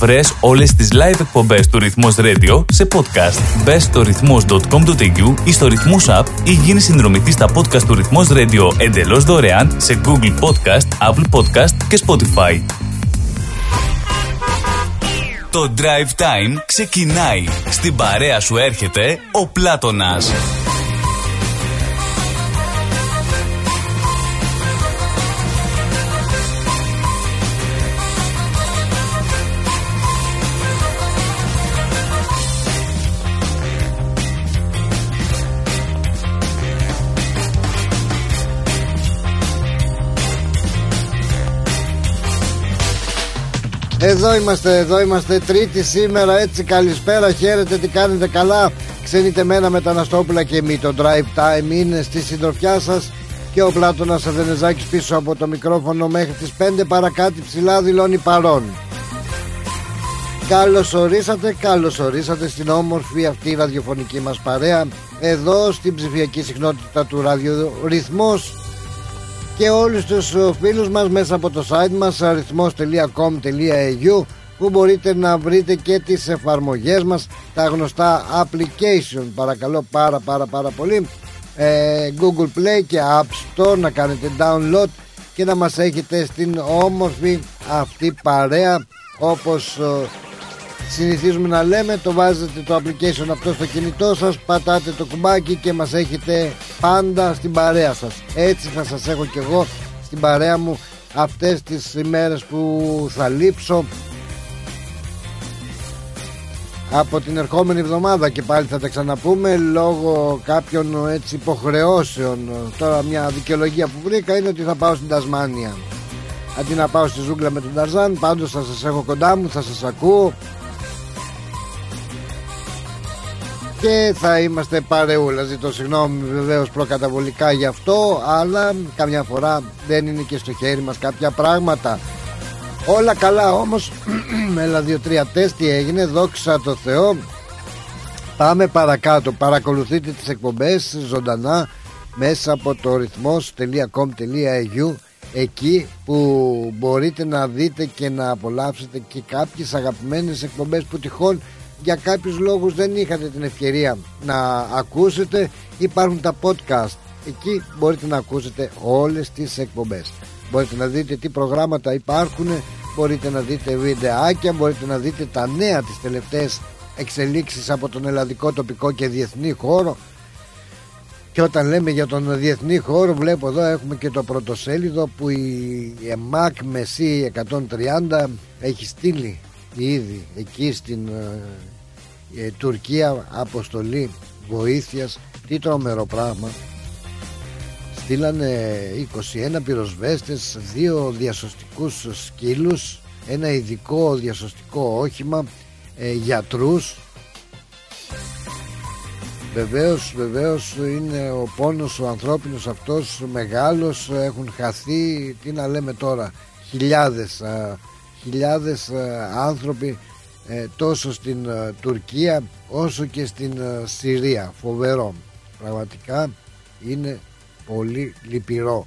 Βρες όλες τις live εκπομπές του Ρυθμός Radio σε podcast. Μπες στο ρυθμός.com.au ή στο Ρυθμός App ή γίνεις συνδρομητής στα podcast του Ρυθμός Radio εντελώς δωρεάν σε Google Podcast, Apple Podcast και Spotify. Το Drive Time ξεκινάει. Στην παρέα σου έρχεται ο Πλάτωνας. Εδώ είμαστε, εδώ είμαστε Τρίτη σήμερα έτσι καλησπέρα Χαίρετε τι κάνετε καλά; Ξενείτε μένα μεταναστόπουλα και μη Το drive time είναι στη συντροφιά σας Και ο Πλάτωνας Αδενεζάκης πίσω από το μικρόφωνο Μέχρι τις 5 παρακάτω ψηλά δηλώνει παρόν. Καλώς ορίσατε, καλώς ορίσατε στην όμορφη αυτή ραδιοφωνική μας παρέα Εδώ στην ψηφιακή συχνότητα του ραδιορυθμός και όλους τους ε, φίλους μας μέσα από το site μας αριθμός.com.au που μπορείτε να βρείτε και τις εφαρμογές μας τα γνωστά application. Παρακαλώ πάρα πάρα πάρα πολύ ε, Google Play και App Store να κάνετε download και να μας έχετε στην όμορφη αυτή παρέα όπως ε, συνηθίζουμε να λέμε το βάζετε το application αυτό στο κινητό σας πατάτε το κουμπάκι και μας έχετε πάντα στην παρέα σας. Έτσι θα σας έχω και εγώ στην παρέα μου αυτές τις ημέρες που θα λείψω. Από την ερχόμενη εβδομάδα και πάλι θα τα ξαναπούμε λόγω κάποιων έτσι υποχρεώσεων. Τώρα μια δικαιολογία που βρήκα είναι ότι θα πάω στην Τασμάνια. Αντί να πάω στη ζούγκλα με τον Ταρζάν πάντως θα σας έχω κοντά μου θα σας ακούω και θα είμαστε παρεούλα. Ζητώ συγγνώμη βεβαίως προκαταβολικά γι' αυτό, αλλά καμιά φορά δεν είναι και στο χέρι μας κάποια πράγματα. Όλα καλά όμως, έλα δύο-τρία τεστ τι έγινε, δόξα τω Θεώ. Πάμε παρακάτω, παρακολουθείτε τις εκπομπές ζωντανά μέσα από το ρυθμός.com.au εκεί που μπορείτε να δείτε και να απολαύσετε και κάποιες αγαπημένες εκπομπές που τυχόν για κάποιους λόγους δεν είχατε την ευκαιρία να ακούσετε. Υπάρχουν τα podcast. Εκεί μπορείτε να ακούσετε όλες τις εκπομπές. Μπορείτε να δείτε τι προγράμματα υπάρχουν μπορείτε να δείτε βιντεάκια μπορείτε να δείτε τα νέα τις τελευταίες εξελίξεις από τον ελλαδικό τοπικό και διεθνή χώρο. Και όταν λέμε για τον διεθνή χώρο βλέπω εδώ έχουμε και το πρωτοσέλιδο που η ΕΜΑΚ Μεσή 130 έχει στείλει ήδη εκεί στην ε, ε, Τουρκία αποστολή βοήθειας. Τι τρομερό πράγμα. Στείλανε 21 πυροσβέστες δύο διασωστικούς σκύλους ένα ειδικό διασωστικό όχημα ε, γιατρούς. Βεβαίως, βεβαίως είναι ο πόνος ο ανθρώπινος αυτός μεγάλος έχουν χαθεί τι να λέμε τώρα χιλιάδες χιλιάδες ε, άνθρωποι ε, τόσο στην ε, Τουρκία όσο και στην Συρία. Φοβερό. Πραγματικά είναι πολύ λυπηρό.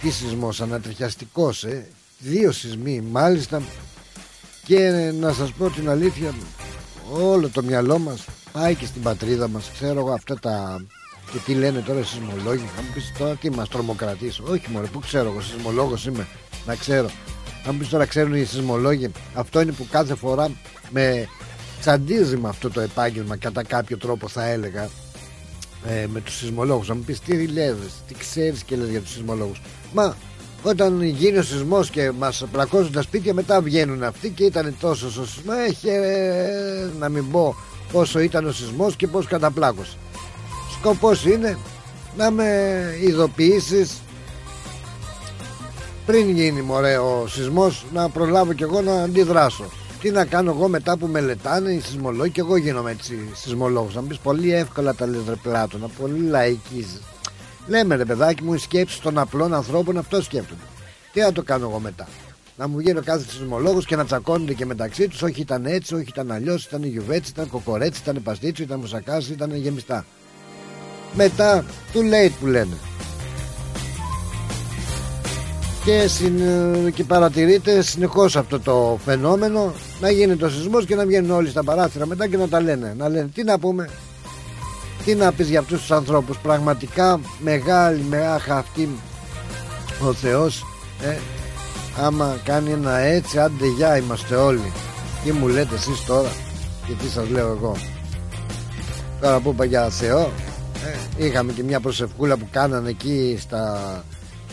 Τι σεισμός ανατριχιαστικός ε; δύο σεισμοί μάλιστα. Και να σας πω την αλήθεια όλο το μυαλό μας πάει και στην πατρίδα μας. Ξέρω εγώ αυτά τα και τι λένε τώρα οι σεισμολόγοι. Θα μου πεις τώρα τι μας τρομοκρατείς. Όχι μωρέ που ξέρω εγώ σεισμολόγος είμαι. Να ξέρω αν πει τώρα ξέρουν οι σεισμολόγοι, αυτό είναι που κάθε φορά με τσαντίζει με αυτό το επάγγελμα κατά κάποιο τρόπο θα έλεγα ε, με τους σεισμολόγους. Αν μου πεις τι λες, τι ξέρεις και λες για τους σεισμολόγους. Μα όταν γίνει ο σεισμός και μας πλακώσουν τα σπίτια μετά βγαίνουν αυτοί και ήταν τόσο ο σεισμό έχει ε, να μην πω πόσο ήταν ο σεισμός και πώς καταπλάκωσε. Σκοπός είναι να με ειδοποιήσεις πριν γίνει μωρέ ο σεισμός να προλάβω κι εγώ να αντιδράσω. Τι να κάνω εγώ μετά που μελετάνε οι σεισμολόγοι και εγώ γίνομαι έτσι σεισμολόγος να μου πεις πολύ εύκολα τα λες ρε Πλάτωνα πολύ λαϊκής. Λέμε ρε παιδάκι μου οι σκέψεις των απλών ανθρώπων αυτό σκέφτονται. Τι να το κάνω εγώ μετά. Να μου βγαίνει ο κάθε σεισμολόγος και να τσακώνονται και μεταξύ τους όχι ήταν έτσι, όχι ήταν αλλιώς, ήταν γιουβέτσι, ήταν κοκορέτσι, ήταν παστίτσο, ήταν μουσακάς, ήταν γεμιστά. Μετά too late που λένε και, συν, και παρατηρείται συνεχώς αυτό το φαινόμενο να γίνει το σεισμός και να βγαίνουν όλοι στα παράθυρα μετά και να τα λένε. Να λένε τι να πούμε τι να πεις για αυτούς τους ανθρώπους. Πραγματικά μεγάλη μεγάλη αυτή ο Θεός ε, άμα κάνει ένα έτσι άντε γεια είμαστε όλοι. Τι μου λέτε εσείς τώρα και τι σας λέω εγώ. Τώρα που είπα για Θεό ε, είχαμε και μια προσευχούλα που κάνανε εκεί στα,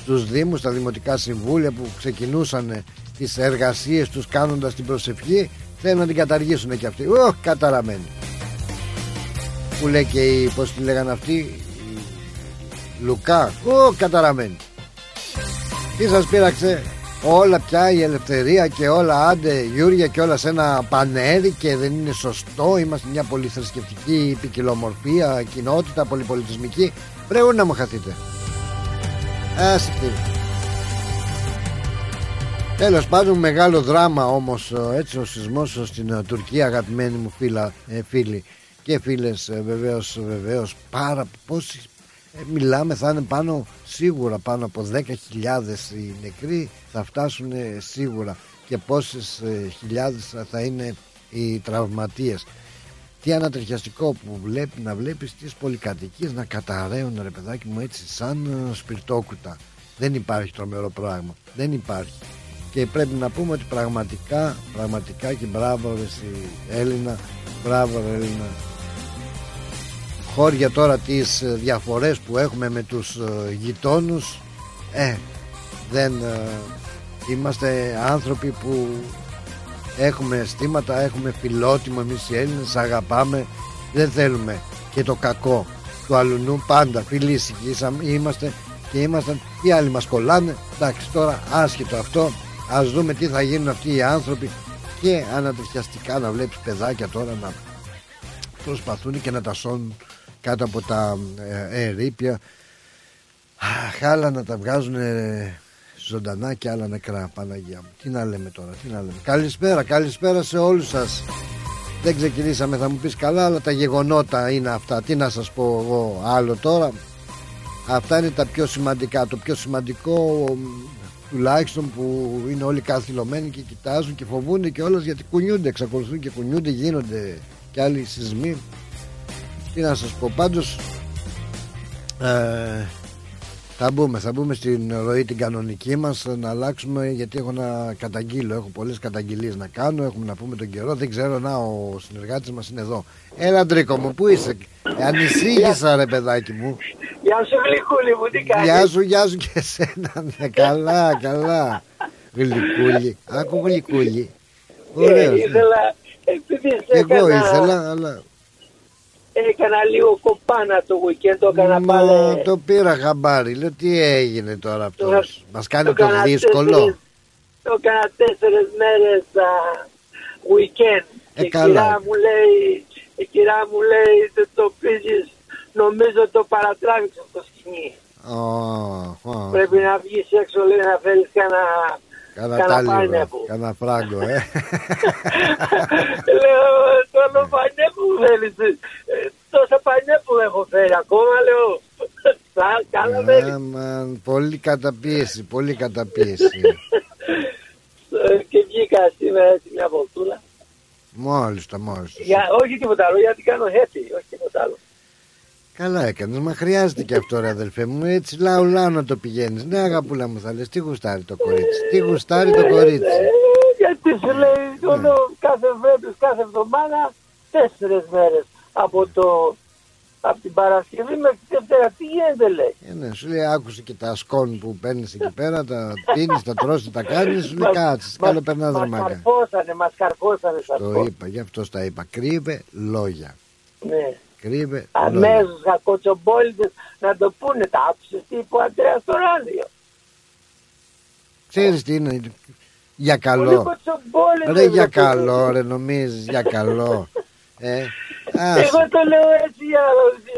στους Δήμους στα Δημοτικά Συμβούλια που ξεκινούσαν τις εργασίες τους κάνοντας την προσευχή θέλουν να την καταργήσουν και αυτοί. Ωχ καταραμένοι. Που λέει και η, πως τη λέγανε αυτοί Λουκά. Ωχ καταραμένοι. Τι σας πείραξε όλα πια η ελευθερία και όλα άντε Γιούρια και όλα σε ένα πανέρι και δεν είναι σωστό. Είμαστε μια πολυθρησκευτική ποικιλομορφία κοινότητα πολυπολιτισμική. Πρέπει να μου χαθείτε Άσυτη Τέλος πάντων μεγάλο δράμα όμως έτσι ο σεισμός στην ε, Τουρκία αγαπημένοι μου φίλα, ε, φίλοι και φίλες ε, βεβαίως, βεβαίως πάρα πόσοι ε, μιλάμε θα είναι πάνω σίγουρα πάνω από 10.000 οι νεκροί θα φτάσουν σίγουρα και πόσες ε, χιλιάδες θα είναι οι τραυματίες τι ανατριχιαστικό που βλέπει να βλέπεις τις πολυκατοικίες να καταραίουν ρε παιδάκι μου έτσι σαν ε, σπιρτόκουτα. Δεν υπάρχει τρομερό πράγμα. Δεν υπάρχει. Και πρέπει να πούμε ότι πραγματικά πραγματικά και μπράβο ρε Έλληνα μπράβο ρε Έλληνα. Χώρια τώρα τις ε, διαφορές που έχουμε με τους ε, γειτόνους ε, δεν ε, είμαστε άνθρωποι που έχουμε αισθήματα, έχουμε φιλότιμο εμείς οι Έλληνες, αγαπάμε. Δεν θέλουμε και το κακό του αλουνού. Πάντα φιλήσικοι είμαστε και είμαστε οι άλλοι μας κολλάνε. Εντάξει τώρα άσχετο αυτό. Ας δούμε τι θα γίνουν αυτοί οι άνθρωποι. Και ανατριχιαστικά να βλέπεις παιδάκια τώρα να προσπαθούν και να τα σώνουν κάτω από τα ε, ερήπια. Άλλα να τα βγάζουν ζωντανά και άλλα νεκρά Παναγία μου. Τι να λέμε τώρα τι να λέμε. καλησπέρα καλησπέρα σε όλους σας. Δεν ξεκινήσαμε θα μου πεις καλά αλλά τα γεγονότα είναι αυτά. Τι να σας πω εγώ άλλο τώρα. Αυτά είναι τα πιο σημαντικά. Το πιο σημαντικό τουλάχιστον που είναι όλοι καθυλωμένοι και κοιτάζουν και φοβούνται και όλες γιατί κουνιούνται εξακολουθούν και κουνιούνται γίνονται και άλλοι σεισμοί. Τι να σας πω. Πάντως ε, θα μπούμε, θα μπούμε στην ροή την κανονική μας να αλλάξουμε γιατί έχω να καταγγείλω έχω πολλές καταγγελίες να κάνω έχουμε να πούμε τον καιρό δεν ξέρω να ο συνεργάτης μας είναι εδώ. Έλα Ντρίκο μου που είσαι; Ανησύγησα ρε παιδάκι μου. Γεια σου γλυκούλη μου τι κάνεις; Γεια σου γεια σου και εσένα ναι, καλά καλά. Γλυκούλη άκου γλυκούλη. Ωραίος, ε, ήθελα επειδή εγώ ήθελα αλλά έκανα λίγο κοπάνα το weekend, το έκανα Μα, πάλι. το πήρα χαμπάρι, λέω τι έγινε τώρα αυτός; Μας κάνει το, δύσκολο; το έκανα τέσσερις μέρες weekend. Ε, η καλά. κυρία μου λέει, η κυρία μου λέει δεν το πίζεις, νομίζω το παρατράβηξες το σκηνή. Oh, oh. Πρέπει να βγεις έξω λέει να φέρεις κανένα Κάνα Κάνα τάλιβα, πάνια κάνα φράγκο, ε. λέω, το πανιέ που θέλεις, ε, τόσα πανιέ που έχω φέρει ακόμα, λέω, θα καλά μέλη. Αμαν, πολύ καταπίεση, πολύ καταπίεση. Ε, και βγήκα σήμερα έτσι μια βολτούλα. μόλις το, μόλις το. Για, όχι τίποτα άλλο, γιατί κάνω happy, όχι τίποτα άλλο. Καλά έκανες, μα χρειάζεται και αυτό ρε αδελφέ μου, έτσι λαού λαού να το πηγαίνεις. Ναι αγαπούλα μου θα λες, τι γουστάρει το κορίτσι, τι γουστάρει το κορίτσι. Ε, γιατί σου λέει όλο κάθε βρέπης, κάθε εβδομάδα, τέσσερις μέρες από το από την Παρασκευή μέχρι τη Δευτέρα. Τι γίνεται λέει. Ε, ναι, σου λέει άκουσε και τα σκόν που παίρνεις εκεί πέρα, τα πίνεις, τα τρως, τα κάνεις, σου λέει Μας- κάτσε, μας- κάλο περνάς Μας δρομάκα. καρφώσανε, μας καρφώσανε στα Το σκότ. είπα, γι' αυτό τα είπα. Κρύβε λόγια. Ναι. Κρύβε λόγια. Αμέσως ακοτσομπόλητες να το πούνε. Τα άκουσες τι είπε ο Αντρέας στο ράδιο. Ξέρεις τι είναι, για Πολύ καλό. κοτσομπόλητες. Ρε για ρε, καλό, ρε νομίζεις, για καλό. Ε, άσε. Εγώ το λέω έτσι για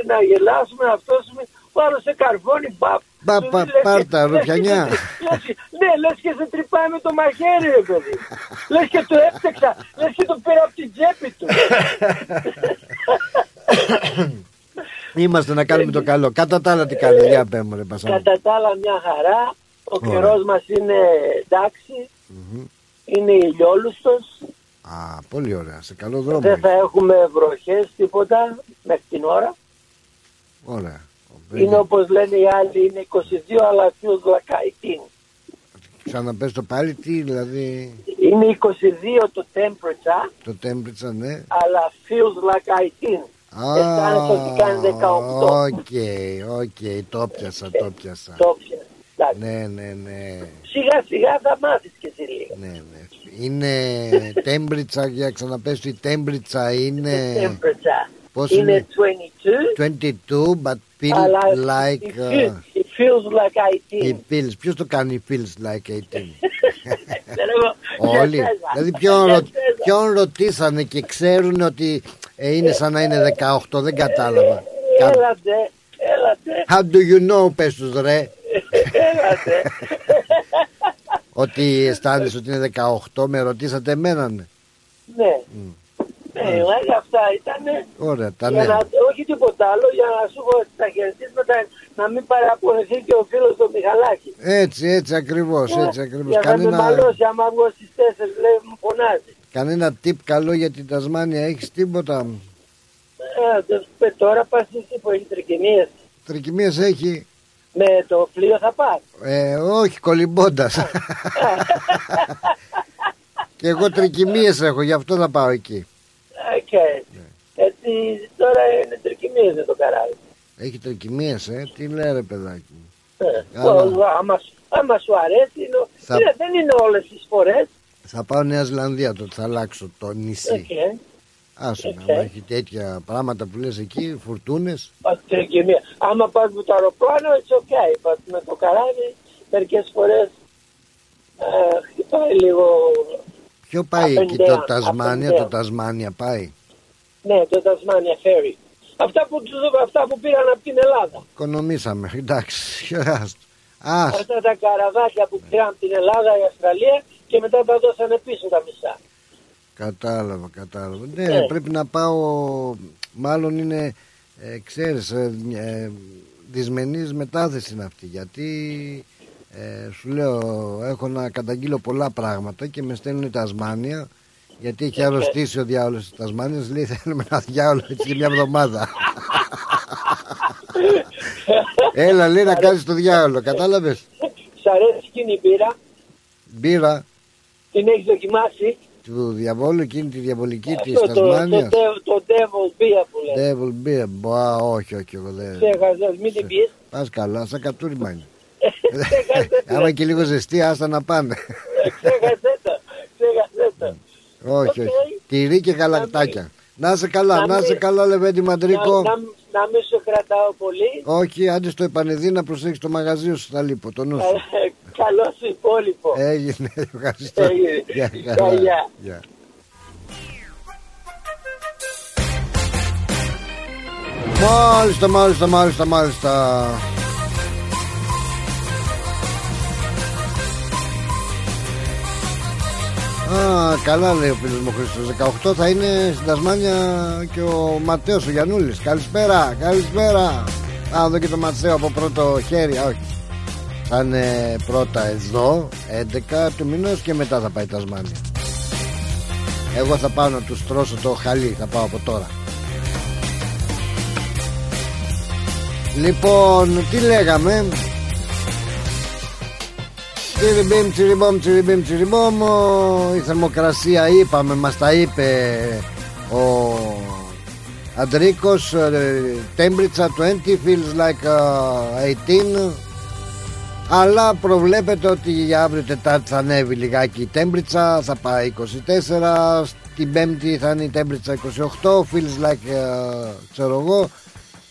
να- να γελάσουμε, να φτώσουμε. Ο άλλος σε καρφώνει, μπαπ. Πα- Του πα- λες και- πάρτα, λες και- ρουφιανιά. λες και- Ναι, λες και σε τρυπάει με το μαχαίρι, ρε παιδί. Λες και το έπτυξα, λες και το πήρα από την τσέπη του. Είμαστε να κάνουμε το καλό. Κατά τα άλλα τι κάνει, για πέ μου ρε Πασάλη. Κατά τα άλλα μια χαρά, ο Ο καιρός μας είναι εντάξει, είναι ηλιόλουστος, Α, πολύ ωραία. Σε καλό δρόμο. δεν είσαι. θα έχουμε βροχές τίποτα μέχρι την ώρα. Ωραία. Είναι όπως λένε οι άλλοι, είναι 22 αλλά feels like 18. Ξαναπες το πάλι τι, δηλαδή Είναι 22 το temperature, το temperature, ναι. αλλά feels like 18. Αισθάνεσαι ότι κάνει 18. Ok, ok, το πιάσα, το πιάσα. Το 'πιασες. Εντάξει. Ναι, ναι, ναι. Σιγά σιγά θα μάθεις και εσύ λίγο. Ναι, ναι. Είναι temperature, για ξαναπες το, η temperature είναι Temperature. πώς είναι είναι; 22, 22, but feel αλλά like... it, uh, feels, it feels like 18. it feels. Ποιος το κάνει feels like 18. Ξέρω εγώ, Όλοι. για σένα. Δηλαδή ποιον, Για ρω... σένα. ποιον ρωτήσανε και ξέρουν ότι ε, είναι σαν να είναι 18, δεν κατάλαβα. Κα- Έλατε, έλατε, How do you know, πες τους ρε, έλατε. ότι αισθάνεσαι ότι είναι 18, με ρωτήσατε εμένα. ναι. ναι. Ναι, όλα αυτά ήταν Ωραία, τα για ναι. να, όχι τίποτα άλλο, για να σου πω τα χαιρετίσματα να μην παραπονεθεί και ο φίλος του Μιχαλάκη. Έτσι, έτσι ακριβώς, έτσι ακριβώς. Για να με Κανένα, μαλώσει άμα βγω στις 4 λέει μου φωνάζει. Κανένα tip καλό για την Τασμάνια, έχεις τίποτα; Ε, δεν σου πει, τώρα πας εσύ που έχει τρικυμίες. Τρικυμίες έχει, Με το πλοίο θα πας. ε, όχι κολυμπώντας. και εγώ τρικυμίες έχω, γι' αυτό θα πάω εκεί. Okay. Ναι. Έτσι τώρα είναι τρικυμίες με το καράβι. Έχει τρικυμίες, ε, τι λέει ρε παιδάκι μου; Ε, Καλά. το- άμα, σου- άμα σου αρέσει, είναι, Θα- είναι- δεν είναι όλες τις φορές. Θα πάω Νέα Ζηλανδία τότε, θα αλλάξω το νησί. Okay. Άσε να Οκ. άμα έχει τέτοια πράγματα που λες εκεί, φουρτούνες. Τρικυμία. Άμα πας με το αεροπλάνο, it's okay. But με το καράβι, μερικές φορές ε, χτυπάει λίγο... Ποιο πάει Up and εκεί down, το up Τασμάνια, and το down. Τασμάνια πάει; Ναι, το Tasmania Ferry. Αυτά που, τους- αυτά που πήραν από την Ελλάδα. Οικονομήσαμε, εντάξει. άστο. Ας, Αυτά τα καραβάκια που πήραν από την Ελλάδα η Αυστραλία και μετά τα δώσανε πίσω τα μισά. κατάλαβα, κατάλαβα. Ναι, Ναι. πρέπει να πάω, μάλλον είναι, ε, ξέρεις, ε, ε, δυσμενής μετάθεση είναι αυτή. Γιατί, ε, σου λέω, έχω να καταγγείλω πολλά πράγματα και με στέλνουν η Τασμάνια. Γιατί έχει αρρωστήσει ο διάολος της Τασμάνιας, λέει θέλουμε ένα διάολο έτσι για μια εβδομάδα. Έλα, λέει να κάνεις το διάολο, κατάλαβες; Σ' αρέσει εκείνη η μπύρα, Μπύρα την έχεις δοκιμάσει. του διαβόλου, εκείνη τη διαβολική της Αυτό το, το, Τασμάνιας. το, το Devil's Beer που λέει. Devil beer, μπα, όχι, όχι, εγώ δεν. Ξέχασες, μην την πεις. Πας καλά, σαν κατούριμα είναι. Ξέχασες το. Άμα και λίγο ζεστή, άστα να πάνε. Ξέχασες το. Ξέχασες το. όχι, Οκ. όχι. Τυρί και γαλακτάκια. Να 'σαι καλά, Να να σε μην- καλά, Λεβέντη Να, Μαντρίκο. να, να μην σου κρατάω πολύ. Όχι, άντε στο επανειδή να προσέχεις το μαγαζί σου, θα λείπω, το νου σου. Ε, Καλό σου υπόλοιπο. Έγινε, ευχαριστώ. Έγινε. Γεια, Γεια, καλά. γεια. Γεια. Μάλιστα, μάλιστα, μάλιστα, μάλιστα. Α, καλά λέει ο φίλος μου ο Χρήστος 18 θα είναι στην Τασμάνια και ο Ματέος ο Γιαννούλης Καλησπέρα, καλησπέρα Α, εδώ και το Ματσέο από πρώτο χέρι Α, όχι Θα είναι πρώτα εδώ 11 του μηνός και μετά θα πάει η Τασμάνια. Εγώ θα πάω να τους στρώσω το χαλί Θα πάω από τώρα. Λοιπόν, τι λέγαμε; Τσιριμπίμ, τσιριμπόμ, τσιριμπίμ, τσιριμπόμ Ο- Η θερμοκρασία είπαμε, μας τα είπε ο Αντρίκος ε, Temperature 20 feels like uh, 18 αλλά προβλέπεται ότι για αύριο Τετάρτη θα ανέβει λιγάκι η temperature Θα πάει 24 Στην Πέμπτη θα είναι η temperature 28 Feels like uh, ξέρω εγώ.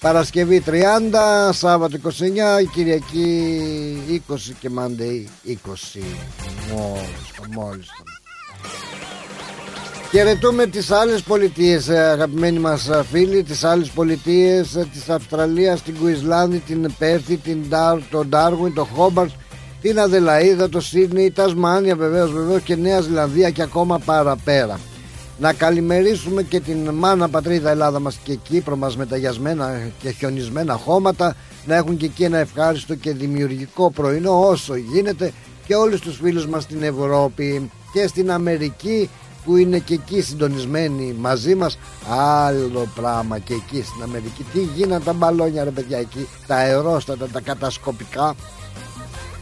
Παρασκευή 30 Σάββατο 29 Κυριακή 20 και Monday 20 Μόλις το μόλις το Χαιρετούμε τις άλλες πολιτείες ε, αγαπημένοι μας ε, φίλοι Τις άλλες πολιτείες ε, της Αυστραλίας Την Κουισλάνδη, την Πέρθη, την Ντάρ, τον Ντάργουιν, τον Χόμπαρτς Την Αδελαίδα, το Σίδνεϊ, η Τασμάνια βεβαίως, βεβαίως και Νέα Ζηλανδία και ακόμα παραπέρα. Να καλημερίσουμε και την μάνα πατρίδα Ελλάδα μας και Κύπρο μας με τα γιασμένα και χιονισμένα χώματα να έχουν και εκεί ένα ευχάριστο και δημιουργικό πρωινό όσο γίνεται και όλους τους φίλους μας στην Ευρώπη και στην Αμερική που είναι και εκεί συντονισμένοι μαζί μας άλλο πράγμα και εκεί στην Αμερική. Τι γίνανε τα μπαλόνια ρε παιδιά εκεί τα αερόστατα τα κατασκοπικά.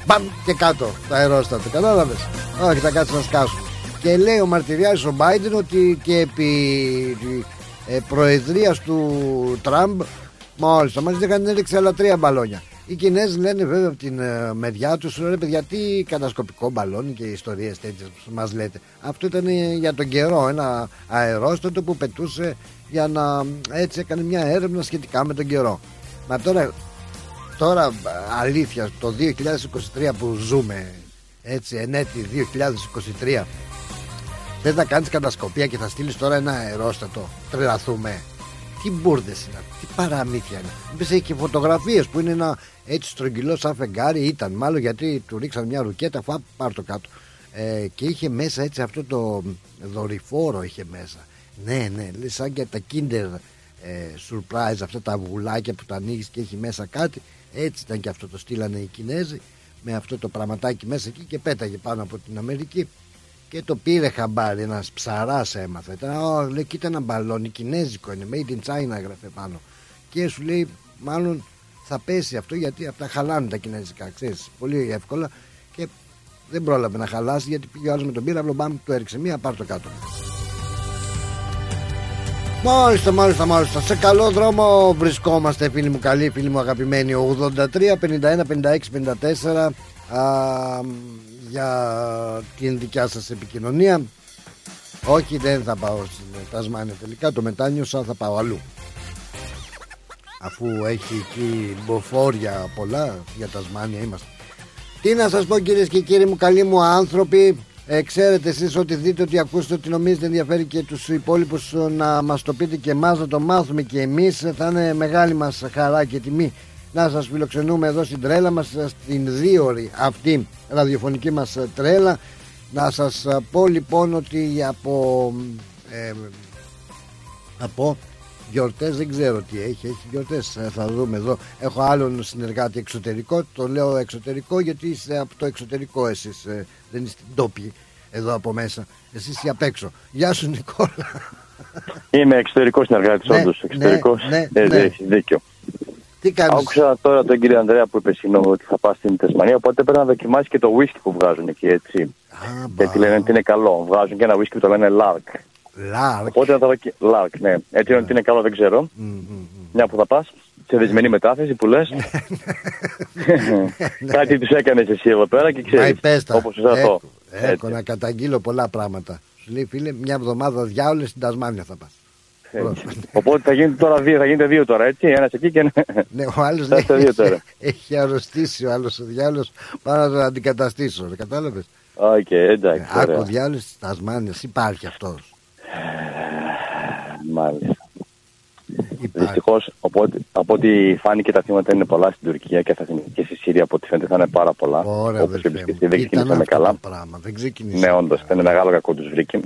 Μπαμ και κάτω τα αερόστατα κατάλαβες; Όχι θα κάτσει να σκάσουν και λέει ο Μαρτυριάς ο Μπάιντεν ότι και επί ε, προεδρίας του Τραμπ μόλις μας είχαν έριξει άλλα τρία μπαλόνια οι Κινέζοι λένε βέβαια από την ε, μεριά τους, ρε παιδιά, τι κατασκοπικό μπαλόνι και ιστορίες τέτοιες που μας λέτε. Αυτό ήταν για τον καιρό, ένα αερόστατο που πετούσε για να έτσι έκανε μια έρευνα σχετικά με τον καιρό. Μα τώρα, τώρα αλήθεια, το 2023 που ζούμε, έτσι, ενέτη 2023, θες να κάνεις κατασκοπία και θα στείλεις τώρα ένα αερόστατο, τρελαθούμε. Τι μπουρδες είναι, τι παραμύθια είναι. Μήπως έχει και φωτογραφίες που είναι ένα έτσι στρογγυλό σαν φεγγάρι. Ήταν μάλλον γιατί του ρίξαν μια ρουκέτα. Φά, πάρ το κάτω. Ε, και είχε μέσα έτσι αυτό το δορυφόρο είχε μέσα. Ναι, ναι, λέει σαν και τα Kinder ε, Surprise, αυτά τα βουλάκια που τα ανοίγεις και έχει μέσα κάτι. Έτσι ήταν και αυτό το στείλανε οι Κινέζοι με αυτό το πραγματάκι μέσα εκεί και πέταγε πάνω από την Αμερική και το πήρε χαμπάρι ένας ψαράς έμαθε. Ήταν, oh, λέει, κοίτα ένα μπαλόνι, κινέζικο είναι, made in China γράφε πάνω. Και σου λέει, μάλλον θα πέσει αυτό γιατί αυτά χαλάνε τα κινέζικα, ξέρεις, πολύ εύκολα. Και δεν πρόλαβε να χαλάσει γιατί πήγε ο άλλος με τον πύραυλο, μπαμ, του έριξε μία, πάρ το κάτω. Μάλιστα, μάλιστα, μάλιστα. Σε καλό δρόμο βρισκόμαστε, φίλοι μου καλοί, φίλοι μου αγαπημένοι. 83, 51, 56, 54. Α, για την δικιά σας επικοινωνία όχι δεν θα πάω στην Τασμάνια τελικά το μετάνιωσα θα πάω αλλού αφού έχει εκεί μποφόρια πολλά για Τασμάνια είμαστε. Τι να σας πω κυρίες και κύριοι μου καλοί μου άνθρωποι ε, ξέρετε εσείς ότι δείτε ότι ακούσετε ότι νομίζετε ενδιαφέρει και τους υπόλοιπους να μας το πείτε και εμάς να το μάθουμε και εμείς. Θα είναι μεγάλη μας χαρά και τιμή να σας φιλοξενούμε εδώ στην τρέλα μας στην δίωρη αυτή ραδιοφωνική μας τρέλα. Να σας πω λοιπόν ότι από ε, από γιορτές δεν ξέρω τι έχει έχει γιορτές ε, θα δούμε εδώ έχω άλλον συνεργάτη εξωτερικό το λέω εξωτερικό γιατί είστε από το εξωτερικό εσείς ε, δεν είστε ντόπιοι εδώ από μέσα εσείς είστε απ' έξω γεια σου Νικόλα Είμαι εξωτερικό συνεργάτης, ναι, όντως. Εξωτερικός. Ναι, ναι, ναι. δίκιο. Τι κάνεις; Άκουσα τώρα τον κύριο Ανδρέα που είπε συγγνώμη ότι θα πάει στην Τεσμανία. Οπότε πρέπει να δοκιμάσεις και το whisky που βγάζουν εκεί έτσι. Α, Γιατί λένε ότι είναι καλό. Βγάζουν και ένα whisky που το λένε Lark. Lark. Οπότε να το δοκιμάσει. Lark, ναι. Έτσι είναι ότι είναι καλό, δεν ξέρω. Μια που θα πας. Σε δεσμενή μετάθεση που λες. Κάτι του έκανες εσύ εδώ πέρα και ξέρεις. Όπως έχω, έχω να καταγγείλω πολλά πράγματα. Σου λέει φίλε, μια εβδομάδα διάολες στην Τασμάνια θα πας. Οπότε θα γίνεται τώρα δύο, θα γίνεται δύο τώρα, έτσι. Ένας εκεί και ένα. Ναι, ο άλλος λέει, έχει, έχει αρρωστήσει ο άλλος ο διάολος. Πάω να τον αντικαταστήσω. Κατάλαβες; Ok, okay, εντάξει. Ε, άκου διάολο της Τασμάνιας, υπάρχει αυτός. Μάλιστα. Δυστυχώς, από, από ό,τι φάνηκε τα θύματα είναι πολλά στην Τουρκία και, θα, και στη Συρία από ό,τι φαίνεται θα είναι πάρα πολλά. Ωραία, Όπως και δεν ξεκινήσαμε καλά. Πράγμα. Δεν ξεκινήσαμε. Ναι, όντως, ήταν μεγάλο κακό τους βρήκε.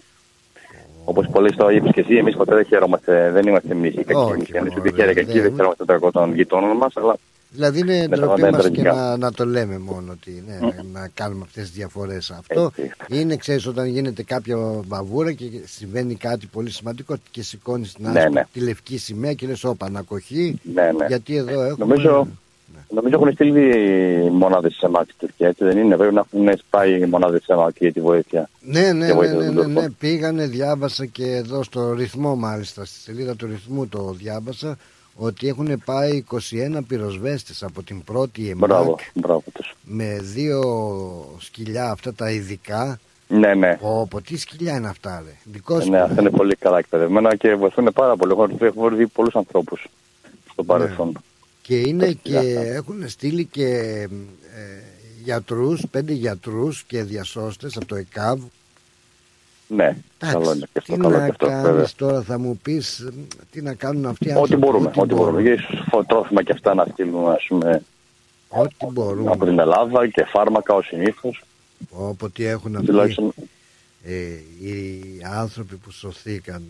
Όπως πολλέ το είπες και εσύ, εμείς ποτέ δεν χαίρομαστε, δεν είμαστε εμείς οι κακοί. Αν είσαι τυχαία κακοί, δεν χαίρομαστε το κακό των γειτόνων μας, αλλά. Δηλαδή είναι ντροπή μας και να, να, το λέμε μόνο ότι ναι, mm. να κάνουμε αυτές τις διαφορές. Αυτό Έτσι. είναι, ξέρεις, όταν γίνεται κάποια βαβούρα και συμβαίνει κάτι πολύ σημαντικό και σηκώνεις την ναι, ναι. τη λευκή σημαία και λες: Όπα, ανακοχή. Ναι, ναι. Γιατί εδώ έχουμε. Νομίζω, Νομίζω έχουν στείλει μονάδες σε εμά στην Τουρκία, έτσι δεν είναι; Πρέπει να έχουν σπάει μονάδες σε εμά για τη βοήθεια. Ναι, ναι, ναι, ναι, ναι, ναι, Πήγανε, διάβασα και εδώ στο ρυθμό μάλιστα, στη σελίδα του ρυθμού το διάβασα, ότι έχουν πάει 21 πυροσβέστες από την πρώτη ΕΜΑΚ μπράβο, μπράβο με δύο σκυλιά αυτά τα ειδικά. Ναι, ναι. Όπω τι σκυλιά είναι αυτά, ρε. Δικός ναι, αυτά είναι πολύ καλά εκπαιδευμένα και βοηθούν πάρα πολύ. Έχω δει πολλούς ανθρώπους στο παρελθόν. Ναι. Και είναι και έχουν στείλει και ε, γιατρούς, πέντε γιατρούς και διασώστες από το ΕΚΑΒ. Ναι, καλό είναι και αυτό. Τι καλό να αυτό, κάνεις τώρα, θα μου πεις, τι να κάνουν αυτοί Ό,τι μπορούμε, ό,τι μπορούμε. Για ίσως τρόφιμα και αυτά να στείλουμε, ας πούμε, Ό,τι μπορούμε. Από την Ελλάδα και φάρμακα ως συνήθως. Όποτε έχουν αυτοί. ε, οι άνθρωποι που σωθήκαν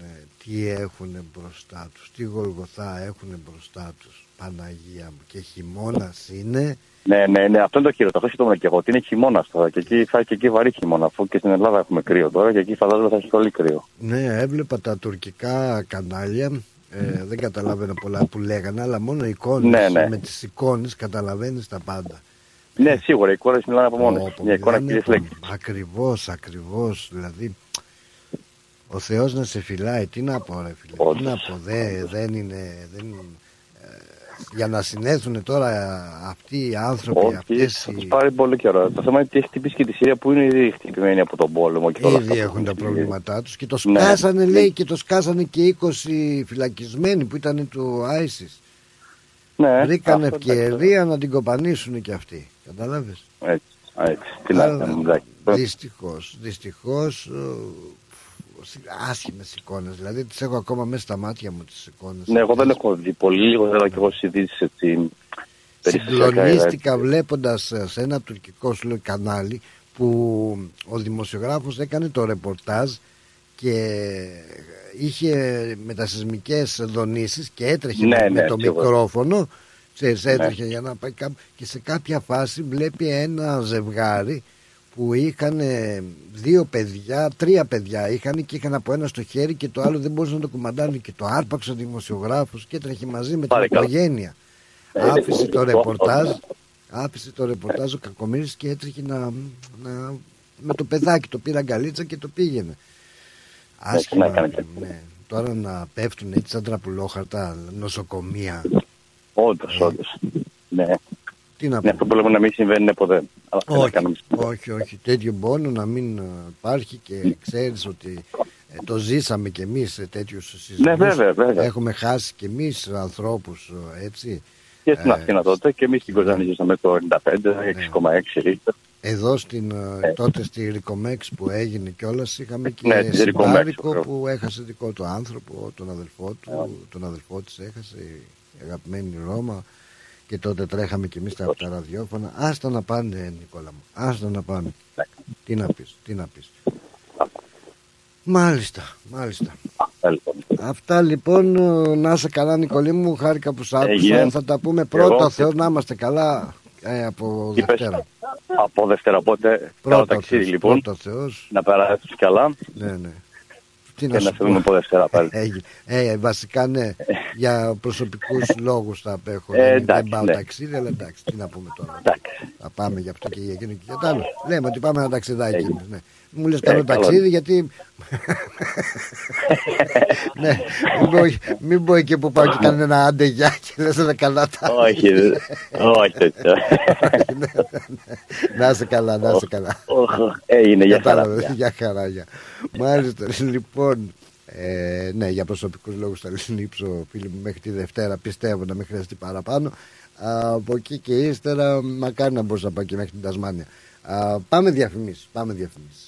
τι έχουν μπροστά τους τι γολγοθά έχουν μπροστά τους Παναγία μου και χειμώνας είναι ναι, ναι, ναι, αυτό είναι το κύριο. Το έχω και εγώ. Ότι είναι χειμώνα τώρα και εκεί θα έχει και εκεί βαρύ χειμώνα. Αφού και στην Ελλάδα έχουμε κρύο τώρα και εκεί φαντάζομαι θα έχει πολύ κρύο. Ναι, έβλεπα τα τουρκικά κανάλια. Ε, δεν καταλαβαίνω πολλά που λέγανε, αλλά μόνο εικόνες, ναι, ναι. με τις εικόνες καταλαβαίνεις τα πάντα. Ναι, σίγουρα, οι εικόνες μιλάνε από μόνες. Μια εικόνα και λέξεις. Ακριβώς, ακριβώς. Δηλαδή, ο Θεός να σε φυλάει, τι να πω, ρε φίλε. Τι να πω, δεν είναι. Δεν, για να συνέλθουν τώρα αυτοί οι άνθρωποι. Όχι, αυτές θα τους πάρει πολύ καιρό. Το θέμα είναι ότι έχει χτυπήσει και τη Συρία που είναι ήδη χτυπημένη από τον πόλεμο. Και ήδη έχουν τα προβλήματά τους και το ναι. σκάσανε, ναι. λέει, και το σκάσανε και 20 φυλακισμένοι που ήταν του ISIS. Ναι, Βρήκαν ευκαιρία να την κοπανίσουν και αυτοί. Κατάλαβε. Έτσι, έτσι. Τι να Δυστυχώς, δυστυχώς άσχημες εικόνες. Δηλαδή τις έχω ακόμα μέσα στα μάτια μου τις εικόνες. Ναι, εγώ δεν έχω δει πολύ, λίγο δεν έχω συζήτηση έτσι. Συγκλονίστηκα βλέποντας σε ένα τουρκικό σου κανάλι που ο δημοσιογράφος έκανε το ρεπορτάζ και είχε μετασυσμικές δονήσεις και έτρεχε ναι, με, ναι, το μικρόφωνο ξέρεις, έτρεχε ναι. για να πάει κάπου και σε κάποια φάση βλέπει ένα ζευγάρι που είχαν δύο παιδιά, τρία παιδιά είχαν και είχαν από ένα στο χέρι και το άλλο δεν μπορούσε να το κουμαντάνει και το άρπαξε ο δημοσιογράφος και έτρεχε μαζί με την οικογένεια. Ε, άφησε το ρεπορτάζ, άφησε το ρεπορτάζ ο Κακομύρης και έτρεχε να, να, με το παιδάκι το πήρα αγκαλίτσα και το πήγαινε. Άσχημα, ναι. Τώρα να πέφτουν έτσι σαν τραπουλόχαρτα νοσοκομεία. Όντως, όντως. Ναι. Τι να ναι, αυτό που λέμε να μην συμβαίνει ποτέ. Όχι, όχι, όχι. Τέτοιο πόνο να μην ε, υπάρχει και ξέρεις ότι ε, το ζήσαμε κι εμείς σε τέτοιους σεισμούς. Ναι, βέβαια, βέβαια. Έχουμε χάσει κι εμείς ανθρώπους, ε, έτσι. Και στην Αθήνα τότε και εμείς στην Κοζάνη ζήσαμε το 95, 6,6 ρίχτερ. Εδώ στην, τότε στη Ρικομέξ που έγινε κιόλας είχαμε και ναι, συμπάρικο που έχασε δικό του άνθρωπο, τον αδελφό του, τον αδελφό της έχασε, η αγαπημένη Ρώμα και τότε τρέχαμε κι εμείς τα, τα ραδιόφωνα. Άστα να πάνε Νικόλα μου, άστα να πάνε. Τι να πεις, τι να πεις. Μάλιστα, μάλιστα. Αυτά λοιπόν, να είσαι καλά Νικολή μου, χάρηκα που σ' άκουσα. Θα τα πούμε πρώτα, Θεό να είμαστε καλά ε, από Δευτέρα. Από Δευτέρα, οπότε πρώτα ταξίδι λοιπόν. Πρώτα Θεός. Να περάσεις καλά. Ναι, ναι. Τι και να, να φύγουμε από Δευτέρα πάλι. Ε, ε, βασικά ναι, για προσωπικούς λόγους θα απέχω. Ε, δεν πάω ναι. ταξίδι, αλλά εντάξει, τι να πούμε τώρα. Εντάξει. Θα πάμε για αυτό και για εκείνο και για το άλλο. Λέμε ότι πάμε ένα ταξιδάκι. Ναι. Μου λες καλό ταξίδι γιατί ναι, μην πω εκεί που πάω και κάνω ένα αντεγιά και λες ένα καλά τα Όχι, όχι Να είσαι καλά, να είσαι καλά. Έγινε, για χαρά Για χαρά, Μάλιστα, λοιπόν ε, ναι, για προσωπικούς λόγους θα λείψω φίλοι μου μέχρι τη Δευτέρα πιστεύω να μην χρειαστεί παραπάνω. Από εκεί και ύστερα μακάρι να μπορούσα να πάω και μέχρι την Τασμάνια. Πάμε διαφημίσεις πάμε διαφημίσεις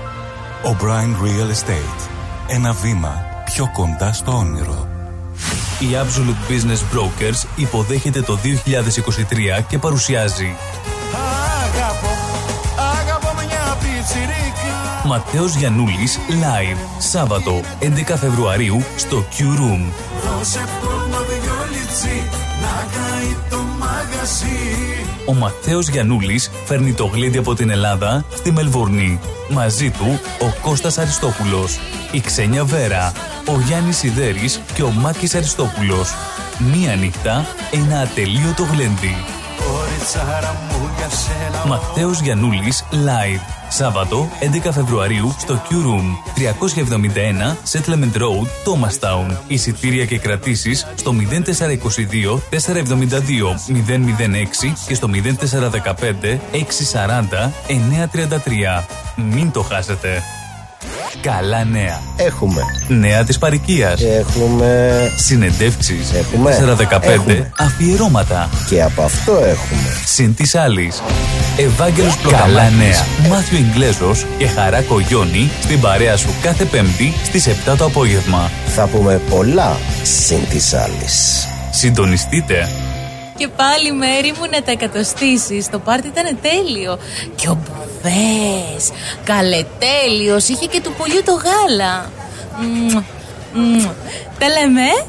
O'Brien Real Estate. Ένα βήμα πιο κοντά στο όνειρο. Η Absolute Business Brokers υποδέχεται το 2023 και παρουσιάζει Ματέος Γιαννούλης Live Σάββατο 11 Φεβρουαρίου στο Q Room Ο Ματέος Γιαννούλης φέρνει το γλέντι από την Ελλάδα στη Μελβούρνη. Μαζί του ο Κώστας Αριστόπουλος, η Ξένια Βέρα, ο Γιάννης Σιδέρης και ο Μάκης Αριστόπουλος. Μία νύχτα, ένα ατελείωτο γλέντι. Ματέος Γιαννούλης Live Σάββατο 11 Φεβρουαρίου στο Q Room 371 Settlement Road, Thomastown. Εισιτήρια και κρατήσεις στο 0422 472 006 και στο 0415 640 933. Μην το χάσετε. Καλά νέα. Έχουμε. Νέα της παροικίας. Έχουμε. Συνεντεύξεις. Έχουμε. 415 Έχουμε. αφιερώματα. Και από αυτό έχουμε. Συν της άλλης. Ευάγγελος Καλά νέα. Μάθιο Ιγκλέζος και Χαρά Κογιόνι στην παρέα σου κάθε Πέμπτη στις 7 το απόγευμα. Θα πούμε πολλά συν της άλλης. Συντονιστείτε. Και πάλι μέρη μου να τα εκατοστήσεις. Το πάρτι ήταν τέλειο. Και ο Μπουφές. Καλετέλειος Είχε και του πολιού το γάλα. Μμμ, μμμ. Τα λέμε. Ε;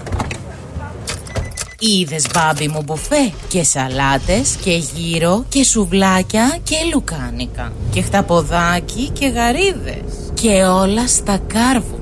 Είδες μπάμπι μου μπουφέ. Και σαλάτες και γύρο Και σουβλάκια και λουκάνικα. Και χταποδάκι και γαρίδες. Και όλα στα κάρβουνα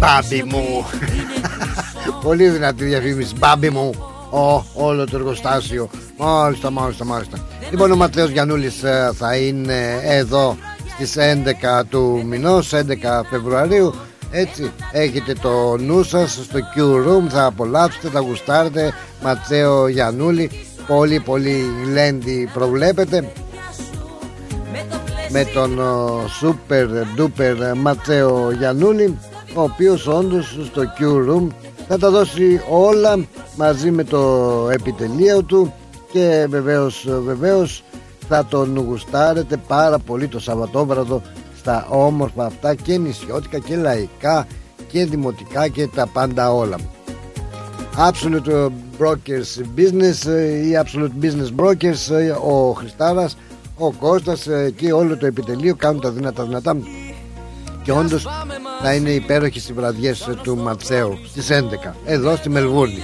Μπάμπι μου. Πολύ δυνατή διαφήμιση. Μπάμπι μου. Ο, όλο το εργοστάσιο. Μάλιστα, μάλιστα, μάλιστα. Λοιπόν, ο Ματέος Γιαννούλης ε, θα είναι εδώ στις 11 του μηνός, 11 Φεβρουαρίου. Έτσι, έχετε το νου σας στο Q Room, θα απολαύσετε, θα γουστάρετε. Ματέο Γιαννούλη, πολύ πολύ γλέντι προβλέπετε με τον ο, super duper Ματέο Γιαννούλη ο οποίος όντως στο Q Room θα τα δώσει όλα μαζί με το επιτελείο του και βεβαίως, βεβαίως θα τον γουστάρετε πάρα πολύ το Σαββατόβραδο στα όμορφα αυτά και νησιώτικα και λαϊκά και δημοτικά και τα πάντα όλα. Absolute Brokers Business ή Absolute Business Brokers ο Χριστάρας ο Κώστας ε, και όλο το επιτελείο κάνουν τα δυνατά δυνατά. Και όντως θα είναι υπέροχες οι βραδιές του Ματσέου στις 11 εδώ στη Μελβούρνη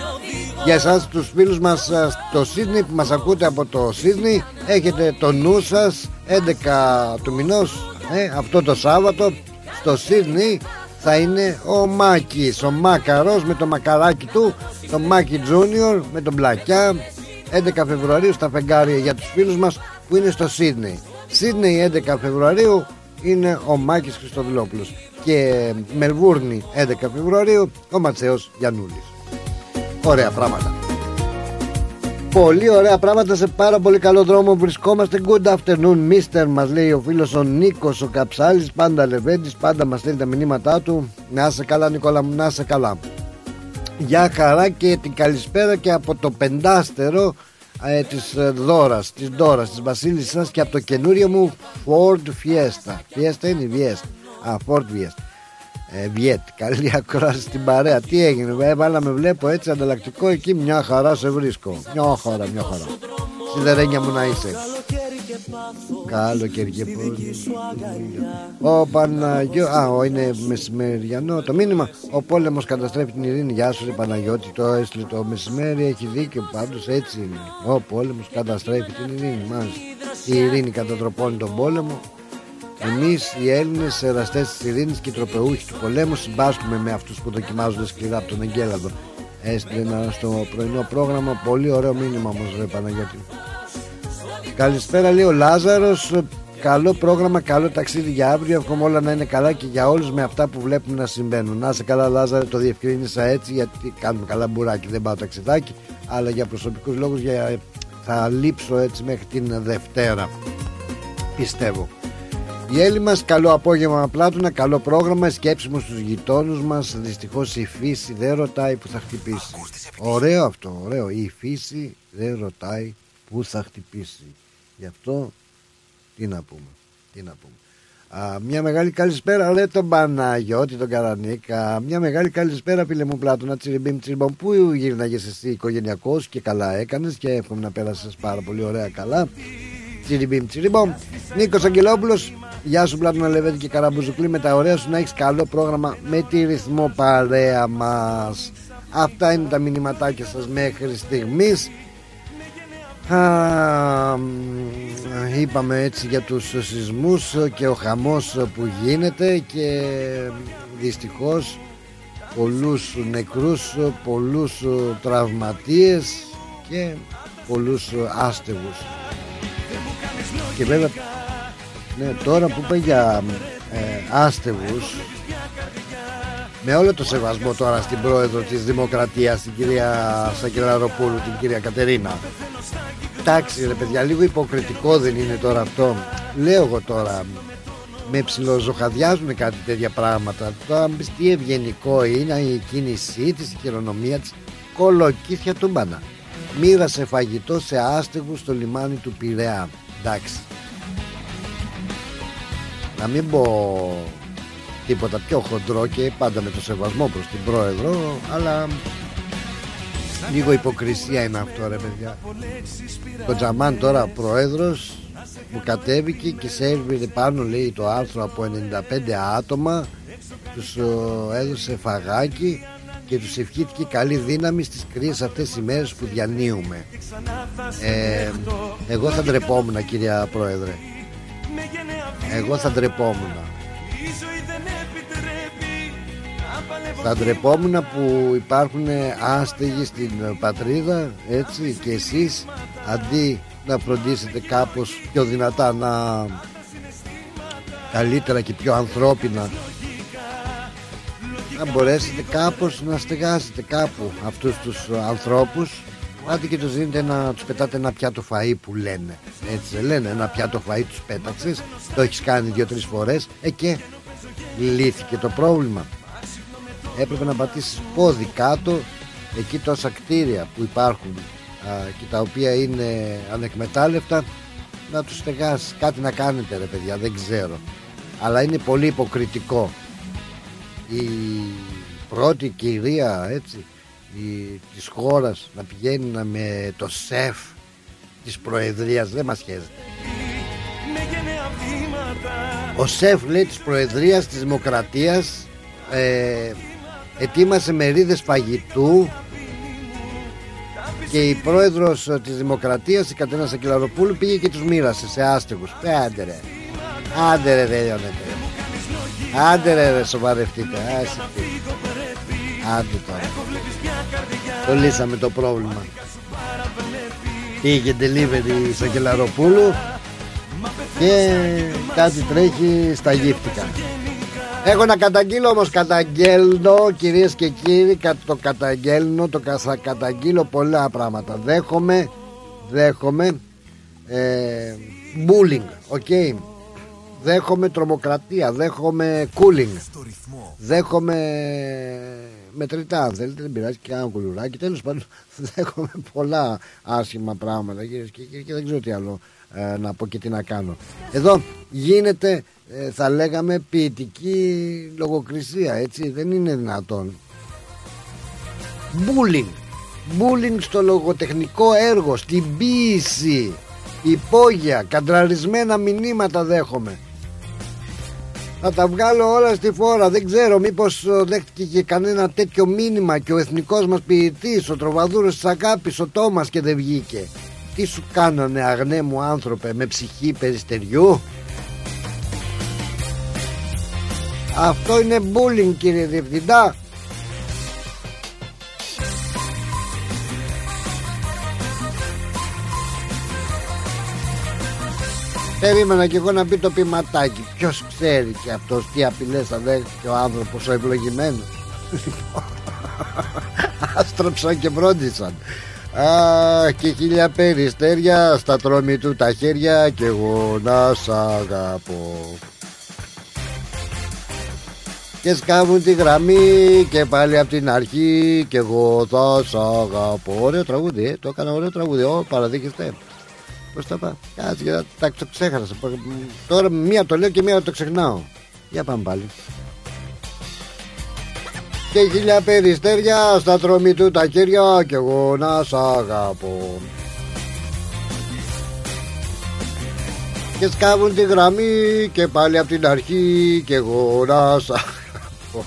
για εσάς τους φίλους μας ε, στο Σίδνη που μας ακούτε από το Σίδνη έχετε το νου σας 11 του μηνός ε, αυτό το Σάββατο. Στο Σίδνη θα είναι ο Μάκης ο Μάκαρος με το μακαράκι του το Μάκη Τζούνιορ με τον Μπλακιά. 11 Φεβρουαρίου στα φεγγάρια για τους φίλους μας που είναι στο Σίδνεϊ. Σίδνεϊ 11 Φεβρουαρίου είναι ο Μάκης Χριστοδηλόπουλος και Μελβούρνη 11 Φεβρουαρίου ο Ματσέος Γιαννούλης ωραία πράγματα. Πολύ ωραία πράγματα σε πάρα πολύ καλό δρόμο βρισκόμαστε. Good afternoon mister μας λέει ο φίλος ο Νίκος ο Καψάλης Πάντα Λεβέντης πάντα μας στέλνει τα μηνύματά του. Να είσαι καλά Νικόλα μου να είσαι καλά. Γεια χαρά και την καλησπέρα και από το πεντάστερο ε, της ε, Δώρας, της Δώρας, της Βασίλισσας και από το καινούριο μου Ford Fiesta Fiesta είναι η Fiesta Α, Ford Fiesta ε, Βιέτ, καλή ακρόαση στην παρέα. Τι έγινε, έβαλα με βλέπω έτσι ανταλλακτικό εκεί. Μια χαρά σε βρίσκω. Μια χαρά, μια χαρά. Σιδερένια μου να είσαι. Καλοκαίρι και Ο Παναγιώ... Α, ο, είναι μεσημεριανό το μήνυμα. Ο πόλεμος καταστρέφει την ειρήνη. Γεια σου, Παναγιώτη. Το έστειλε το μεσημέρι. Έχει δίκιο. Πάντως έτσι είναι. Ο πόλεμος καταστρέφει την ειρήνη. Μάλιστα. Η ειρήνη κατατροπώνει τον πόλεμο. Εμείς οι Έλληνες εραστές της ειρήνης και οι τροπεούχοι του πολέμου συμπάσχουμε με αυτούς που δοκιμάζονται σκληρά από τον Εγκέλαδο. Έστειλε στο πρωινό πρόγραμμα. Πολύ ωραίο μήνυμα όμως, ρε Παναγιώτη. Καλησπέρα, λέει ο Λάζαρος. Καλό πρόγραμμα, καλό ταξίδι για αύριο. Εύχομαι όλα να είναι καλά και για όλους με αυτά που βλέπουμε να συμβαίνουν. Να είσαι καλά, Λάζαρο, το διευκρίνησα έτσι γιατί κάνουμε καλά μπουράκι. Δεν πάω ταξιδάκι, αλλά για προσωπικούς λόγους για... θα λείψω έτσι μέχρι την Δευτέρα. Πιστεύω. Η Έλλη μας καλό απόγευμα Πλάτωνα Καλό πρόγραμμα σκέψη μου στους γειτόνους μας Δυστυχώς η φύση δεν ρωτάει που θα χτυπήσει Ωραίο αυτό ωραίο Η φύση δεν ρωτάει που θα χτυπήσει Γι' αυτό τι να πούμε Τι να πούμε. Α, μια μεγάλη καλησπέρα λέει τον Παναγιώτη τον Καρανίκα. Μια μεγάλη καλησπέρα φίλε μου Πλάτωνα Τσιριμπίμ τσιριμπομ. Πού γύρναγες εσύ οικογενειακός και καλά έκανες Και εύχομαι να πέρασες πάρα πολύ ωραία καλά. Τσιριμπίμ τσιριμπομ. Νίκος Αγγελόπουλος Γεια σου Πλάτωνα Λεβέντη και Καραμπουζουκλή. Με τα ωραία σου να έχεις καλό πρόγραμμα με τη ρυθμό παρέα μας. Αυτά είναι τα μηνυματάκια σας μέχρι στιγμής Α, είπαμε έτσι για τους σεισμούς και ο χαμός που γίνεται και δυστυχώς πολλούς νεκρούς, πολλούς τραυματίες και πολλούς άστεγους. Και βέβαια ναι, τώρα που είπε για ε, άστεγους με όλο το σεβασμό τώρα στην πρόεδρο της Δημοκρατίας την κυρία Σακελαροπούλου, την κυρία Κατερίνα εντάξει ρε παιδιά λίγο υποκριτικό δεν είναι τώρα αυτό. Λέω εγώ τώρα με ψιλοζοχαδιάζουν κάτι τέτοια πράγματα. Τώρα μπεις τι ευγενικό είναι η κίνησή της η χειρονομία της κολοκύθια τούμπανα. Μοίρασε φαγητό σε άστεγους στο λιμάνι του Πειραιά. Εντάξει. Να μην πω τίποτα πιο χοντρό και πάντα με το σεβασμό προς την πρόεδρο αλλά λίγο υποκρισία είναι αυτό ρε παιδιά. Το Τζαμάν τώρα πρόεδρος που κατέβηκε και σέρβιρε πάνω λέει το άρθρο από 95 άτομα τους έδωσε φαγάκι και τους ευχήθηκε καλή δύναμη στις κρύες αυτές τις μέρες που διανύουμε. Ε, εγώ θα ντρεπόμουν κυρία Πρόεδρε. Εγώ θα ντρεπόμουν Θα ντρεπόμουν που υπάρχουν άστεγοι στην πατρίδα έτσι και εσείς αντί να φροντίσετε κάπως πιο δυνατά να καλύτερα και πιο ανθρώπινα να μπορέσετε κάπως να στεγάσετε κάπου αυτούς τους ανθρώπους. Άντε και τους δίνετε να τους πετάτε ένα πιάτο φαΐ που λένε Έτσι δεν λένε ένα πιάτο φαΐ τους πέταξες Το έχεις κάνει δύο-τρεις φορές Ε και λύθηκε το πρόβλημα Έπρεπε να πατήσεις πόδι κάτω. Εκεί τόσα κτίρια που υπάρχουν α, Και τα οποία είναι ανεκμετάλλευτα Να τους στεγάσεις Κάτι να κάνετε ρε παιδιά δεν ξέρω. Αλλά είναι πολύ υποκριτικό. Η πρώτη κυρία έτσι η, της χώρας να πηγαίνει με το σεφ της προεδρίας δεν μας χαίρεται ο σεφ λέει της προεδρίας της δημοκρατίας ε, ετοίμασε μερίδες φαγητού και η πρόεδρος της δημοκρατίας η Κατένα Σακελαροπούλου πήγε και τους μοίρασε σε άστεγους. Ε, άντε ρε. Άντε ρε δεν άντε ρε, ρε σοβαρευτείτε. Άντε τώρα. Το λύσαμε το πρόβλημα. Πήγε delivery στο Κελαροπούλου Και κάτι τρέχει στα γύφτικα Έχω να καταγγείλω όμως καταγγέλνω κυρίες και κύριοι Το καταγγέλνω, το καταγγείλω πολλά πράγματα Δέχομαι Δέχομαι ε, bullying, ok. Δέχομαι τρομοκρατία, δέχομαι cooling. Δέχομαι μετρητά, αν θέλετε, δεν πειράζει και ένα κουλουράκι. Τέλος πάντων, δέχομαι πολλά άσχημα πράγματα κυρίες και κύριοι και δεν ξέρω τι άλλο ε, να πω και τι να κάνω. Εδώ γίνεται, ε, θα λέγαμε, ποιητική λογοκρισία, έτσι. Δεν είναι δυνατόν. Bullying. Bullying στο λογοτεχνικό έργο, στην ποίηση. Υπόγεια, καντραρισμένα μηνύματα δέχομαι. Θα τα βγάλω όλα στη φόρα. Δεν ξέρω μήπως ε, δέχτηκε και κανένα τέτοιο μήνυμα και ο εθνικός μας ποιητής, ο τροβαδούρος της αγάπης, ο Τόμας και δεν βγήκε. Τι σου κάνανε αγνέ μου άνθρωπε με ψυχή περιστεριού; Αυτό είναι bullying κύριε Διευθυντά. Περίμενα και εγώ να πει το ποιηματάκι. Ποιος ξέρει και αυτός τι απειλές θα δέχτηκε ο άνθρωπος ο ευλογημένος. Άστραψαν και βρόντισαν. Α, και χίλια περιστέρια στα τρόμη του τα χέρια και εγώ να σ' αγαπώ. Και σκάβουν τη γραμμή και πάλι από την αρχή και εγώ θα σ' αγαπώ. Ωραίο τραγούδι, ε, το έκανα ωραίο τραγούδι, Ω, παραδείχεστε. Πώς τα πάω. Κάτσε και τα, το ξέχασα. Τώρα μία το λέω και μία το ξεχνάω. Για πάμε πάλι. Και χίλια περιστέρια στα τρομή του τα χέρια και εγώ να σ' αγαπώ. Και σκάβουν τη γραμμή και πάλι από την αρχή και εγώ να σ' αγαπώ.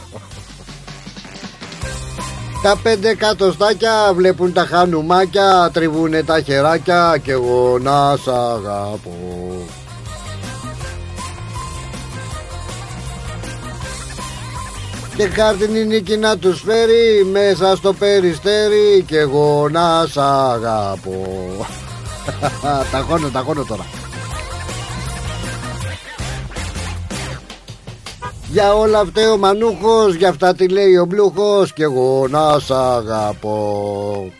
Τα πέντε κατοστάκια βλέπουν τα χανουμάκια Τριβούνε τα χεράκια και εγώ να σ' αγαπώ. Και χάρτινη νίκη να τους φέρει Μέσα στο περιστέρι Και εγώ να σ' αγαπώ. Τα χώνω, τα χώνω τώρα Για όλα αυτά ο Μανούχος Για αυτά τι λέει ο Μπλούχος Κι εγώ να σ' αγαπώ.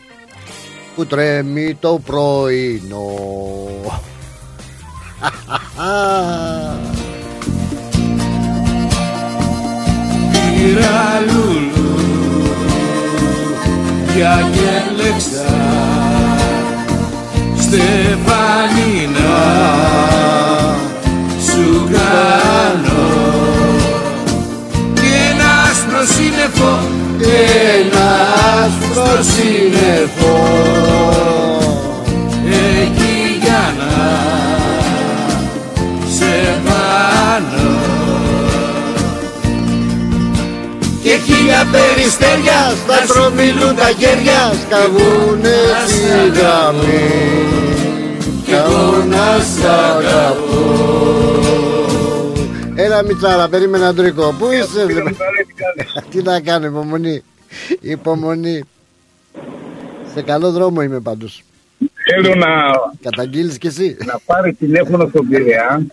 Που τρέμει το πρωινό. Πήρα λουλού Για γέλεξα. Στεφανίνα Σου κάνω σύννεφο ένα άσπρο σύννεφο. Εκεί για να σε πάνω. Και χίλια περιστέρια στα στρομιλούν τα χέρια σκαβούνε στη γραμμή. Κι εγώ να σ' αγαπώ. Έλα Μιτσάρα, περίμενα Αντρίκο. Πού είσαι, Τι να κάνω, υπομονή. Υπομονή. Σε καλό δρόμο είμαι πάντως. Θέλω να. Καταγγείλεις κι εσύ. Να πάρει τηλέφωνο στον Πειραιά.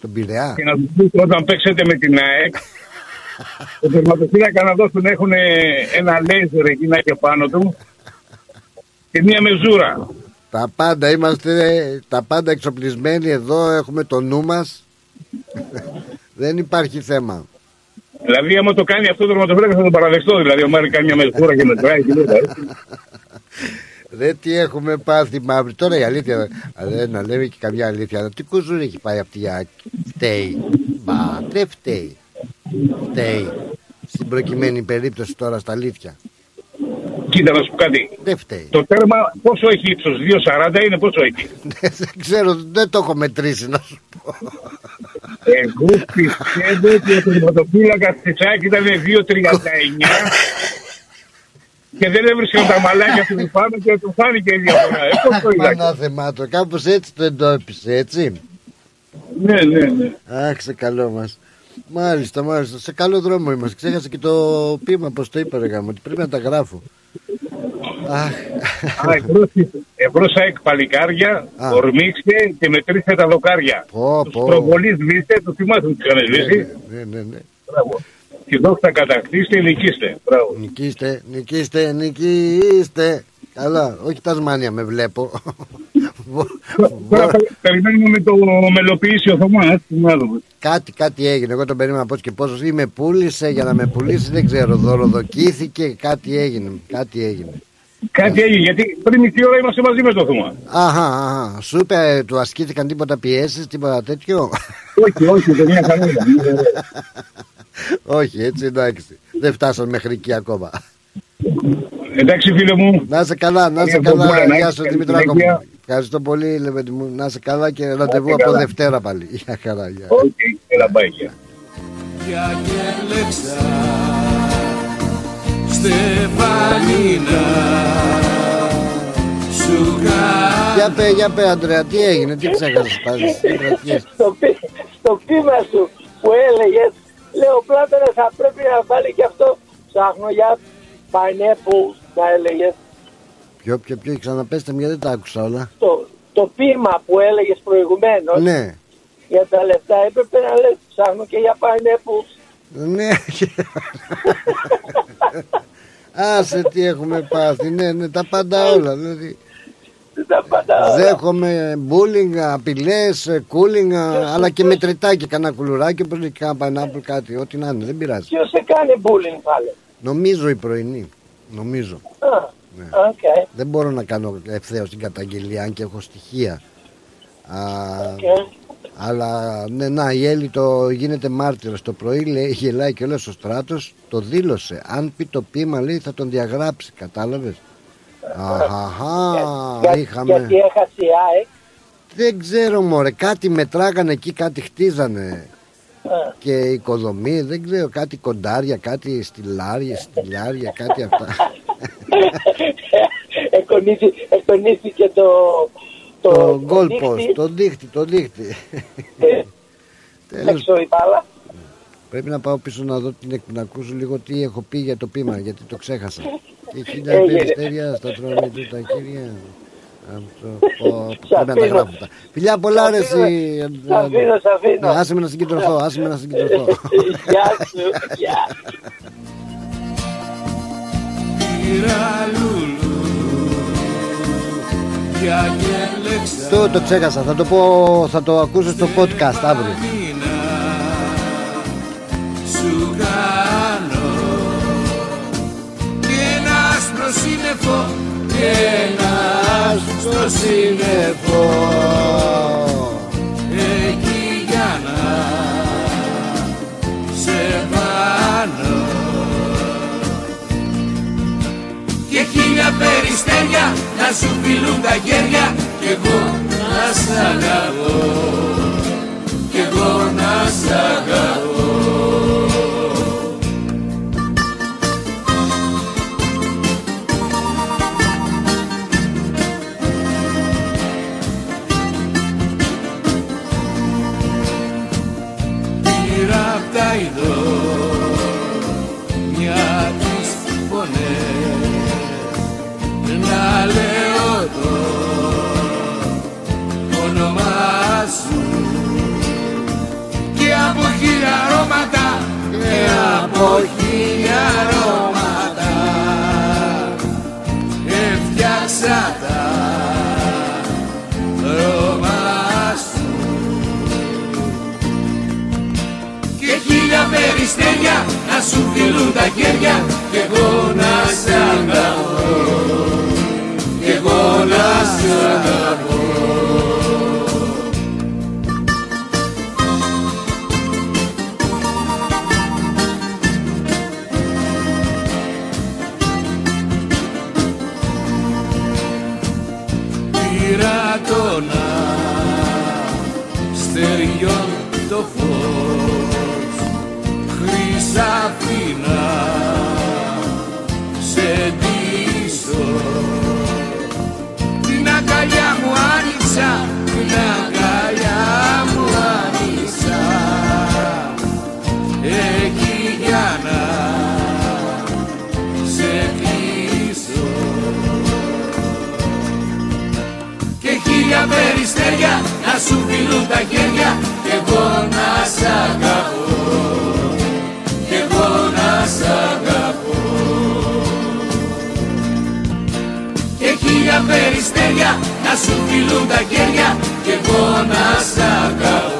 Τον Πειραιά. Και να του πεις όταν παίξετε με την ΑΕΚ. Το τερματοφύλακα να δώσουν έχουν ένα λέιζερ εκεί να έχει πάνω του και μία μεζούρα. Τα πάντα είμαστε τα πάντα εξοπλισμένοι εδώ, έχουμε το νου μας δεν υπάρχει θέμα. Δηλαδή, άμα το κάνει αυτό το τερματοφύλακα θα το παραδεχτώ. Δηλαδή, ο Μάρι κάνει μια μεσούρα και μετράει και Δεν τι έχουμε πάθει μαύρη. Τώρα η αλήθεια, δεν να λέμε και καμιά αλήθεια. Τι κουζούρι έχει πάει αυτή η Φταίει. Μπα, δεν φταίει. Φταίει. Στην προκειμένη περίπτωση τώρα στα αλήθεια. Κοίτα να σου πω κάτι. Δεν φταίει. Το τέρμα πόσο έχει ύψος, 2,40 είναι πόσο έχει; δεν ξέρω, δεν το έχω μετρήσει να σου πω. Εγώ πιστεύω ότι ο τερματοφύλακα της ΣΑΚ ήταν 2,39 και δεν έβρισκαν τα μαλάκια του πάνω και του φάνηκε η διαφορά. Ε, πώς το είδα. Πανάθεμάτο, κάπως έτσι το εντόπισε, έτσι. Ναι, ναι, ναι. Αχ, σε καλό μας. Μάλιστα, μάλιστα. Σε καλό δρόμο είμαστε. Ξέχασα και το πείμα, πώ το είπα, ρε ότι πρέπει να τα γράφω. Αχ. Εμπρός ΑΕΚ παλικάρια, ορμήξε και μετρήστε τα δοκάρια. Πω, πω. Τους προβολείς σβήστε, το θυμάστε που τους είχαν σβήσει. Ναι, ναι, ναι. Μπράβο. Και δόξα κατακτήστε, νικήστε. Μπράβο. Νικήστε, νικήστε, νικήστε. Καλά, όχι τα σμάνια με βλέπω. Τώρα πε- περιμένουμε με το μελοποίηση ο Θωμάς. Να δούμε. Κάτι, κάτι έγινε. Εγώ τον περίμενα πώς και πόσος. Ή με πούλησε για να με πουλήσει, δεν ξέρω. Δωροδοκήθηκε, κάτι έγινε. Κάτι έγινε. Κάτι έγινε, γιατί πριν μισή ώρα είμαστε μαζί με το Θωμά. Αχα, αχα. Σου είπε, του ασκήθηκαν τίποτα πιέσεις, τίποτα τέτοιο; όχι, όχι, δεν είναι κανένα. όχι, έτσι εντάξει. Δεν φτάσαν μέχρι εκεί ακόμα. Εντάξει, φίλε μου. Να είσαι καλά, να είσαι Καλή καλά. απόγευμα, να Γεια έχεις σου, καλή Δημητράκο μου. συνέχεια. Ευχαριστώ πολύ, Λεβέντη μου. Να είσαι καλά και ραντεβού από καλά. Δευτέρα πάλι. Γεια χαρά. γεια. Οκ, έλα, bye, γεια. Για και λέξα Στεφανίνα Σου Για πέ, για πέ, Αντρέα, τι έγινε, τι ξέχασες πάλι. τι κρατιές. στο, πεί- στο πείμα σου που έλεγες, λέω Πλάτωνα θα πρέπει να βάλει και αυτό. Ψάχνω για pineapple, να έλεγες. Ποιο, ποιο, ποιο, ξαναπέστε μου γιατί δεν τα άκουσα όλα. Το, το πείμα που έλεγες προηγουμένως Ναι, για τα λεφτά έπρεπε να λες ψάχνω και για pineapple. ναι. Άσε τι έχουμε πάθει, ναι, ναι, τα πάντα όλα. Δηλαδή, Τα πάντα όλα. δέχομαι bullying, απειλές, trolling, αλλά και μετρητάκι, κανένα κουλουράκι, όπως λέει κάνα pineapple, κάτι, ό,τι να είναι, δεν πειράζει. Ποιος σε κάνει bullying πάλι; Νομίζω η πρωινή, νομίζω. Α, Ναι. οκ. Δεν μπορώ να κάνω ευθέως την καταγγελία, αν και έχω στοιχεία. Α, οκ. Αλλά ναι, να, η Έλλη το γίνεται μάρτυρος το πρωί, λέει, γελάει και όλος ο στράτος, το δήλωσε. Αν πει το ποίημα, λέει, θα τον διαγράψει, κατάλαβες; Αχαχα, Για- είχαμε... Γιατί έχασε η ΑΕΚ. Δεν ξέρω μωρέ, κάτι μετράγανε εκεί, κάτι χτίζανε. Α, Και οικοδομή, δεν ξέρω, κάτι κοντάρια, κάτι στυλάρια, στυλιάρια, κάτι αυτά. εκονίσει- Εκονίστηκε το, το, το goal δίχτυ post, το δίχτυ, το δίχτυ. και Τέλος, έξω η μπάλα. πρέπει να πάω πίσω να δω την εκ- να ακούσω λίγο τι έχω πει για το πείμα, γιατί το ξέχασα. Και χίλια Έγινε. περιστέρια στα τρώνε του τα κύρια. Αυτό, πω, Σ' πρέπει να τα αφήνω. γράφω αυτά. Φιλιά πολλά ρε Σ' αφήνω, εσύ. σ' αφήνω, σ' αφήνω. Ναι, Άσε με να συγκεντρωθώ, άσε με να συγκεντρωθώ. Γεια σου, γεια. Πήρα λουλού. Για και λέξα Το, το ξέχασα, θα το πω, θα το ακούσω στο podcast αύριο. Σου κάνω. Και ένα άσπρο σύννεφο χίλια περιστέρια να σου φιλούν τα χέρια Κι εγώ να σ' αγαπώ. Κι εγώ να σ' αγαπώ από χίλια αρώματα. Έφτιαξα τα αρώμα σου και χίλια περιστέρια να σου φιλούν τα χέρια κι εγώ να σ' αγαπώ. Κι εγώ να σ' αγαπώ να σου φιλούν τα χέρια κι εγώ να σ' αγαπώ. Κι εγώ να σ' αγαπώ. Και χίλια περιστέρια να σου φιλούν τα χέρια και εγώ να σ' αγαπώ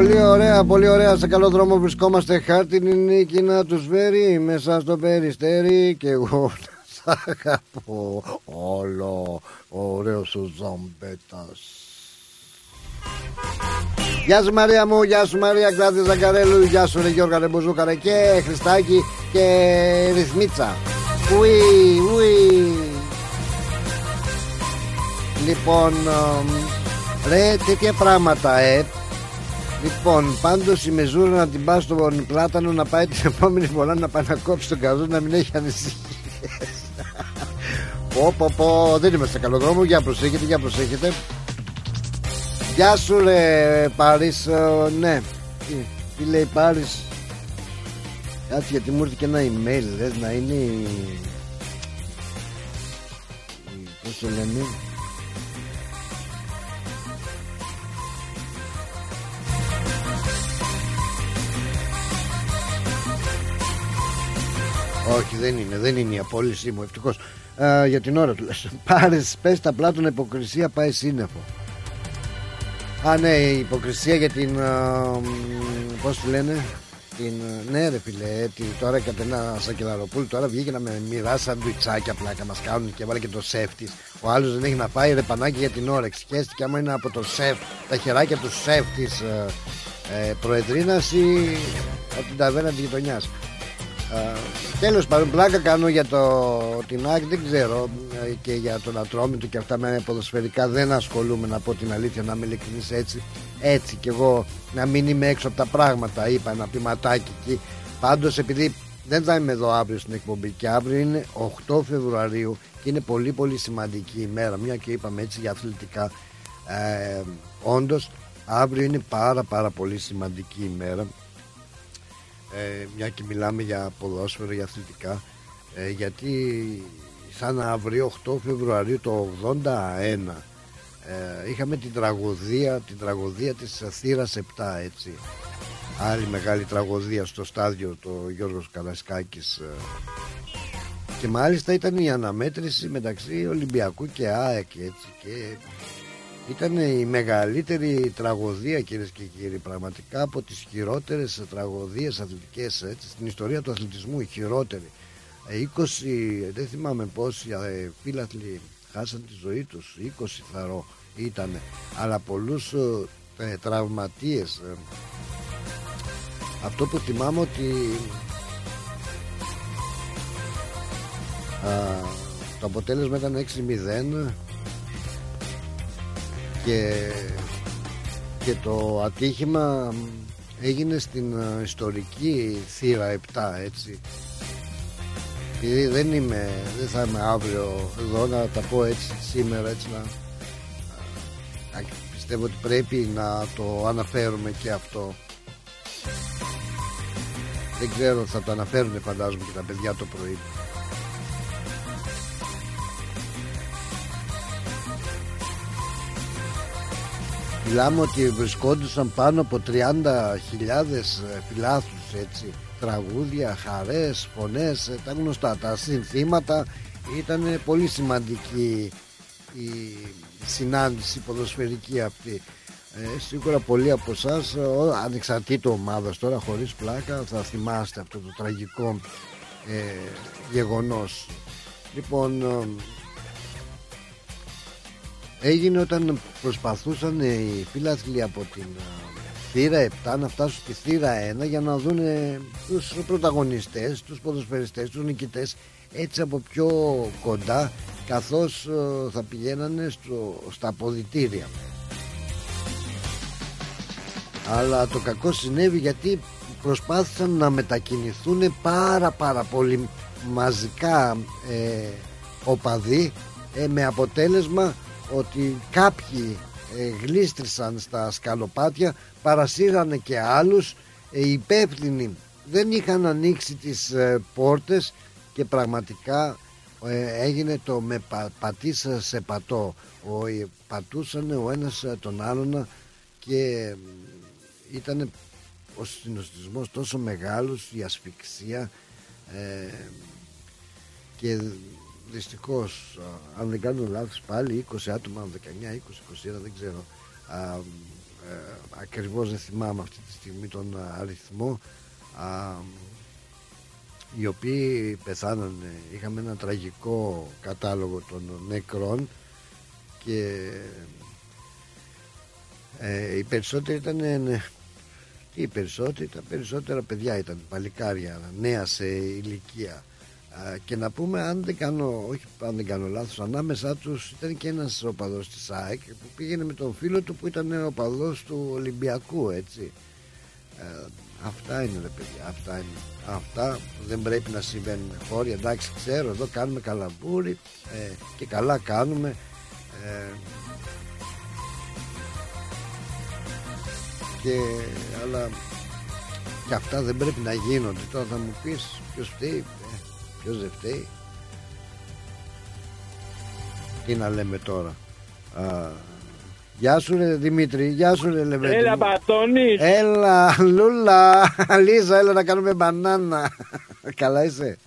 Πολύ ωραία, πολύ ωραία. Σε καλό δρόμο βρισκόμαστε. Χάρτινη νίκη να τους βέρει μέσα στο περιστέρι. Και εγώ να σ' αγαπώ. Όλο ωραίος ο ζομπέτα. Γεια σου Μαρία μου, γεια σου Μαρία Κλάδη Ζαγκαρέλου, γεια σου ρε Γιώργα Ρεμπουζούκαρε και Χριστάκη και Ρυθμίτσα. Ουί, ουί. Λοιπόν, εμ, ρε τέτοια πράγματα, ε. Λοιπόν, πάντως η μεζούρα να την πας στον πλάτανο να πάει την επόμενη φορά να πάει να κόψει τον καζό να μην έχει ανησυχίες. πω, πω, πω, δεν είμαστε καλό δρόμο. Για προσέχετε, για προσέχετε. Γεια σου, ρε Πάρης. Ε, ναι, τι, τι λέει Πάρης; Κάτσε γιατί μου ήρθε και ένα email, λες να είναι η... η- Πώς το λένε; Όχι δεν είναι, δεν είναι η απόλυσή μου ευτυχώς ε, Για την ώρα του λες Πάρες, πες τα πλάτωνα υποκρισία πάει σύννεφο Α ναι η υποκρισία για την ε, μ, Πώς τη λένε την, ε, ναι ρε φίλε, ε, τι, τώρα η Κατερίνα Σακελαροπούλου τώρα βγήκε να με μοιράσει σαντουιτσάκια πλάκα μας κάνουν και βάλε και το σεφ της. Ο άλλος δεν έχει να πάει ρε πανάκι για την όρεξη. Χαίστηκε άμα είναι από το σεφ, τα χεράκια του σεφ της ε, ε, προεδρίνας ή από την ταβέρνα της γειτονιάς. Ε, Τέλος πάντων πλάκα κάνω για το, την ΑΕΚ δεν ξέρω ε, και για τον Ατρόμητο και αυτά με ποδοσφαιρικά δεν ασχολούμαι να πω την αλήθεια να είμαι ειλικρινής έτσι έτσι κι εγώ να μην είμαι έξω από τα πράγματα είπα ένα πηματάκι εκεί. Πάντως επειδή δεν θα είμαι εδώ αύριο στην εκπομπή και αύριο είναι 8 Φεβρουαρίου και είναι πολύ πολύ σημαντική ημέρα μια και είπαμε έτσι για αθλητικά ε, όντως αύριο είναι πάρα πάρα πολύ σημαντική ημέρα ε, μια και μιλάμε για ποδόσφαιρο, για αθλητικά ε, γιατί σαν αύριο 8 Φεβρουαρίου το 81 ε, είχαμε την τραγωδία την τραγωδία της θύρας 7 έτσι. Άλλη μεγάλη τραγωδία στο στάδιο το Γιώργος Καλασκάκης ε, και μάλιστα ήταν η αναμέτρηση μεταξύ Ολυμπιακού και ΑΕΚ έτσι και ήταν η μεγαλύτερη τραγωδία κυρίες και κύριοι πραγματικά από τις χειρότερες τραγωδίες αθλητικές έτσι, στην ιστορία του αθλητισμού η χειρότερη Ε, 20 δεν θυμάμαι πόσοι ε, φίλαθλοι χάσαν τη ζωή τους 20 θαρώ ήταν αλλά πολλούς ε, ε, τραυματίες ε. αυτό που θυμάμαι ότι α, το αποτέλεσμα ήταν 6-0 και, και το ατύχημα έγινε στην ε, ιστορική θύρα 7 έτσι. Επειδή δεν είμαι δεν θα είμαι αύριο εδώ να τα πω έτσι σήμερα έτσι να, να πιστεύω ότι πρέπει να το αναφέρουμε και αυτό. Δεν ξέρω θα το αναφέρουν φαντάζομαι και τα παιδιά το πρωί Μιλάμε ότι βρισκόντουσαν πάνω από 30.000 φιλάθλους έτσι. Τραγούδια, χαρές, φωνές ε, τα γνωστά. Τα συνθήματα ήταν πολύ σημαντική η συνάντηση ποδοσφαιρική αυτή. Ε, σίγουρα πολλοί από εσάς ανεξαρτήτω ομάδας τώρα χωρίς πλάκα θα θυμάστε αυτό το τραγικό ε, γεγονός. Λοιπόν ε, έγινε όταν προσπαθούσαν οι φίλαθλοι από την ε, θύρα 7 να φτάσουν στη θύρα 1 για να δουν τους πρωταγωνιστές, τους ποδοσφαιριστές, τους νικητές έτσι από πιο κοντά καθώς ε, θα πηγαίνανε στο, στα αποδητήρια. Αλλά το κακό συνέβη γιατί προσπάθησαν να μετακινηθούν πάρα πάρα πολύ μαζικά ε, οπαδοί ε, με αποτέλεσμα ότι κάποιοι ε, γλίστρησαν στα σκαλοπάτια παρασύρανε και άλλους ε, οι υπεύθυνοι δεν είχαν ανοίξει τις ε, πόρτες και πραγματικά ε, έγινε το με πα, πατήσα σε πατώ ο, ε, πατούσαν ο ένας ε, τον άλλον και ήταν ο συνοστισμός τόσο μεγάλος, η ασφυξία ε, και δυστυχώς α, αν δεν κάνω λάθος πάλι 20 άτομα, 19, 20, 21 δεν ξέρω. Α, ε, ακριβώς δεν θυμάμαι αυτή τη στιγμή τον αριθμό α, οι οποίοι πεθάνανε. Είχαμε ένα τραγικό κατάλογο των νεκρών και ε, οι περισσότεροι ήταν ναι, οι περισσότεροι, τα περισσότερα παιδιά ήταν παλικάρια, νέα σε ηλικία και να πούμε αν δεν κάνω, όχι αν δεν κάνω λάθος ανάμεσά τους ήταν και ένας οπαδός της ΑΕΚ που πήγαινε με τον φίλο του που ήταν οπαδός του Ολυμπιακού έτσι. Ε, αυτά είναι ρε παιδιά αυτά είναι. Αυτά δεν πρέπει να συμβαίνουν χώροι εντάξει ξέρω εδώ κάνουμε καλαμπούρι ε, και καλά κάνουμε ε, και αλλά και αυτά δεν πρέπει να γίνονται. Τώρα θα μου πεις ποιος φταίει Ποιος δεν φταίει; Τι να λέμε τώρα; Α, Γεια σου ρε Δημήτρη Γεια σου ρε Λεβέντη Έλα Πατώνης Έλα Λούλα Λίζα έλα να κάνουμε μπανάνα Καλά είσαι;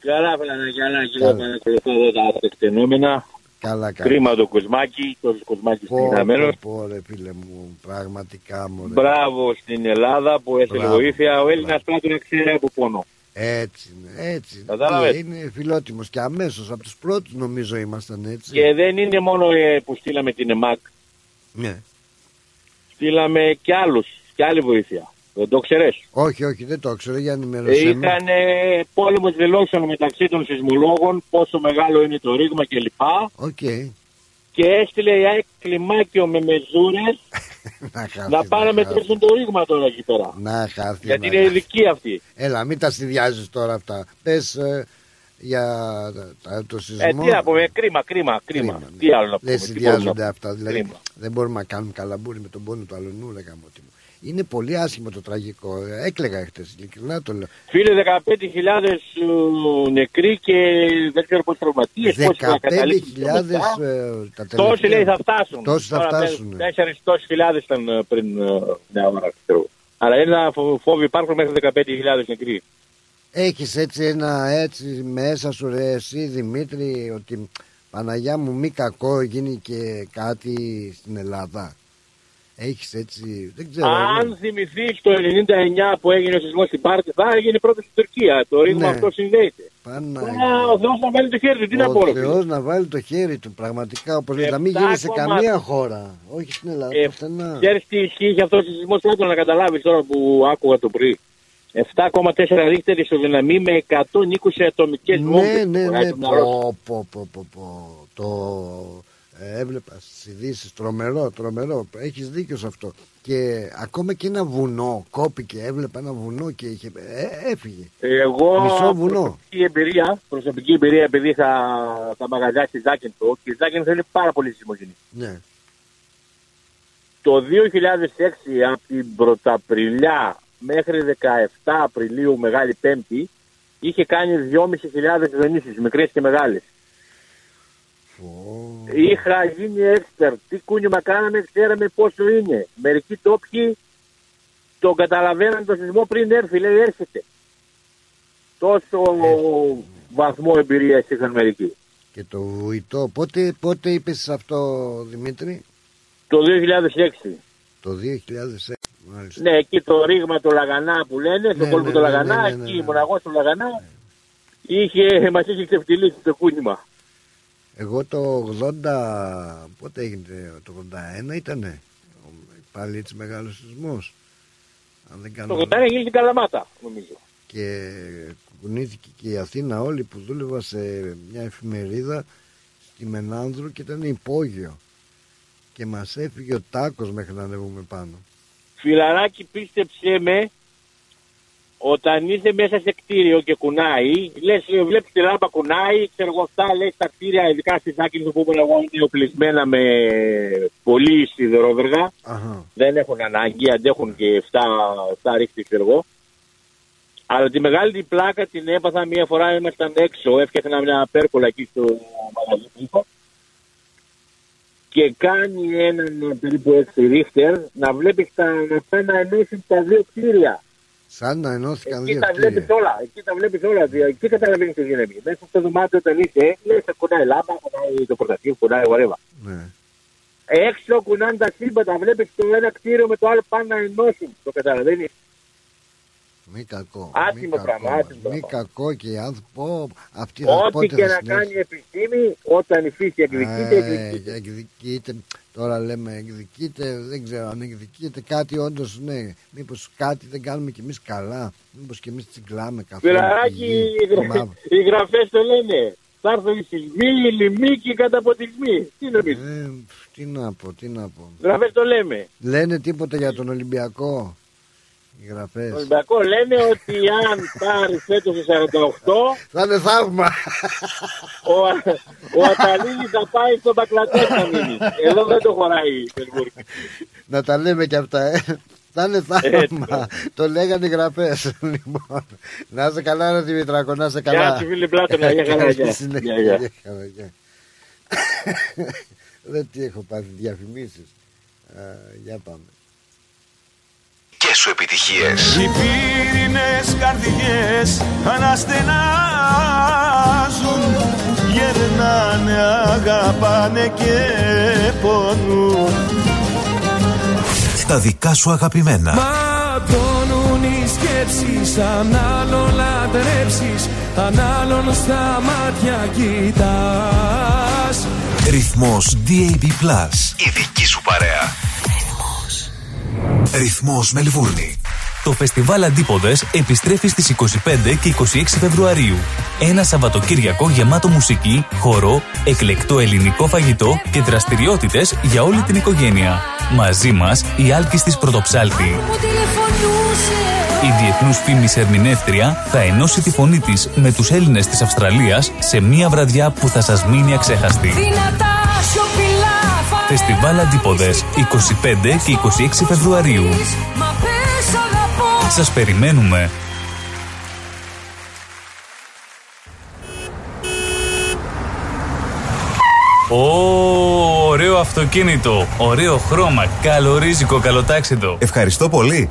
Καλά καλά καλά Και εγώ παρακολουθώ εδώ τα τεκτενόμενα Καλά, καλά. Κρίμα το κοσμάκι, το κοσμάκι συγκεκριμένο. Πω, ρε φίλε μου, πραγματικά μου. Μπράβο στην Ελλάδα που έστειλε βοήθεια. Ο Έλληνας πρέπει να ξέρει από πόνο. Έτσι είναι, έτσι Κατάλαβες; είναι. φιλότιμος και αμέσως από τους πρώτους νομίζω ήμασταν έτσι. Και δεν είναι μόνο ε, που στείλαμε την ΕΜΑΚ. Ναι. Στείλαμε και άλλους, και άλλη βοήθεια. Δεν το ξέρεις. Όχι, όχι, δεν το ξέρω για Ε, ενημερώσέ με. Ήταν ε, πόλεμος δηλώσεων μεταξύ των σεισμολόγων, πόσο μεγάλο είναι το ρήγμα κλπ. Οκ. Και έστειλε η ΑΕΚ κλιμάκιο με μεζούρες να, χάθει, να πάνε να μετρήσουν το ρήγμα τώρα εκεί πέρα. Να χάθει. Γιατί να είναι χάθει. ειδικοί αυτοί. Έλα, μην τα συνδυάζεις τώρα αυτά. Πες για τα- το Ε, σεισμό. τι να πούμε, κρίμα, κρίμα, κρίμα. Τι άλλο να πούμε. Δεν τι συνδυάζονται μπορούμε να αυτά. Δηλαδή Κρίμα. δεν μπορούμε να κάνουμε καλαμπούρι με τον πόνο του αλωνού, λέγαμε ότι μου. Είναι πολύ άσχημο το τραγικό. Ε, Έκλεγα χτες, ειλικρινά το λέω. Φίλε, 15.000 ε, νεκροί και δεν ξέρω πόσοι τραυματίες. 15.000 ε, τα τελευταία. Τόσοι λέει θα φτάσουν. Τόσοι θα Τώρα, φτάσουν. Τέσσερις τόσοι χιλιάδες ήταν ε, πριν ε, μια ώρα, ξέρω. Αλλά ένα φο- φόβο υπάρχουν μέχρι 15.000 νεκροί. Έχεις έτσι ένα έτσι μέσα σου ρε εσύ Δημήτρη ότι Παναγιά μου μη κακό γίνει και κάτι στην Ελλάδα. Έχεις έτσι, δεν ξέρω. Αν θυμηθεί το 99 που έγινε ο σεισμός στην Πάρτη, θα έγινε πρώτα στην Τουρκία. Το ρήγμα Ναι. αυτό συνδέεται. Παναγιά. Α, ο Θεός να βάλει το χέρι του, τι να πω. Ο ρε φίλε. Θεός να βάλει το χέρι του πραγματικά όπως λέει, να μην 7,2. γίνει σε καμία χώρα. Όχι στην Ελλάδα, Ε, πουθενά. Ξέρεις τι ισχύει για αυτό ο σεισμό, άκου να καταλάβεις τώρα που άκουγα το πρωί. 7,4 ρίχτερ ισοδυναμή με 120 ατομικές Ναι, βόμβες. ναι, Χωράει ναι, το μυαλό σου. πω, πω, πω, πω, πω. Το ε, έβλεπα στις ειδήσεις, τρομερό, τρομερό. Έχεις δίκιο σε αυτό. Και ακόμα και ένα βουνό κόπηκε, έβλεπα ένα βουνό και είχε, ε, έφυγε. Εγώ Μισό βουνό. προσωπική εμπειρία, προσωπική εμπειρία επειδή θα, θα μαγαζιά στη Ζάκεντο και η Ζάκεντο είναι πάρα πολύ σεισμογενή. Ναι. Το 2006 από την πρωταπριλιά μέχρι 17 Απριλίου Μεγάλη Πέμπτη είχε κάνει 2.500 δονήσεις, μικρές και μεγάλες. Είχα γίνει expert. Τι κούνημα κάναμε, ξέραμε πόσο είναι. Μερικοί τόπιοι τον καταλαβαίναν το σεισμό πριν έρθει, λέει έρχεται. Τόσο βαθμό εμπειρίας είχαν μερικοί. Και το βουητό, πότε, πότε είπες σε αυτό Δημήτρη, Το 2006. το 2006. Μάλιστα. Ναι, εκεί το ρήγμα του Λαγανά που λένε, στον Ναι, κόλπο ναι, του ναι, Λαγανά, ναι, ναι, ναι, εκεί ναι. ήμουν εγώ στο Λαγανά, είχε, μας είχε ξεφτυλίσει το κούνημα. Εγώ το 80, πότε έγινε, το 81 ήτανε, πάλι έτσι μεγάλος σεισμός. Αν δεν κάνω... Το 81 έγινε στην Καλαμάτα, νομίζω. και κουνήθηκε και η Αθήνα όλη που δούλευα σε μια εφημερίδα στη Μενάνδρου και ήταν υπόγειο και μας έφυγε ο τάκος μέχρι να ανέβουμε πάνω Φιλαράκι πίστεψέ με, όταν είσαι μέσα σε κτίριο και κουνάει, λες, βλέπεις τη λάμπα κουνάει, ξέρω εγώ αυτά, λες τα κτίρια, ειδικά στη Σάκη που ήμουν εγώ, είναι οπλισμένα με πολύ σιδερόβεργα. Αχα. Δεν έχουν ανάγκη, αντέχουν και 7, 7 ρίχτη, ξέρω εγώ. Αλλά τη μεγάλη την πλάκα την έπαθα μία φορά, ήμασταν έξω, έφτιαχνα μια πέρκολα εκεί στο μαγαζί που είχα. και κάνει έναν περίπου έξι ρίχτερ να βλέπεις τα, να πάει να ενώσει τα δύο κτίρια. Σαν να ενώθηκαν Εκεί δύο τα κτίρια. βλέπεις όλα, εκεί τα βλέπεις όλα, δι- εκεί καταλαβαίνεις τι γίνεται. Μέσα στο δωμάτιο όταν είσαι, λες κουνάει λάμπα, κουνάει το πρωταθλήμα, κουνάει whatever. Ναι. Έξω κουνάνε τα σύμπαντα, βλέπεις το ένα κτίριο με το άλλο πάνε να ενώσουν. Το καταλαβαίνεις. Μη κακό. Άτιμο μη πράγμα, κακό. άτιμο Μη πράγμα. κακό και οι άνθρωποι. πω, Αυτοί θα Ό,τι πότε και θα να συνέλθουν. κάνει η επιστήμη, όταν η φύση εκδικείται, Ε, εκδικείται. εκδικείται. Τώρα λέμε εκδικείται, δεν ξέρω αν εκδικείται κάτι όντως, ναι. Μήπως κάτι δεν κάνουμε κι εμείς καλά. Μήπως κι εμείς τσιγκλάμε καθόλου. Φιλαράκι, οι, γρα- Μαύρο. οι γραφές το λένε. Θα έρθουν οι σεισμοί, οι λοιμοί και οι καταποτισμοί. Τι νομίζεις; Ε, τι να πω, τι να πω. Γραφές το λέμε. Λένε τίποτα για τον Ολυμπιακό; Οι γραφές. Το Ολυμπιακό λένε ότι αν πάρεις φέτος το 48, Θα είναι θαύμα. ο, ο Αταλίνης θα πάει στον Μπακλατές να μείνει. Εδώ δεν το χωράει η Πεσμούρ. να τα λέμε και αυτά, ε. Θα είναι θαύμα. το λέγανε οι γραφές. Λοιπόν, να είσαι καλά, ρε Δημητράκο, να είσαι καλά. Γεια σου, φίλε Πλάτωνα, γεια χαρά, γεια. Καλή συνέχεια, Γεια, γεια. γεια χαρά, γεια. Δεν τι έχω πάθει διαφημίσεις. Α, Για πάμε. Και σου επιτυχίες. Οι πύρινες καρδιές αναστενάζουν Γερνάνε, αγαπάνε και πονούν Τα δικά σου αγαπημένα. Ματώνουν οι σκέψεις Αν άλλον λατρέψεις Αν άλλον στα μάτια κοιτάς Ρυθμός DAB+. Η δική σου παρέα. Ρυθμός Μελβούρνη. Το φεστιβάλ Αντίποδες επιστρέφει στις 25 και 26 Φεβρουαρίου. Ένα Σαββατοκύριακο γεμάτο μουσική, χορό, εκλεκτό ελληνικό φαγητό και δραστηριότητες για όλη την οικογένεια. Μαζί μας η Άλκης της Πρωτοψάλτη. Η διεθνούς φήμης ερμηνεύτρια θα ενώσει τη φωνή της με τους Έλληνες της Αυστραλίας σε μια βραδιά που θα σας μείνει αξέχαστη. Δυνατά σιωπηλά Φεστιβάλ Αντίποδες 25 και 26 Φεβρουαρίου. Μα πες αγαπώ Σας περιμένουμε. Ω, ωραίο αυτοκίνητο, ωραίο χρώμα, καλορίζικο, καλοτάξιτο. Ευχαριστώ πολύ.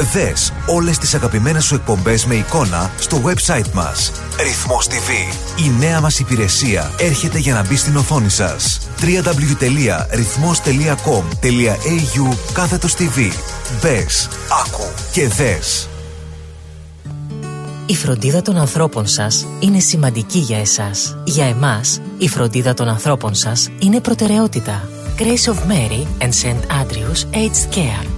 Δες όλες τις αγαπημένες σου εκπομπές με εικόνα στο website μας. Ρυθμός TV. Η νέα μας υπηρεσία έρχεται για να μπει στην οθόνη σας. www.rythmos.com.au κάθετος TV. Μπες, άκου και δες. Η φροντίδα των ανθρώπων σας είναι σημαντική για εσάς. Για εμάς, η φροντίδα των ανθρώπων σας είναι προτεραιότητα. Grace of Mary and St. Andrews Aged Care.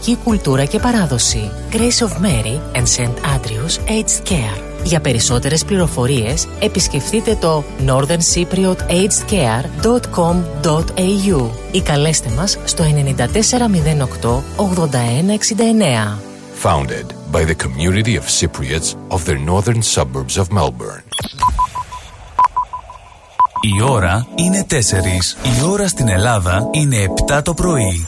κουλτούρα και παράδοση. Grace of Mary and St. Andrews Aged Care. Για περισσότερες πληροφορίες επισκεφτείτε το northerncypriotagedscare.com.au ή καλέστε μας στο 9408 8169. Founded by the community of Cypriots of the northern suburbs of Melbourne. Η ώρα είναι 4. Η ώρα στην Ελλάδα είναι 7 το πρωί.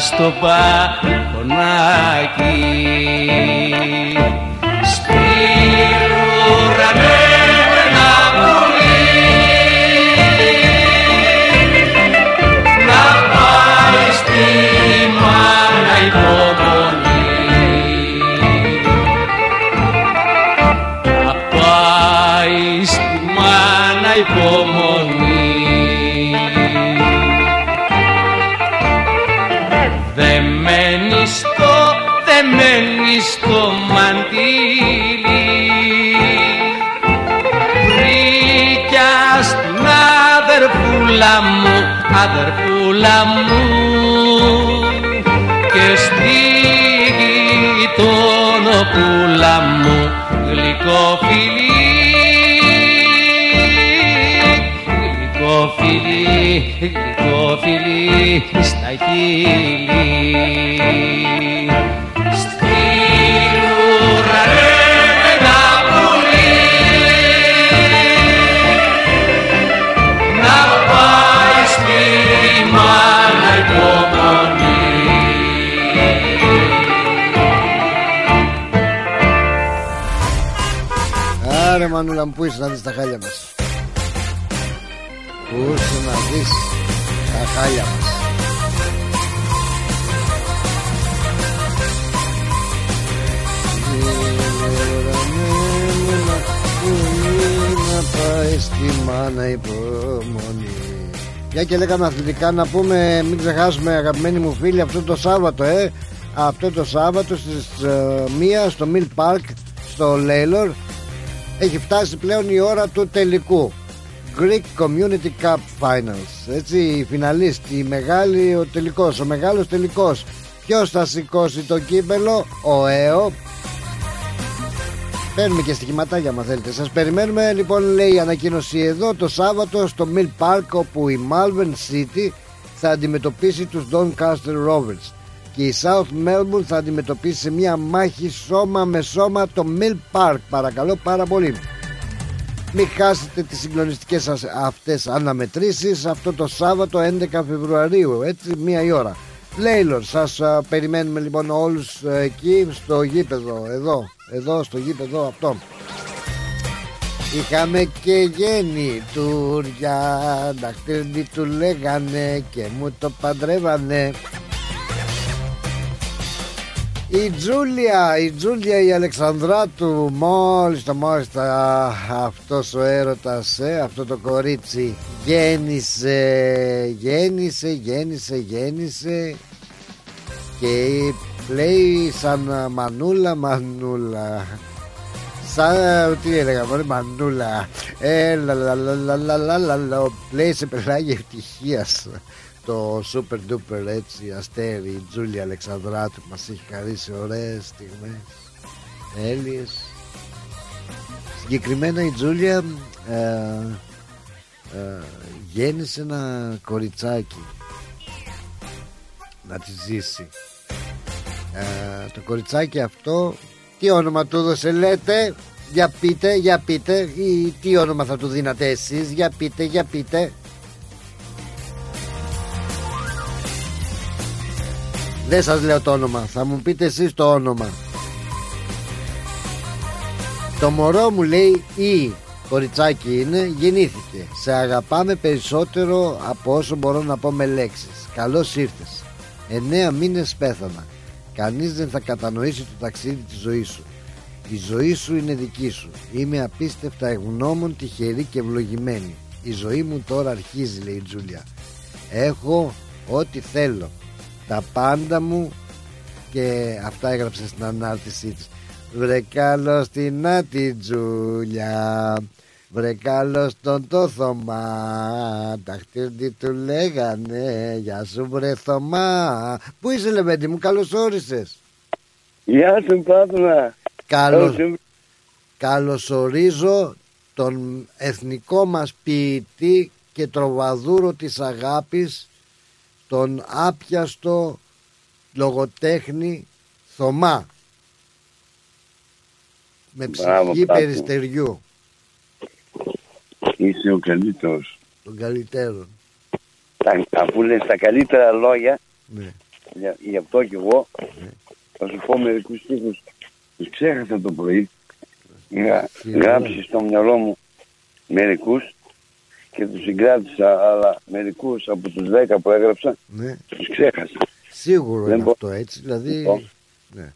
Στο μπαλκονάκι μανούλα μου που είσαι να δεις τα χάλια μας. Πού είσαι να δεις τα χάλια μας. Στη μάνα υπομονή Για και λέγαμε αθλητικά να πούμε Μην ξεχάσουμε αγαπημένοι μου φίλοι Αυτό το Σάββατο ε. Αυτό το Σάββατο στις ε, 1 στο Mill Park Στο Λέιλορ Έχει φτάσει πλέον η ώρα του τελικού. Greek Community Cup Finals. Έτσι η φιναλίστη Η μεγάλη ο τελικός Ο μεγάλος τελικός. Ποιος θα σηκώσει το κύπελο; Ο ΕΟ. Παίρνουμε και στοιχηματάκια αν θέλετε. Σας περιμένουμε λοιπόν λέει η ανακοίνωση εδώ Το Σάββατο στο Mill Park Όπου η Malvern City θα αντιμετωπίσει τους Doncaster Rovers Και η South Melbourne θα αντιμετωπίσει σε μια μάχη σώμα με σώμα το Mill Park. Παρακαλώ πάρα πολύ. Μην χάσετε τις συγκλονιστικές σας αυτές αναμετρήσεις αυτό το Σάββατο 11 Φεβρουαρίου έτσι μία η ώρα. Λέιλορ σας α, περιμένουμε λοιπόν όλους ε, εκεί στο γήπεδο εδώ εδώ στο γήπεδο αυτό. Είχαμε και γέννη τουριά Δαχτυλί του λέγανε και μου το παντρεύανε η Τζούλια, η Τζούλια η Αλεξανδράτου Μόλις το μόλις το, αυτός ο έρωτας, αυτό το κορίτσι γέννησε, γέννησε, γέννησε, γέννησε Και πλέει σαν μανούλα, μανούλα Σαν, τι έλεγα μανούλα Ε, πλέει λέει σε πελάγια ευτυχίας το super duper έτσι αστέρι η Τζούλια Αλεξανδράτου Μας έχει χαρίσει ωραίες στιγμές Έλειες Συγκεκριμένα η Τζούλια ε, ε, Γέννησε ένα κοριτσάκι Να τη ζήσει. Ε, το κοριτσάκι αυτό τι όνομα του έδωσε λέτε; Για πείτε, για πείτε ή τι όνομα θα του δίνατε εσείς για πείτε, για πείτε δεν σας λέω το όνομα. Θα μου πείτε εσείς το όνομα. Το μωρό μου λέει ή κοριτσάκι είναι γεννήθηκε. Σε αγαπάμε περισσότερο από όσο μπορώ να πω με λέξεις. Καλώς ήρθες. Εννέα μήνες πέθανα. Κανείς δεν θα κατανοήσει το ταξίδι της ζωής σου. Η ζωή σου είναι δική σου. Είμαι απίστευτα ευγνώμων, τυχερή και ευλογημένη. Η ζωή μου τώρα αρχίζει λέει η Τζούλια. Έχω ό,τι θέλω Τα πάντα μου Και αυτά έγραψε στην ανάρτησή της. Βρε καλώς την άτη Τζούλια Βρε καλώς τον το Θωμά. Τα χτύρντι του λέγανε Γεια σου βρε Θωμά Πού είσαι Λεβέντη μου καλώς όρισες. Γεια σου Πάτωνα. Καλώς Καλωσορίζω τον εθνικό μας ποιητή και τροβαδούρο της αγάπης τον άπιαστο λογοτέχνη Θωμά. Με Μπράβο, ψυχή Πάτο. περιστεριού. Είσαι ο καλύτερος. Των καλύτερων τα, Αφού λες τα καλύτερα λόγια Ναι. για, γι' αυτό κι εγώ θα σου πω μερικούς στίχους. Τους ξέχασα το πρωί. Είχα γράψεις στο μυαλό μου μερικούς και τους συγκράτησα αλλά μερικούς από τους 10 που έγραψα Ναι. τους ξέχασα Σίγουρο Δεν είναι μπο- αυτό έτσι Δηλαδή Λοιπόν. ναι.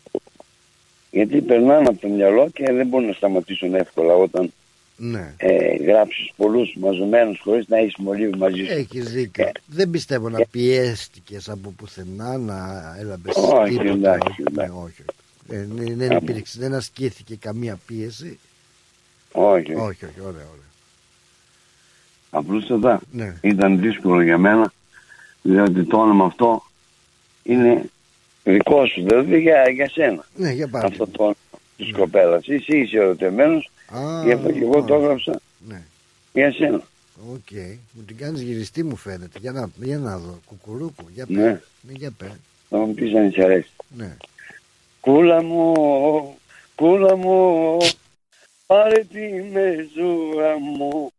γιατί περνάνε από το μυαλό και δεν μπορούν να σταματήσουν εύκολα όταν ναι. ε, γράψεις πολλούς μαζεμένους χωρίς να έχεις μολύβι μαζί σου. Έχεις δίκιο. Δεν πιστεύω να πιέστηκες από πουθενά να έλαβες Όχι, τίποτα. εντάξει, όχι, ναι, όχι. Ε, ναι, δεν, Άμα. υπήρξε, δεν ασκήθηκε καμία πίεση. Όχι, όχι. Όχι, όχι, ωραία, ωραία. Απλούστατα Ναι. ήταν δύσκολο για μένα διότι το όνομα αυτό είναι δικό σου, δηλαδή για, για σένα. Ναι, για πάρε. Αυτό το όνομα της κοπέλας. Εσύ είσαι ερωτεμένος, Α, γι' αυτό και εγώ το έγραψα Ναι. για σένα. Οκ. Μου την κάνεις γυριστή μου φαίνεται. Για να, για να δω. Κουκουρούκου. Για πέ. Ναι. Ναι, για πέ. Θα μου πεις αν σ' αρέσει. Ναι. Κούλα μου, κούλα μου, πάρε τη μεζούρα μου,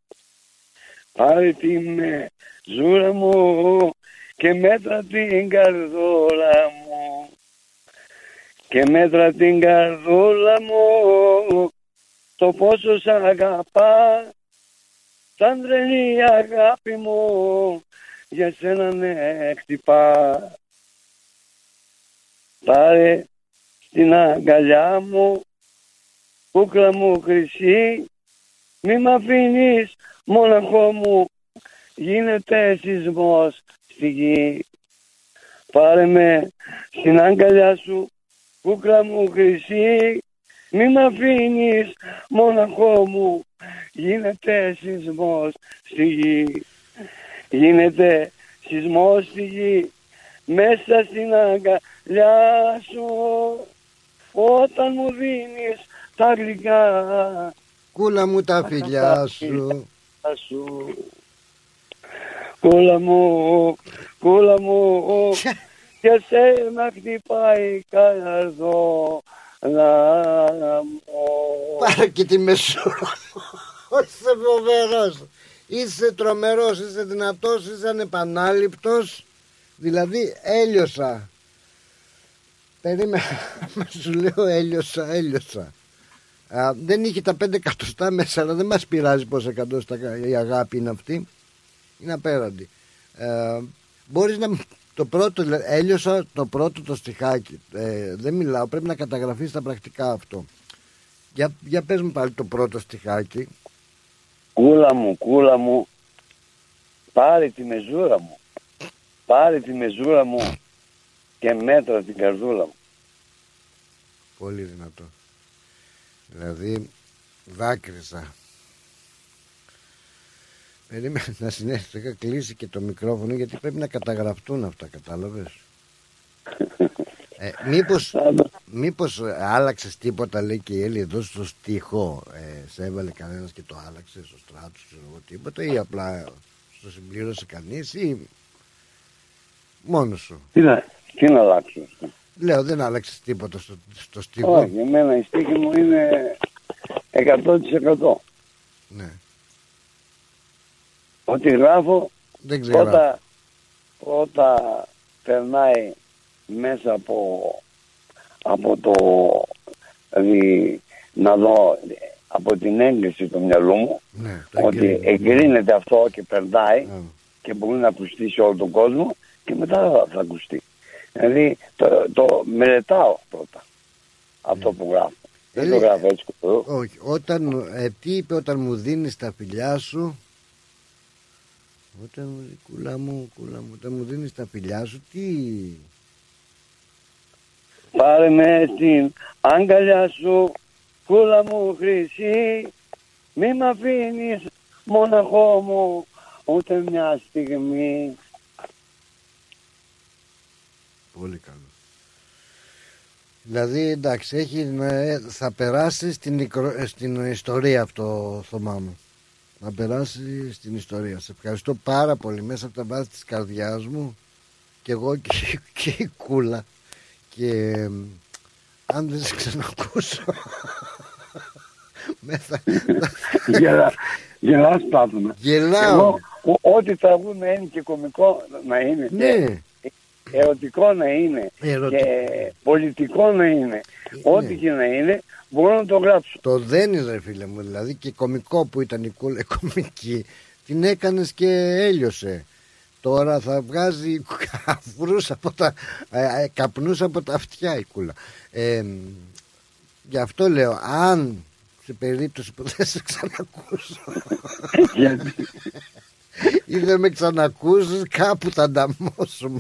πάρε τη μεζούρα μου και μέτρα την καρδούλα μου. Και μέτρα την καρδόλα μου. Το πόσο σ' αγαπά σαν τρελή αγάπη μου για σένα ναι χτυπά. Πάρε την αγκαλιά μου κούκλα μου χρυσή μη μ' αφήνεις Μόναχο μου γίνεται σεισμός στη γη. Πάρε με στην αγκαλιά σου, κούκλα μου χρυσή, μη μ' αφήνεις μόναχό μου, γίνεται σεισμός στη γη. Γίνεται σεισμός στη γη, μέσα στην αγκαλιά σου, όταν μου δίνεις τα γλυκά Κούλα μου τα φιλιά σου. σου. Κούλα μου, κούλα μου, και σε να χτυπάει καρδό να μου. Πάρε και τη μεσούρα μου. Είσαι φοβερός. Είσαι τρομερός, είσαι δυνατός, είσαι ανεπανάληπτος. Δηλαδή έλειωσα. Περίμενα, μα σου λέω έλειωσα, έλειωσα. Α, δεν είχε τα πέντε εκατοστά μέσα, αλλά δεν μας πειράζει πόσα εκατοστά η αγάπη είναι αυτή. Είναι απέραντη. Ε, μπορείς να... Το πρώτο, δηλαδή, έλειωσα το πρώτο το στιχάκι. Ε, δεν μιλάω, πρέπει να καταγραφείς στα πρακτικά αυτό. Για, για πες μου πάλι το πρώτο στιχάκι. Κούλα μου, κούλα μου, πάρε τη μεζούρα μου. Πάρε τη μεζούρα μου και μέτρα την καρδούλα μου. Πολύ δυνατό. Δηλαδή δάκρυσα. Περίμενα να συνέχισε. Είχα κλείσει και το μικρόφωνο γιατί πρέπει να καταγραφτούν αυτά, κατάλαβες; Ε, μήπως, μήπως άλλαξες τίποτα λέει και η Έλλη εδώ στο στίχο ε, σε έβαλε κανένας και το άλλαξε στο στράτος ξέρω εγώ τίποτα ή απλά στο συμπλήρωσε κανείς ή μόνος σου; Τι να, τι να αλλάξω. Λέω δεν άλλαξες τίποτα στο, στο στίχο. Όχι, εμένα η στίχη μου είναι 100%. Ναι. Ό,τι γράφω Δεν ξέρω. πρώτα, πρώτα περνάει μέσα από, από το δηλαδή να δω από την έγκριση του μυαλού μου Ναι, ότι εγκρίνεται αυτό και περνάει και μπορεί να ακουστεί σε όλο τον κόσμο και μετά θα ακουστεί. Δηλαδή το, το μελετάω πρώτα αυτό που γράφω. Δεν το Έλεγε- γράφω έτσι κοντό. Όχι, όταν, ε, τι είπε όταν μου δίνεις τα φιλιά σου; Όταν μου κούλα μου, κούλα μου, όταν μου δίνεις τα φιλιά σου, τι... Πάρε με στην αγκαλιά σου, κούλα μου χρυσή, μη μ' αφήνεις μοναχό μου ούτε μια στιγμή. Πολύ καλό. Δηλαδή, εντάξει, έχει, ε, θα περάσει στην, οικρο- ε, στην ιστορία αυτό, Θωμά μου. Θα περάσει στην ιστορία. Σε ευχαριστώ πάρα πολύ μέσα από τα βάθη της καρδιάς μου και εγώ και, και η κούλα. Και ε, αν δεν σε ξανακούσω... μέσα, Γελά, γελάς Πλάτωνα. Γελάω. Εγώ, ο- ό,τι τραγούδι είναι και κωμικό να είναι. Ναι. Και ερωτικό να είναι. Ερωτικό. Και πολιτικό να είναι. Ό,τι και να είναι, μπορώ να το γράψω. Το δένει ρε φίλε μου δηλαδή και κομικό που ήταν η κούλα η κομική την έκανες και έλειωσε. Τώρα θα βγάζει καφρούς από τα, ε, ε, καπνούς από τα αυτιά η κούλα. Ε, γι' αυτό λέω αν σε περίπτωση που δεν σε ξανακούσω ή δεν με ξανακούσεις κάπου θα ανταμώσουμε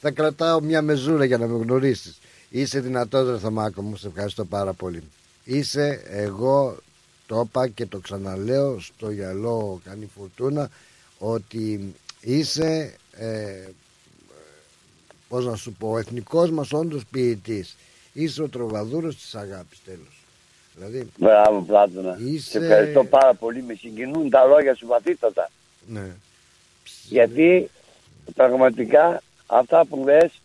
θα κρατάω μια μεζούρα για να με γνωρίσεις είσαι δυνατός ρε Θωμάκο μου σε ευχαριστώ πάρα πολύ είσαι εγώ το είπα και το ξαναλέω στο γυαλό κάνει φουρτούνα ότι είσαι ε, πώς να σου πω ο εθνικός μας όντως ποιητής είσαι ο τροβαδούρος της αγάπης τέλος δηλαδή Μπράβο Πλάτωνα. Είσαι- Σε ευχαριστώ πάρα πολύ. Με συγκινούν τα λόγια σου βαθύτατα. Ναι. Γιατί πραγματικά αυτά που λες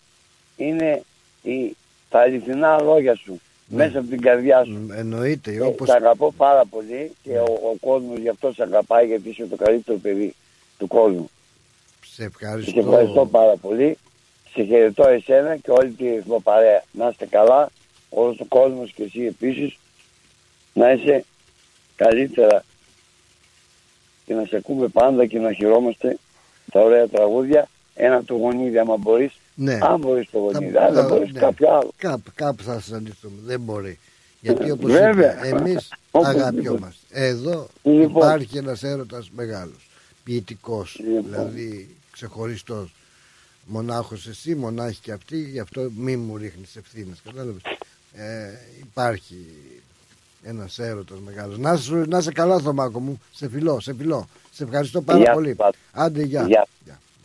είναι η, τα αληθινά λόγια σου. Μέσα από την καρδιά σου. εννοείται Ε, όπως Σ' αγαπώ πάρα πολύ και ο, ο κόσμος γι' αυτό σε αγαπάει γιατί είσαι το καλύτερο παιδί του κόσμου. σε Και ευχαριστώ σε ευχαριστώ πάρα πολύ. Σε χαιρετώ εσένα και όλη τη ρυθμό παρέα. Να είστε καλά, όλος ο κόσμος και εσύ επίσης. Να είσαι καλύτερα και να σε ακούμε πάντα και να χαιρόμαστε τα ωραία τραγούδια. Ένα το γονίδι άμα μπορείς. Ναι. Αν μπορείς το Θα- γονίδι, αν δεν θα- μπορείς ναι. κάποιο άλλο. Κάπου, κάπου θα συναντηθούμε. Δεν μπορεί. Γιατί όπως Βέβαια. είπα, εμείς Όπως αγαπιόμαστε. Εδώ Λοιπόν. υπάρχει ένας έρωτας μεγάλος, ποιητικός, δηλαδή ξεχωριστός. Μονάχος εσύ, μονάχη και αυτή, γι' αυτό μη μου ρίχνεις ευθύνες, κατάλαβες. Ε, υπάρχει ένας έρωτας μεγάλος. Να, σου, να είσαι καλά Θωμάκο μου, σε φιλώ, σε φιλώ. Σε ευχαριστώ πάρα Γεια σου, πολύ. Πάτο. Άντε, γεια. Γεια.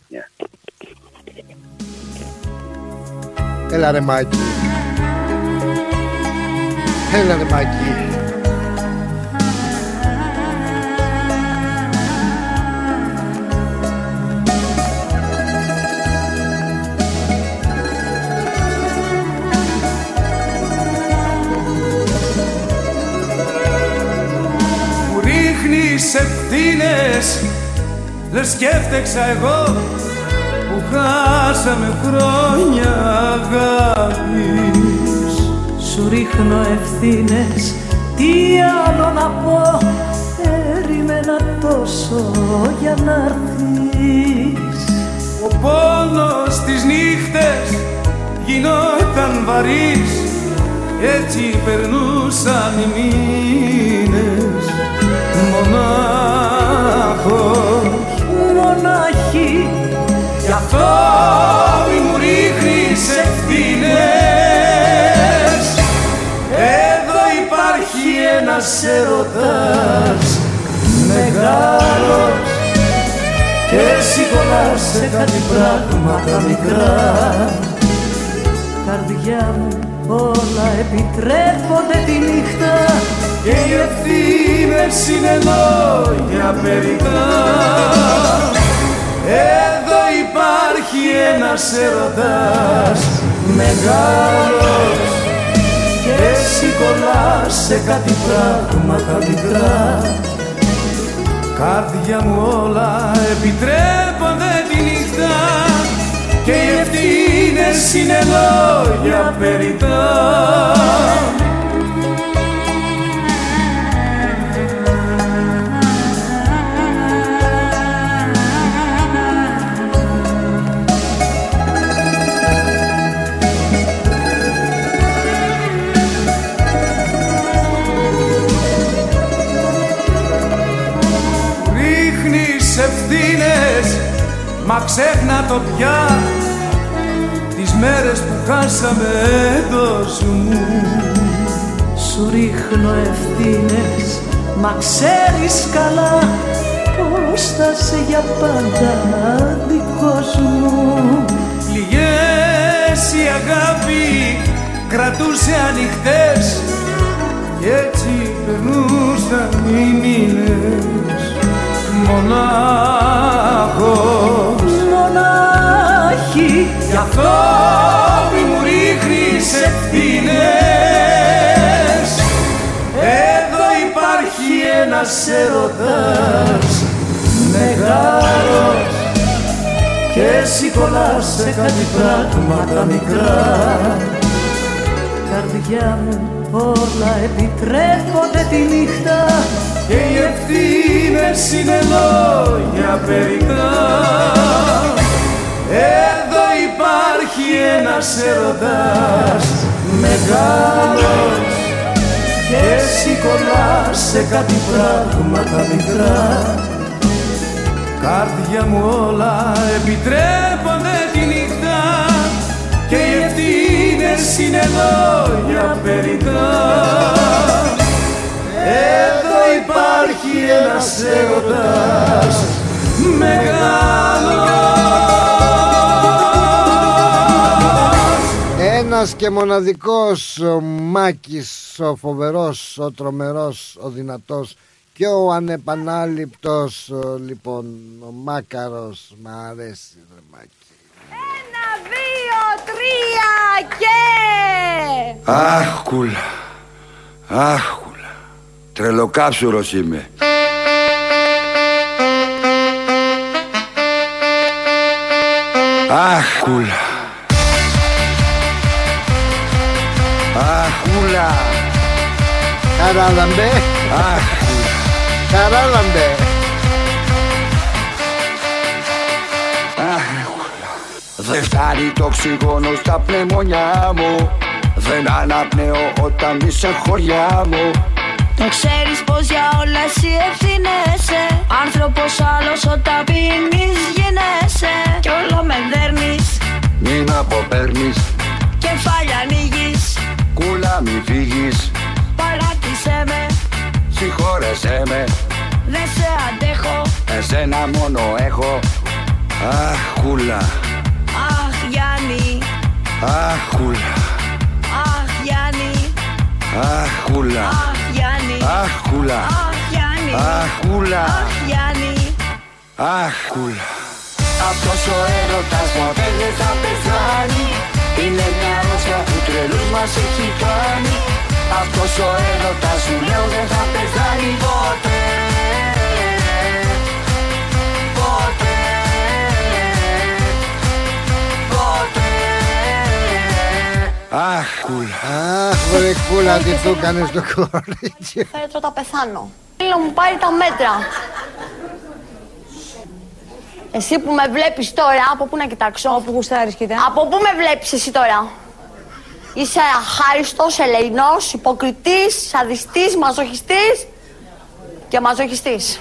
Γεια. Έλα ρε Μάκη. Έλα ρε Μάκη. Ρίχνεις ευθύνες Λες και έφτεξα εγώ Που χάσαμε χρόνια αγάπης. Σου ρίχνω ευθύνες Τι άλλο να πω; Περίμενα τόσο για να έρθεις. Ο πόνος τις νύχτες γινόταν βαρύς Έτσι περνούσαν οι μήνες Μονάχος. Μονάχη. Γι' αυτό μη μου ρίχνεις ευθύνες. Εδώ υπάρχει ένας έρωτας Μεγάλος. Και εσύ κολλάς σε κάτι πράγματα μικρά. Καρδιά μου όλα επιτρέπονται τη νύχτα Και οι ευθύνες είναι λόγια περιτά Εδώ υπάρχει ένας έρωτας Μεγάλος. Και εσύ κολλάς σε κάτι πράγματα μικρά. Καρδιά μου όλα επιτρέπονται τη νύχτα. Και οι ευθύνες είναι λόγια περιτά Μα ξέχνα το πια Τις μέρες που χάσαμε εντός μου Σου ρίχνω ευθύνες Μα ξέρεις καλά Πως θα σε για πάντα δικός μου Πληγές η αγάπη κρατούσε ανοιχτές Κι έτσι περνούσαν οι μήνες Μονάχος. Μονάχη Γι' αυτό μη μου ρίχνεις ευθύνες. Εδώ υπάρχει ένας έρωτας Μεγάλος. Και εσύ κολλάς σε κάτι πράγματα μικρά. Καρδιά μου όλα επιτρέπονται τη νύχτα Και οι ευθύνες είναι λόγια περιτά Εδώ υπάρχει ένας έρωτας Μεγάλος Και εσύ κολλάς σε κάτι πράγματα μικρά. Καρδιά μου όλα επιτρέπονται τη νύχτα Και οι ευθύνες είναι λόγια περιτά Εδώ υπάρχει ένας έρωτας. Μεγάλος. Ένας και μοναδικός ο Μάκης, ο φοβερός, ο τρομερός, ο δυνατός και ο ανεπανάληπτος, ο, λοιπόν, ο Μάκαρος, μ' αρέσει ρε Μάκη. Δύο, τρία και... Αχ, κούλα. Αχ, κούλα. Τρελοκάψουρος είμαι. Αχ, κούλα. Αχ, κούλα. Καράλαμπε. Αχ, Καράλαμπε. Δεν φτάνει το οξυγόνο στα πνευμονιά μου. Δεν αναπνέω όταν είσαι χωριά μου. Το ξέρεις πως για όλα εσύ ευθύνεσαι Άνθρωπος άλλος όταν πίνεις γίνεσαι. Κι όλο με δέρνεις. Μην αποπέρνεις. Κεφάλια ανοίγεις. Κούλα μη φύγεις. Παράτησέ με. Συγχώρεσέ με. Δεν σε αντέχω. Εσένα μόνο έχω. Αχ κούλα. Αχ Γιάννη. Αχ κούλα. Αχ Γιάννη. Αχ κούλα. Αχ Γιάννη. Αχ κούλα. Αχ Γιάννη. Αχ κούλα. Αχ Γιάννη. Αχ κούλα. Αυτός ο έρωτας ποτέ δεν θα πεθάνει. Είναι μια αρρώστια που τρελούς μας έχει κάνει. Αυτός ο έρωτας σου λέω δεν θα πεθάνει ποτέ Ποτέ Αχ κούλα Αχ, βρε κούλα, τι του έκανες το κορίτσι. Φέρετρο θα πεθάνω Θέλω μου πάρει τα μέτρα Εσύ που με βλέπεις τώρα, από πού να κοιτάξω; Όπου γουστάρεις κοίτα Από πού με βλέπεις εσύ τώρα; Είσαι αχάριστος, ελεηνός, υποκριτής, σαδιστής, μαζοχιστής και μαζοχιστής.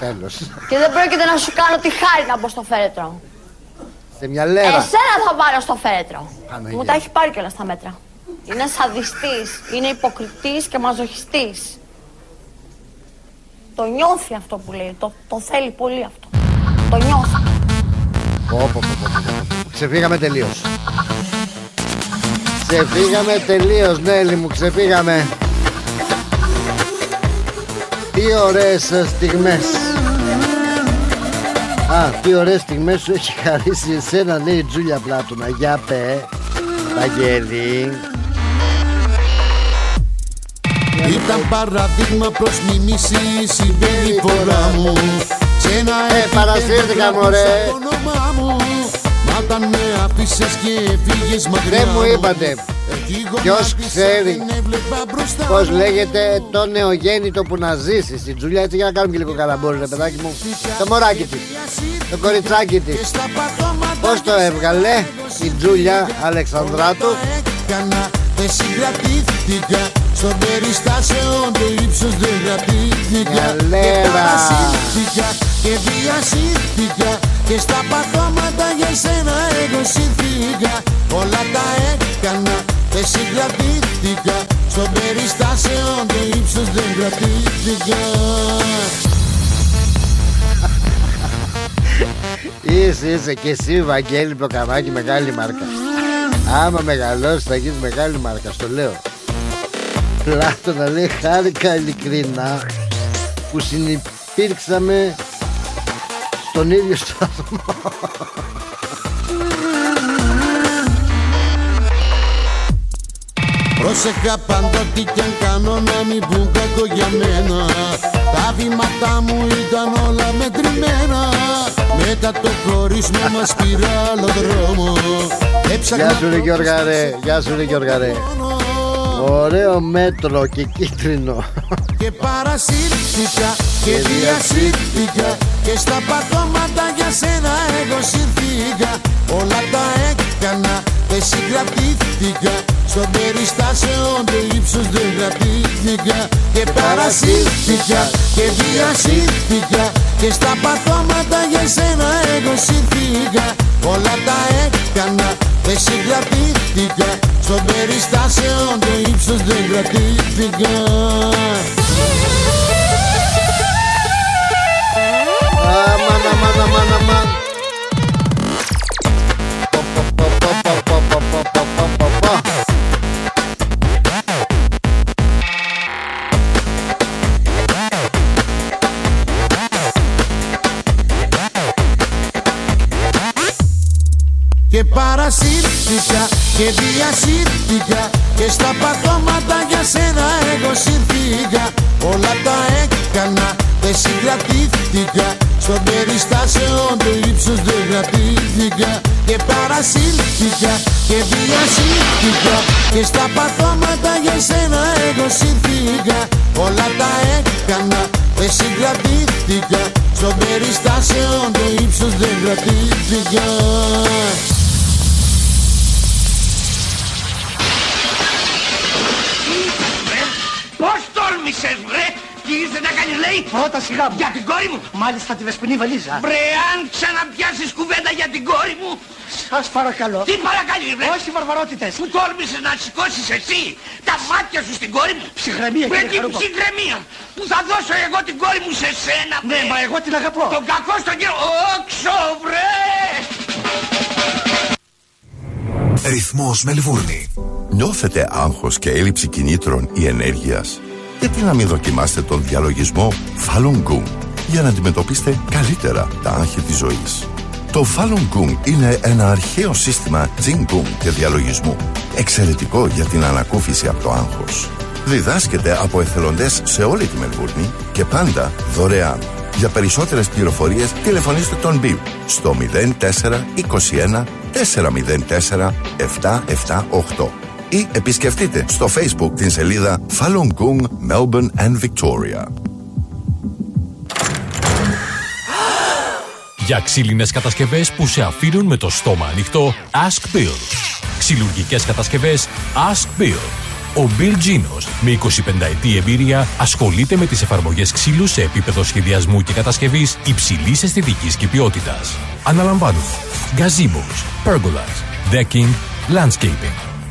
Τέλος. Και δεν πρόκειται να σου κάνω τη χάρη να μπω στο φέρετρο. Σε μια λέρα. Εσένα θα βάλω στο φέρετρο. Παναγία. Μου τα έχει πάρει κιόλας τα μέτρα. Είναι σαδιστής, είναι υποκριτής και μαζοχιστής. Το νιώθει αυτό που λέει, το, το θέλει πολύ αυτό. Το νιώθει. Πω, πω, πω, πω, πω, πω. Ξεφύγαμε τελείως. Ξεφύγαμε τελείως, Νέλη μου, ξεφύγαμε. Τι ωραίες ε, στιγμές. Α, τι ωραίες στιγμές σου έχει χαρίσει εσένα, λέει η Τζούλια Πλάτωνα. Για πέ, Βαγγέλη. Ήταν παραδείγμα προς μιμήση η συμπεριφορά μου Σε ένα Ε, παρασύρθηκα, μωρέ. Όταν με άφησες και φύγες μακριά Δεν μου μου, είπατε. εκεί ποιος γονάτισα, ξέρει δεν έβλεπα μπροστά Πώς μου. λέγεται το νεογέννητο που να ζήσει στην Τζούλια έτσι για να κάνουμε και λίγο καλαμπόρι ρε παιδάκι μου. Το μωράκι της, το κοριτσάκι της. Πώς το έβγαλε η Τζούλια Αλεξανδράτου; έκανα Δεν συγκρατήθηκα. Στον περιστάσεων το ύψος δεν κρατήθηκα Και Καλέρα. παρασύρθηκα και διασύρθηκα Και στα πατώματα για σένα εγώ σύρθηκα Όλα τα έκανα δεν συγκρατήθηκα. Στον περιστάσεων το ύψος δεν κρατήθηκα. Είσαι, είσαι και εσύ Βαγγέλη Προκαμάκη μεγάλη μάρκα. Άμα μεγαλώσεις θα γίνεις μεγάλη μάρκα, στο λέω. Πλάτωνα λέει χάρηκα ειλικρινά που συνυπήρξαμε στον ίδιο σταθμό. Πρόσεχα παντότι κι αν κάνω να μην πουν κακό για μένα. Τα βήματά μου ήταν όλα μετρημένα. Μετά το χωρισμό μας πήρα άλλο δρόμο. Έψαχνα Γεια σου ρε Γιώργα ρε, γεια σου ρε Γιώργα ρε Ωραίο μέτρο και κίτρινο. Και παρασύρθηκα και διασύρθηκα Και στα πατώματα για σένα εγώ σύρθηκα. Όλα τα έκανα, δεν συγκρατήθηκα. Στον περιστάσεων το ύψος δεν κρατήθηκα. Και παρασύρθηκα και διασύρθηκα Και στα πατώματα για σένα εγώ σύρθηκα. Όλα τα έκανα, δεν συγκρατήθηκα Στον περιστάσεων το ύψος δεν κρατήθηκα Αμάν, αμάν, αμάν, αμάν παρασύρθηκα και διασύρθηκα Και στα πατώματα για σένα εγώ σύρθηκα Όλα τα έκανα, δεν συγκρατήθηκα. Στον περιστάσεων το ύψος δεν κρατήθηκα. Και παρασύρθηκα και διασύρθηκα Και στα πατώματα για σένα εγώ σύρθηκα Όλα τα έκανα, δεν συγκρατήθηκα. Στον περιστάσεων το ύψος δεν κρατήθηκα κάνεις λέει; Πρώτα σιγά μου. Για την κόρη μου. Μάλιστα τη βεσπινή βαλίζα. Βρε αν ξαναπιάσεις κουβέντα για την κόρη μου. Σας παρακαλώ. Τι παρακαλείς βρε; Όχι βαρβαρότητες. Που τόλμησες να σηκώσεις εσύ τα μάτια σου στην κόρη μου. Ψυχραιμία Βρε κύριε τι Χαρούπα. ψυχραιμία. Που θα δώσω εγώ την κόρη μου σε σένα. Ναι, βρε. μα εγώ την αγαπώ. Τον κακό στον κύριο. Όξο βρε. Ρυθμός Μελβούρνη. Νιώθετε άγχος και έλλειψη κινήτρων ή ενέργειας; Γιατί να μην δοκιμάσετε τον διαλογισμό Falun Gong για να αντιμετωπίσετε καλύτερα τα άγχη της ζωής. Το Falun Gong είναι ένα αρχαίο σύστημα Jing Gong και διαλογισμού. Εξαιρετικό για την ανακούφιση από το άγχος. Διδάσκεται από εθελοντές σε όλη τη Μελβούρνη και πάντα δωρεάν. Για περισσότερες πληροφορίες τηλεφωνήστε τον Bill στο 0421 404 778 ή επισκεφτείτε στο Facebook την σελίδα Falun Gong Melbourne and Victoria. Για ξύλινες κατασκευές που σε αφήνουν με το στόμα ανοιχτό, Ask Bill. Ξυλουργικές κατασκευές, Ask Bill. Ο Bill Genos, με 25 ετή εμπειρία, ασχολείται με τις εφαρμογές ξύλου σε επίπεδο σχεδιασμού και κατασκευής υψηλής αισθητικής και ποιότητας. Αναλαμβάνουμε gazebos, pergolas, decking, landscaping.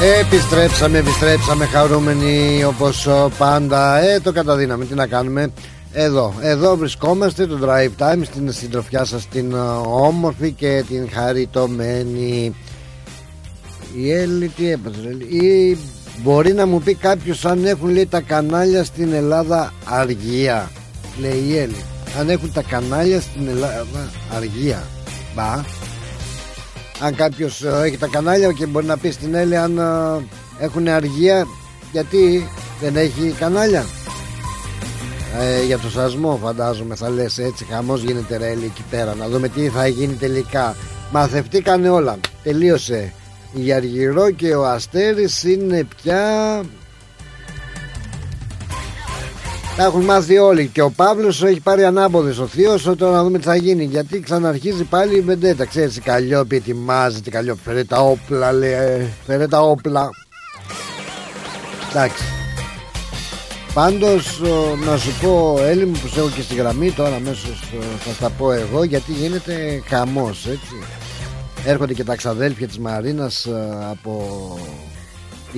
Επιστρέψαμε, επιστρέψαμε χαρούμενοι όπως ε, πάντα. Ε, το καταδύναμε, τι να κάνουμε. Εδώ, εδώ βρισκόμαστε το Drive Time Στην συντροφιά σας την ε, όμορφη και την χαριτωμένη. Η Έλλη τι έπαθε ρε, Έλλη; Ή μπορεί να μου πει κάποιος αν έχουν λέει τα κανάλια στην Ελλάδα αργία. Λέει η Έλλη Αν έχουν τα κανάλια στην Ελλάδα αργία. Μπα αν κάποιος έχει τα κανάλια και μπορεί να πει στην Έλλη αν ε, έχουν αργία γιατί δεν έχει κανάλια. Ε, για το σασμό φαντάζομαι θα λες έτσι χαμός γίνεται ρε Έλλη εκεί πέρα να δούμε τι θα γίνει τελικά. Μαθευτήκανε όλα. Τελείωσε η Αργυρό και ο Αστέρης είναι πια τα έχουν μάθει όλοι. Και ο Παύλος έχει πάρει ανάποδες. Ο Θείος τώρα να δούμε τι θα γίνει. Γιατί ξαναρχίζει πάλι η βεντέτα. Ξέρεις η Καλλιόπη ετοιμάζεται η Καλλιόπη φέρε τα όπλα λέει ε, φέρε τα όπλα. Εντάξει. Πάντως ο, να σου πω Έλλη μου που σε έχω και στη γραμμή τώρα αμέσως ε, θα στα πω εγώ γιατί γίνεται χαμός έτσι. Έρχονται και τα ξαδέλφια της Μαρίνας ε, από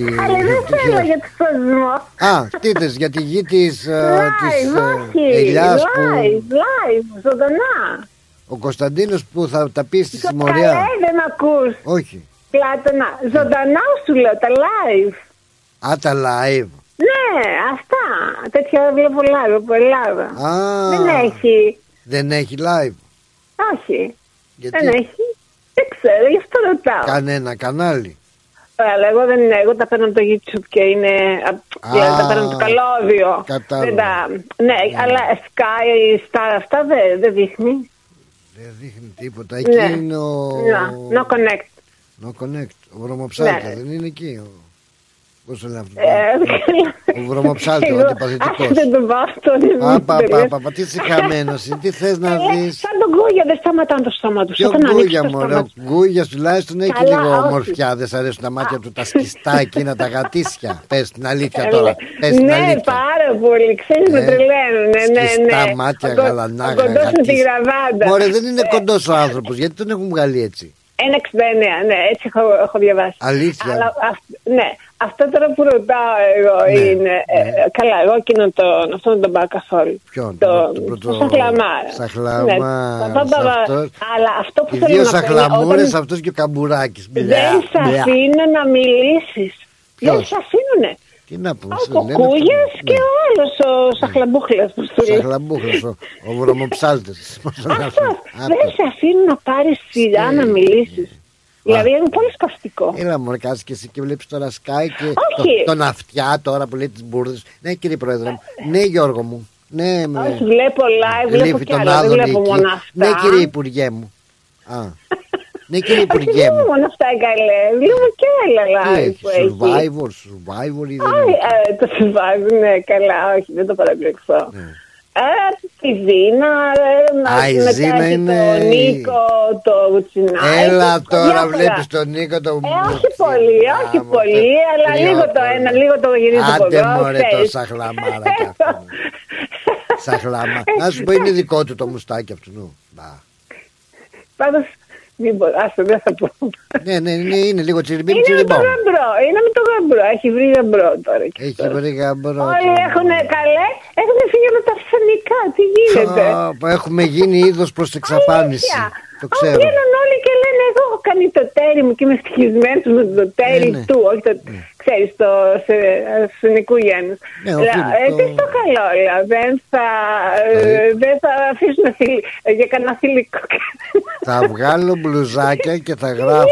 τη, Αλλά δεν το θέλω χειρό- για το σωσμό. Α, τι θες, για τη γη της, ε, της Live, ε, όχι. ελιάς που Live, live, ζωντανά. ο Κωνσταντίνος που θα τα πει στη Καλέ, συμμορία. δεν μ' ακούς. Όχι. Πλάτωνα, ζωντανά σου λέω, τα live. Α, τα live. Ναι, αυτά. Τέτοια βλέπω live από Ελλάδα. Α, Δεν έχει. δεν έχει live. Όχι. Γιατί; Δεν έχει. Δεν ξέρω, γι' αυτό ρωτάω. Κανένα κανάλι. Αλλά εγώ δεν είναι, εγώ τα παίρνω από το YouTube και είναι. α, δηλαδή τα παίρνω από το καλώδιο. κατάλαβα. Δεν τα, ναι, αλλά Sky, Star, αυτά δεν δεν δείχνει. Δεν δείχνει τίποτα. Εκεί Ναι. είναι ο... No, no connect. No Connect. Ο Βρωμοψάλτα Ναι. δεν είναι εκεί. Ο... Πώς το λένε αυτό; Ε, ο Βρωμοψάλτα, ο εγώ- αντιπαθητικός. άσε δεν τον πάω αυτόν. Α, πα, πα, πα, πα, τι είσαι χαμένος, είναι, τι θες να δεις; Σαν τον Γκούγια δεν σταματάνε το στόμα τους. Ποιο Όταν ανοίξει γκούγια το μου, στόμα ρε, τους. ο γκούγιας τουλάχιστον έχει Καλά, λίγο όχι. ομορφιά, δεν σ' αρέσουν τα μάτια του, τα σκιστά εκείνα, τα γατίσια. Πες την αλήθεια Ε, τώρα, πες την Ναι, αλήθεια. πάρα πολύ. Ξέρεις, με Ε, τρελαίνουν. Ναι, ναι, Σκιστά ναι. μάτια, Ο κο- γαλανά, Ο κοντός με τη γατίσια. γραβάντα. Μωρέ, δεν είναι Ε, κοντός ο άνθρωπος, γιατί τον έχουν βγάλει έτσι; 1,69, ναι, έτσι έχω, έχω διαβάσει. Αλήθεια. Αλλά, αυ- ναι, αυτό τώρα που ρωτάω εγώ Ναι, είναι. ε, καλά, εγώ εκείνο τον, αυτό δεν τον πάω καθόλου. Ποιον, Το, τον- τον πρώτο- το Σαχλαμάρα. Σαχλαμάρας, Ναι, θα πάω- αυτός. αλλά αυτό που Οι θέλω δύο να πω είναι σαχλαμούρες, όταν αυτός και ο Καμπουράκης. δεν Μπλα, σε μπλα. αφήνουν να μιλήσεις. Δεν Ποιος; σε αφήνουνε. Τι να πούμε, Ο σου λένε Κούγιας αυτό. και Ναι. ο άλλος, ο Σαχλαμπούχλας που σου λέει. Σαχλαμπούχλος, ο, ο βρωμοψάλτης. Πώς τον Αυτό. αφήνει. Δεν σε αφήνουν να πάρεις σειρά να μιλήσεις. Δηλαδή είναι πολύ σπαστικό. Έλα μου, κάτσε και εσύ και βλέπεις τώρα Sky και Όχι. το, τον αυτιά τώρα που λέει τις μπουρδες. Ναι κύριε Πρόεδρε μου, ναι Γιώργο μου, ναι με... Όχι, βλέπω live, βλέπω Λίφη κι τον άλλα, δεν Άδωνη βλέπω εκεί. μόνο αυτά. Ναι κύριε Υπουργέ μου. Α. ναι κύριε Υπουργέ Δεν μου. βλέπω μόνο αυτά καλέ, βλέπω κι άλλα Τι live έχει, που έχει. Survivor, Survivor ή δεν Όχι, είναι. ε, το Survivor, ναι, καλά, όχι, δεν το παρακολουθώ. Ε, τη Ζήνα, ε, Α, η μετά Ζήνα έχει είναι- Το Νίκο, το Βουτσινάκι. Έλα τώρα διάφορα. βλέπεις τον Νίκο τον Ε, όχι πολύ, όχι πολύ, αλλά λίγο το ένα, λίγο το γυρίζω από Άντε εδώ, μωρέ το ξέρεις. σαχλαμάρα κι αυτό. Σαχλαμά. Να σου πω είναι δικό του το μουστάκι αυτού. νου. Μπα. Πάντως, μην μπορώ, άστο, δεν θα πω. Ναι, ναι, είναι, είναι λίγο τσιριμπίμ Είναι με το τσιριμπόμ. γαμπρό, είναι με το γαμπρό, έχει βρει γαμπρό τώρα. και Έχει αυτό. βρει γαμπρό. Όλοι έχουν καλέ, έχουν φύγει με τα αρσενικά, τι γίνεται; Α, Έχουμε γίνει είδος προς εξαφάνιση. Το Α, ξέρω. Βγαίνουν όλοι και λένε εγώ έχω κάνει το τέρι μου και είμαι ευτυχισμένος με το τέρι Ναι, ναι. του, όχι το, ξέρεις, το σε, αρσενικού γένους. Ναι, ο Λέω, Φίλιπ, ε, το- τι στο καλό, λέω, δεν θα, ε, δεν θα αφήσουν θηλ- ε, για κανένα θηλυκό. Θα βγάλω μπλουζάκια και θα γράφω.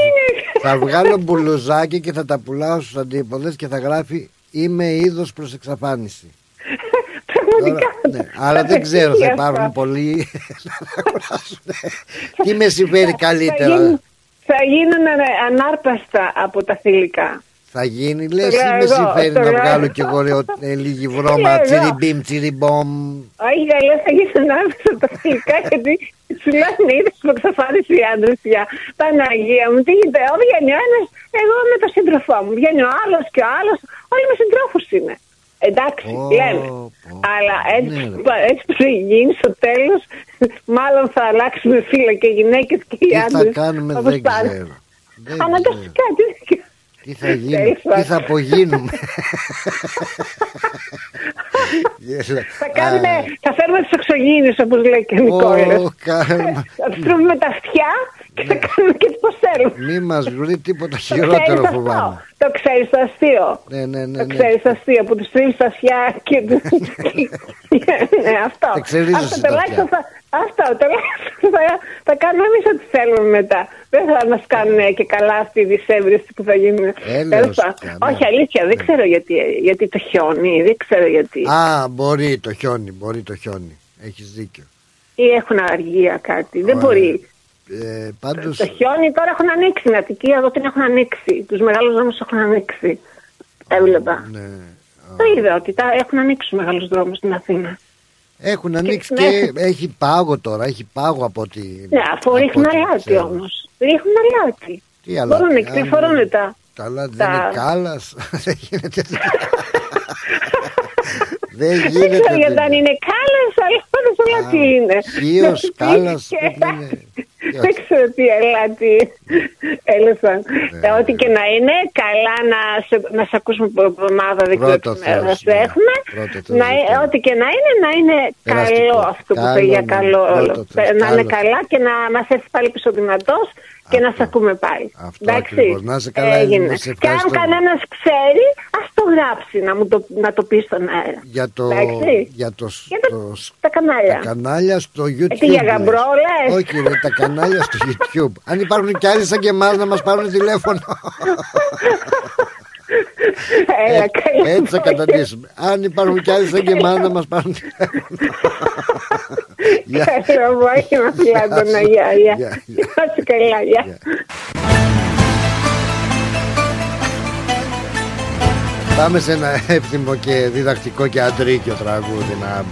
θα βγάλω μπλουζάκια και θα τα πουλάω στους αντίποδες και θα γράφει Είμαι είδος προς εξαφάνιση. Πραγματικά. Ναι, αλλά δεν ξέρω, θα υπάρχουν πολλοί. να αγοράσουν. Τι με συμφέρει Θα καλύτερα; γίνουν, θα γίνουν ε, ανάρπαστα από τα θηλυκά. Θα γίνει, λες, Το ή λέω με εγώ, συμφέρει το να λέω βγάλω εγώ. κι εγώ ρε, ε, λίγη Το βρώμα, λέω εγώ. τσιριμπίμ, τσιριμπόμ. Όχι, καλέ, θα γίνουν ανάρπαστα τα θηλυκά γιατί σου λένε είδες που εξαφάνισε οι άντρε πια. Παναγία μου, τι γίνεται, ό, βγαίνει ο ένας, εγώ με τον σύντροφό μου. Βγαίνει ο άλλος και ο άλλος, όλοι με συντρόφους είναι. Εντάξει, λέμε. Αλλά έτσι, Ναι, που- έτσι που θα γίνει στο τέλος, μάλλον θα αλλάξουμε φύλλα και γυναίκες και οι Τι άντρες. θα κάνουμε δεν ξέρω. Δεν Αναγκαστικά, τι Τι θα γίνει, Τέλος τι πάντων. θα απογίνουμε. Γέλα. Θα, κάνουμε, θα φέρουμε τους εξωγήινους όπως λέει και ο Νικόλας. Ω, κάρμα. Θα τους τρώμε με τα αυτιά και θα κάνουμε και πώ θέλουμε. Μη μας βρει τίποτα Το ξέρεις χειρότερο αυτό. φοβάμαι. Το ξέρεις το αστείο. Ναι, ναι, ναι. Το ναι. ξέρεις το αστείο που τους τρίβει τα αυτιά και. ναι, αυτό. Εξελίσσεσαι Αυτό τα τουλάχιστον αυτιά. θα. Αυτό τουλάχιστον θα, θα κάνουμε εμείς ό,τι θέλουμε μετά. Δεν θα μας κάνουν και καλά αυτή η δυσέβριση που θα γίνει. Έλεος Τέλος πάντων. πια, ναι. Όχι, αλήθεια, δεν ξέρω γιατί, γιατί το χιόνι, δεν ξέρω γιατί. Α, μπορεί το χιόνι, μπορεί το χιόνι. Έχεις δίκιο. Ή έχουν αργία κάτι. Δεν Ωραία. μπορεί. Ε, πάντως, Το χιόνι τώρα έχουν ανοίξει στην Αττική, εδώ την έχουν ανοίξει. Τους μεγάλους δρόμους έχουν ανοίξει. Έβλεπα. ναι. Το είδα ότι τα έχουν ανοίξει τους μεγάλους δρόμους στην Αθήνα. Έχουν ανοίξει ναι. και έχει πάγο τώρα, έχει πάγο από ό,τι... Ναι, αφού από ρίχνουν ό,τι αλάτι ξέρω. όμως. Ρίχνουν αλάτι. Τι αλάτι, Μπορούν αν- και φορούν τα. Τα αλάτι τα- δεν είναι κάλας, δεν γίνεται... δεν Δεν γίνεται... ξέρω γιατί αν είναι κάλε, αλλά πάντως αλάτι είναι. Χίος, κάλας, Και- πρέπει να είναι. Δεν ξέρω τι ελάτι. Έλεσαν. Ναι. Ό,τι και να είναι, καλά να σε, να σε ακούσουμε από εβδομάδα. Δεν ξέρω Πρώτο τι μέρα Θεός, να σε ναι. έχουμε. Πρώτο Θεός, Να, ε- ό,τι και να είναι, να είναι Περαστικό. καλό αυτό που Καλό, είπε για ναι. καλό. Πρώτο Θεός, να είναι καλός. καλά και να μας έρθει πάλι πίσω δυνατός και να σε ακούμε πάλι. Αυτό Εντάξει. ακριβώς. Να είσαι καλά, Έγινε. Έλληνες, σε Και αν ευχαριστώ. κανένας ξέρει, ας το γράψει να, μου το, να το πει στον αέρα. Για το, Εντάξει. για το, Για το- το- Τα κανάλια. τα κανάλια στο YouTube. Ε, τι για λες. γαμπρό, λες; Όχι, ρε, τα κανάλια στο YouTube. Αν υπάρχουν κι άλλοι σαν και εμάς να μας πάρουν τηλέφωνο. Έλα, Ε, καλά. Έτσι θα καταντήσουμε. Αν υπάρχουν κι άλλοι σαν και εμά να μας πάρουν τηλέφωνο. Γεια. Καλό απόγευμα, Πλάτωνα. Γεια, γεια. Γεια, Να είσαι καλά, γεια. Πάμε σε ένα εύθυμο και διδακτικό και αντρίκιο τραγούδι να...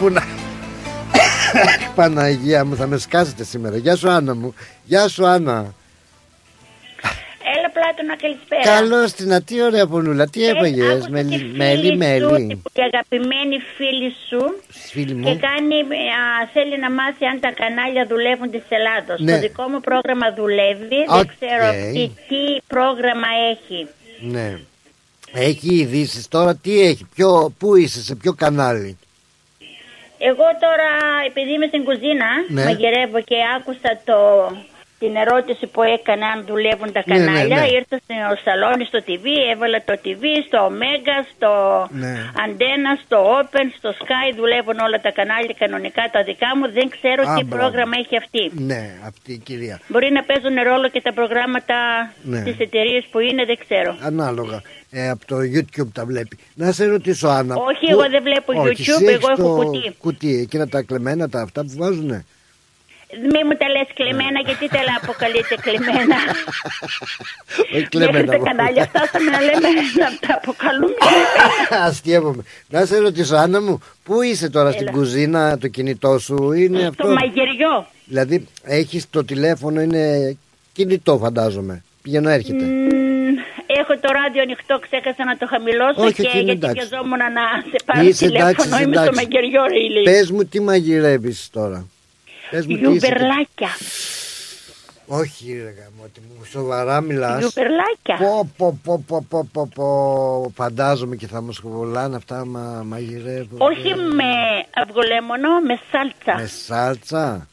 Πού να... Παναγία μου θα με σκάσετε σήμερα Γεια σου Άννα μου Γεια σου Άννα Έλα Πλάτωνα, καλησπέρα. Καλώς την τι ωραία πονούλα Τι έπαγες άκουσα τη Μέλι φίλη Μέλι σου, μέλι Και αγαπημένη φίλη σου Φίλη και μου κάνει, α, θέλει να μάθει αν τα κανάλια δουλεύουν της Ελλάδος. Ναι. Το δικό μου πρόγραμμα δουλεύει, Οκ. δεν ξέρω αυτή τι πρόγραμμα έχει. Ναι Έχει ειδήσεις τώρα τι έχει ποιο, Πού είσαι σε ποιο κανάλι; Εγώ τώρα, επειδή είμαι στην κουζίνα, Ναι. μαγειρεύω και άκουσα το, την ερώτηση που έκανε αν δουλεύουν τα Ναι, ναι, κανάλια. ναι. Ήρθα στο σαλόνι στο TV, έβαλα το TV, στο Omega, στο Ναι. Αντένα, στο Open, στο Sky. Δουλεύουν όλα τα κανάλια κανονικά τα δικά μου. Δεν ξέρω Α, τι μπράβο. πρόγραμμα έχει αυτή. Ναι αυτή η κυρία Μπορεί να παίζουν ρόλο και τα προγράμματα Ναι. της εταιρείας που είναι, δεν ξέρω. Ανάλογα ε, Από το YouTube τα βλέπει Να σε ρωτήσω Άννα Όχι, πού- εγώ δεν βλέπω Όχι, YouTube, εσύ έχεις εγώ έχω το κουτί. κουτί Εκείνα τα κλεμμένα τα αυτά που βάζουνε; Μη μου τα λες κλεμμένα, γιατί τα αποκαλείτε κλεμμένα. Όχι Μέχρι κλεμμένα τα κανάλια φτάσαμε να λέμε να τα αποκαλούμε. Αστείευομαι. Να σε ρωτήσω, Άννα μου, πού είσαι τώρα στην Έλα. κουζίνα, το κινητό σου είναι Στο αυτό; μαγειριό. Δηλαδή, έχεις το τηλέφωνο, είναι κινητό, φαντάζομαι. Πηγαίνω, έρχεται. Μμμ, Έχω το ράδιο ανοιχτό, ξέχασα να το χαμηλώσω Όχι, και εκεί είναι γιατί εντάξει. βιαζόμουν να σε πάρω Είσαι τηλέφωνο. εντάξει, είσαι Είμαι στο εντάξει. μαγειριό, ρε ηλί. Πες μου τι μαγειρεύεις τώρα; Γιουμπερλάκια. Όχι, ρε γαμώτη μου, σοβαρά μιλάς. Γιουμπερλάκια. Πω, πω, πω, πω, πω, πω, πω. Φαντάζομαι και θα μου σχολάνε αυτά μα μαγειρεύω. Όχι με αυγολέμονο, με σάλτσα. Με σάλτσα.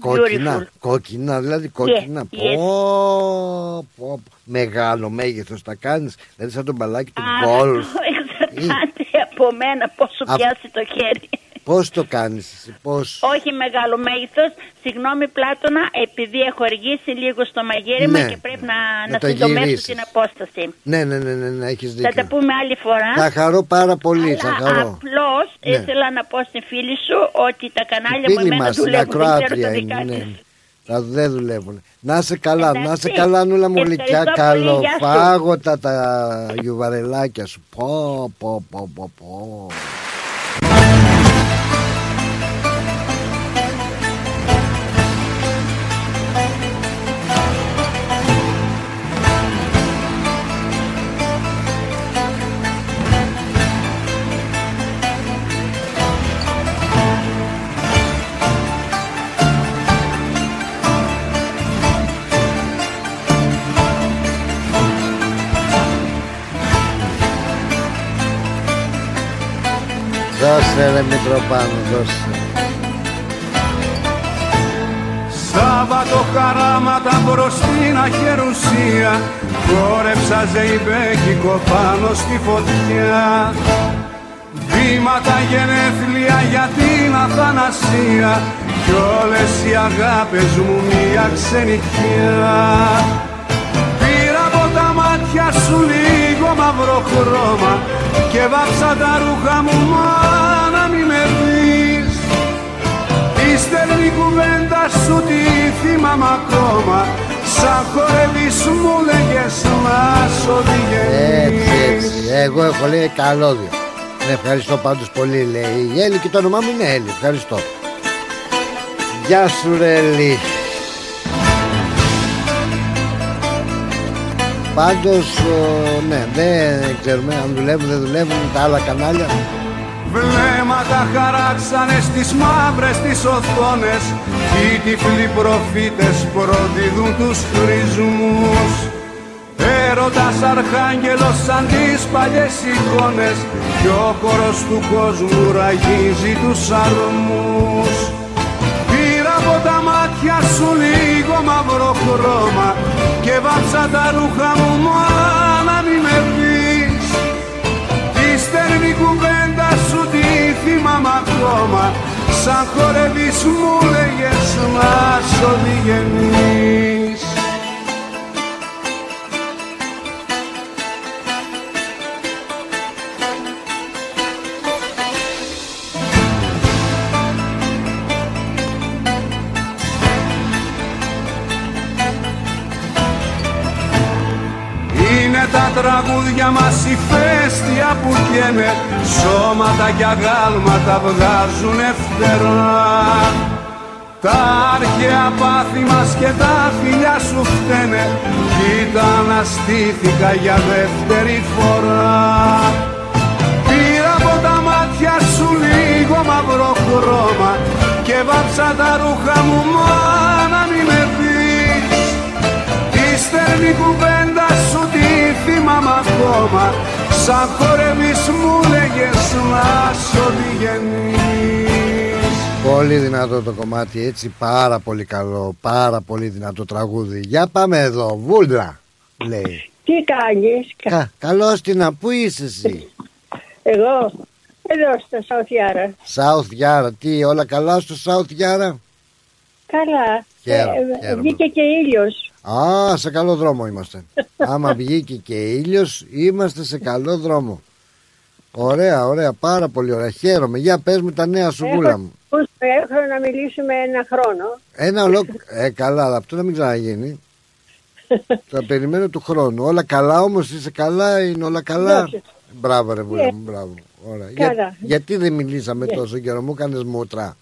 Κόκκινα, Beautiful. κόκκινα, δηλαδή κόκκινα. yes. Πω, πω, πω. Μεγάλο μέγεθος τα κάνεις, δηλαδή σαν τον μπαλάκι του Α, γκολφ. αυτό εξαρτάται από μένα πόσο Α- πιάσει το χέρι. Πώς το κάνεις εσύ, πώς. Όχι μεγάλο μέγεθος. Συγγνώμη, Πλάτωνα, επειδή έχω αργήσει λίγο στο μαγείρεμα Ναι, και πρέπει να, να να το συντομεύσω γυρίσεις. την απόσταση. Ναι, ναι, ναι, ναι, ναι έχεις Θα τα δίκιο. πούμε άλλη φορά. Θα χαρώ πάρα πολύ, θα χαρώ. Απλώς Ναι. ήθελα να πω στην φίλη σου ότι τα κανάλια μου Φίλοι εμένα μας, είναι δουλεύουν. Δεν ξέρω ακροάτρια τα είναι, δικά ναι. της. Τα δεν δουλεύουν. Να είσαι καλά, να είσαι Εντάξει. καλά, νουλα μου γλυκιά. Ευχαριστώ πολύ, γεια σου. Καλοφάγωτα τα γιουβαρελάκια σου. Πω, πω, πω, πω, πω. Δώσε ρε Μητροπάνο, δώσε. Σάββατο χαράματα προς την αχερουσία Χόρεψα ζεϊμπέκικο πάνω στη φωτιά Βήματα γενέθλια για την αθανασία Κι όλες οι αγάπες μου μια ξενυχιά Πήρα από τα μάτια σου λίγο μαύρο χρώμα Και βάψα τα ρούχα μου μα στερνή κουβέντα σου τη θυμάμαι ακόμα Σαν χορεύεις μου λέγες να σ' οδηγείς Έτσι, έτσι. Εγώ έχω λέει καλώδιο. Ναι, ευχαριστώ πάντως πολύ, λέει η Έλλη και το όνομά μου είναι Έλλη. Ευχαριστώ. Γεια σου, ρε Έλλη. Πάντως, ο, ναι, δεν ξέρουμε αν δουλεύουν, δεν δουλεύουν τα άλλα κανάλια. Βλέμματα χαράξανε στις μαύρες τις οθόνες. Κι οι τυφλοί προφήτες προδίδουν τους χρησμούς Έρωτας αρχάγγελος σαν τις παλιές εικόνες. Κι ο χορός του κόσμου ραγίζει τους αρμούς. Πήρα από τα μάτια σου λίγο μαύρο χρώμα Και βάψα τα ρούχα μου να μην με πεις. Της στέρνη κουβέντας σου τη θυμάμαι ακόμα. Σαν χορεύεις μου λέγες να σ' οδηγενείς Είναι τα τραγούδια μας η φέστια που καίνε Σώματα και αγάλματα βγάζουνε φτερά. Τα αρχαία πάθη μας και τα φιλιά σου φταίνε Κοίτα αναστήθηκα για δεύτερη φορά. Πήρα από τα μάτια σου λίγο μαύρο χρώμα Και βάψα τα ρούχα μου μάνα μη με πεις. Τη στέρνη κουβέντα σου τη θυμάμαι ακόμα Σαν χορεύεις μου λέγες να σ' οδηγενείς Πολύ δυνατό το κομμάτι έτσι πάρα πολύ καλό Πάρα πολύ δυνατό τραγούδι. Για πάμε εδώ Βούλα λέει. Τι κάνεις; Κα, Καλώς την πού είσαι εσύ; Εγώ εδώ στα Σαουθιάρα South Yara Τι όλα καλά στο South Yara Καλά Χαίρομαι, Ε, χαίρομαι. Βγήκε και ήλιος Α σε καλό δρόμο είμαστε Άμα βγήκε και ήλιος Είμαστε σε καλό δρόμο Ωραία ωραία πάρα πολύ ωραία Χαίρομαι για πες μου τα νέα σου Βούλα μου Έχω, έχω να μιλήσουμε ένα χρόνο Ένα ολόκληρο. Ε, καλά, αλλά αυτό να μην ξαναγίνει. Θα περιμένω του χρόνου. Όλα καλά όμως, είσαι καλά, είναι όλα καλά. Δόξα. Μπράβο, ρε Βούλα Ναι. μου, μπράβο. Ωραία. Καλά. γιατί δεν μιλήσαμε Ναι. τόσο καιρό, μου έκανες μούτρα.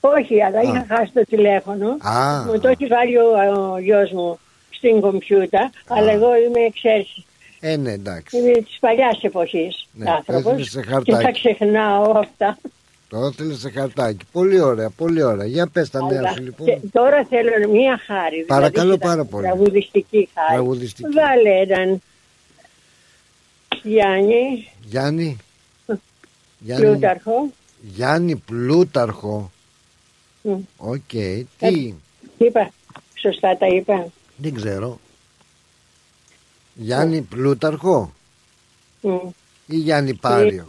Όχι, αλλά είχα χάσει το τηλέφωνο. Α. Μου το έχει βάλει ο, ο γιος μου στην κομπιούτα, αλλά εγώ είμαι εξαίρεση. Ε, ναι, εντάξει. Είμαι της παλιάς εποχής Ναι, άνθρωπος. έθνε σε Και χαρτάκι. θα ξεχνάω αυτά. Το ήθελε σε χαρτάκι. Πολύ ωραία, πολύ ωραία. Για πες τα νέα Αλλά σου λοιπόν. και τώρα θέλω μία χάρη. Παρακαλώ δηλαδή, πάρα πολύ. Τραγουδιστική χάρη. Τραγουδιστική. Βάλε έναν Γιάννη Γιάννη. Γιάννη, Πλούταρχο. Γιάννη Πλούταρχο. Μμ. Οκ. Ε, Τι; Τι είπα, σωστά τα είπα. Δεν ξέρω. Γιάννη Πλούταρχο Μμ. ή Γιάννη Πάριο;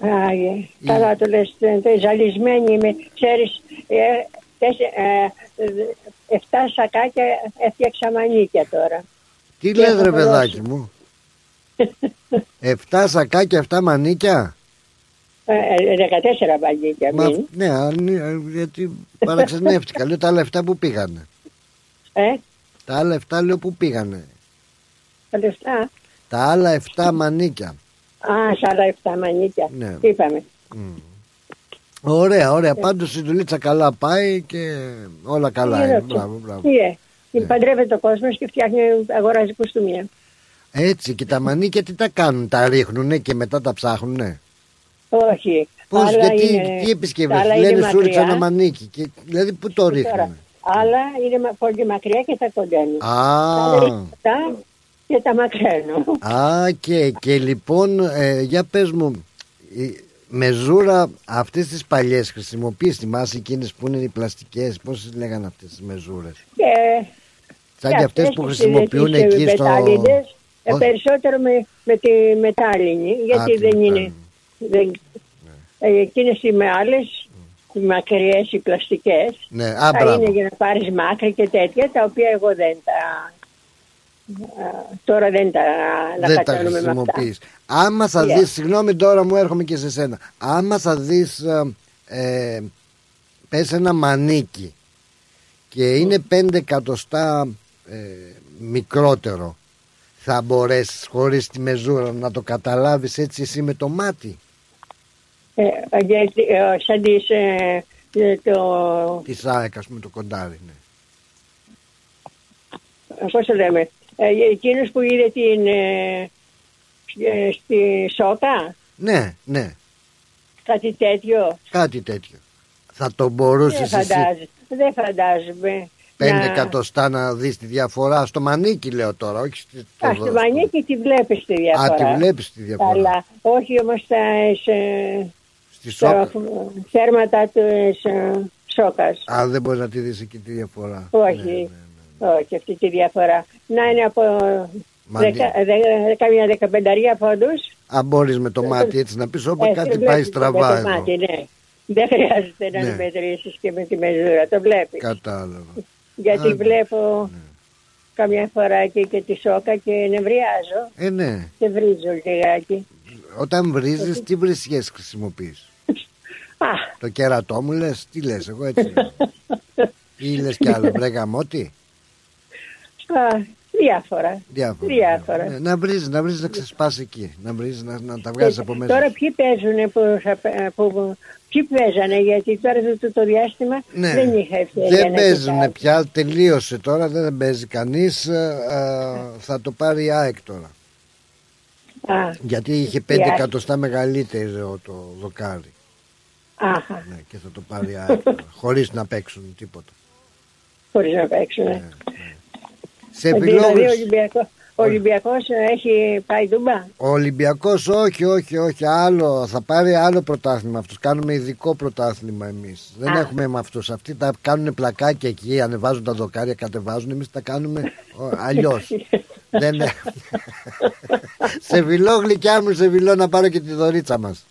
Άγιε, καλά το λες, ε, ε, ζαλισμένη είμαι, ξέρεις, ε, τέσσε- ε, ε, εφτά σακάκια έφτιαξα μανίκια τώρα. Τι Και λες έχω ρε δώσει. παιδάκι μου; Εφτά σακάκια, εφτά μανίκια; Ε, ε, 14 μανίκια, Μα, μην. Ναι, αν- ε, γιατί παραξενεύτηκα Λέω τα άλλα 7 που πήγανε Ε, Τα άλλα 7 λέω που πήγανε τα λεφτά; Τα άλλα 7 μανίκια Α, σ' άλλα 7 μανίκια. Ναι. Τι είπαμε; Ωραία, Ε. ωραία. Πάντως η δουλίτσα καλά πάει και όλα καλά Τι είναι. είναι αυτό. Μπράβο, μπράβο. Τι είναι; Παντρεύεται ο κόσμος και φτιάχνει, αγοράζει κουστούμια. Έτσι και τα μανίκια τι τα κάνουν, τα ρίχνουνε και μετά τα ψάχνουνε; Όχι. Πώς, Άλλα γιατί, είναι- τι επισκευές, άλλα λένε είναι σου ρίξα μακριά. ένα μανίκι. Και, δηλαδή που το Τώρα, ρίχνουν; Άλλα είναι μα- πολύ μακριά και τα κοντένουν. Α. Άλλα είναι αυτά και τα μακραίνω. Α, και, και λοιπόν, ε, για πες μου, η μεζούρα αυτές τις παλιές χρησιμοποιείς, θυμάσαι εκείνες που είναι οι πλαστικές, πώς τις λέγανε αυτές τις μεζούρες; Και, Σαν και αυτές που τις- χρησιμοποιούν τις εκεί στο... μετάλλινες, ε, Πώς; περισσότερο με, με τη μετάλλινη, γιατί τη δεν είναι... Δεν, Ναι. ε, εκείνες οι άλλες, οι μακριές, οι πλαστικές, Ναι, α, θα μπράβο. είναι για να πάρεις μάκρη και τέτοια, τα οποία εγώ δεν τα... α, Τώρα δεν τα δεν τα ανακατεύουμε με αυτά. χρησιμοποιείς. Άμα θα Yeah. δεις, συγγνώμη τώρα μου έρχομαι και σε σένα. Άμα θα δεις, ε, ε, πες ένα μανίκι και είναι πέντε εκατοστά ε, μικρότερο, θα μπορέσεις χωρίς τη μεζούρα να το καταλάβεις έτσι εσύ με το μάτι; Ε, γιατί, ε, σαν τις, ε, ε, το, Τη ΑΕΚ ας πούμε το κοντάρι. Ναι. πώς το λέμε, ε, εκείνος που είδε την, ε, ε, στη Σόκα, ναι, ναι, κάτι τέτοιο. κάτι τέτοιο. Θα το Δεν, μπορούσε εσύ φαντάζομαι, δεν φαντάζομαι. 5 να- εκατοστά να δεις τη διαφορά. Στο μανίκι λέω τώρα, όχι στη- στο Α, στο μανίκι τη βλέπεις τη διαφορά. Α, τη βλέπεις τη διαφορά. Αλλά όχι όμως στα, σε, Στη στα σόκα. θέρματα της ε, σόκας. Α, δεν μπορείς να τη δεις εκεί τη διαφορά. Όχι, όχι αυτή τη διαφορά. Να είναι από Μανί. δεκα, δε, καμιά δεκαπενταρία πόντους. Αν μπορείς με το μάτι έτσι να πεις, όπα Ε, κάτι το πάει βλέπεις στραβά με το εδώ. μάτι, ναι. Δεν χρειάζεται να Ναι. μετρήσεις και με τη μεζούρα, το βλέπεις. Κατάλαβα. Γιατί Άντε. βλέπω καμιά φορά εκεί και τη σόκα και νευριάζω Ε, ναι. και βρίζω λιγάκι. Όταν βρίζεις, τι βρισιές χρησιμοποιείς; Α, Το κέρατό μου λες, τι λες, εγώ έτσι. λέω. Ή λες κι άλλο, βρε γαμώτη; α, διάφορα. Διάφορα. Διάφορα. Ναι, να βρίζει, να βρίζει να ξεσπάσει εκεί. Να βρίζει να, να τα βγάζεις από μέσα. Τώρα ποιοι παίζουν που, θα- που, ποιοι παίζανε γιατί τώρα το, το διάστημα Ναι. δεν είχα ευκαιρία Δεν να παίζουν κοιτάξω. πια, τελείωσε τώρα, δεν παίζει κανείς. θα το πάρει η ΑΕΚ τώρα. Α, Γιατί είχε Η 5 ΑΕΚ. εκατοστά μεγαλύτερο το δοκάρι. Αχα, Ναι, και θα το πάρει η ΑΕΚ τώρα, χωρίς να παίξουν τίποτα. χωρίς να παίξουν. Ναι, Σε δηλαδή ο επιλόγους, Ολυμπιακός, ο Ολυμπιακός έχει πάει ντουμπά. ο Ολυμπιακός όχι, όχι, όχι, άλλο, θα πάρει άλλο πρωτάθλημα αυτός. Κάνουμε ειδικό πρωτάθλημα εμείς. Δεν Α. έχουμε με αυτούς. Αυτοί τα κάνουν πλακάκια εκεί, ανεβάζουν τα δοκάρια, κατεβάζουν. Εμείς τα κάνουμε αλλιώς. Δεν... σε βιλό γλυκιά μου, σε βιλό να πάρω και τη δωρίτσα μας.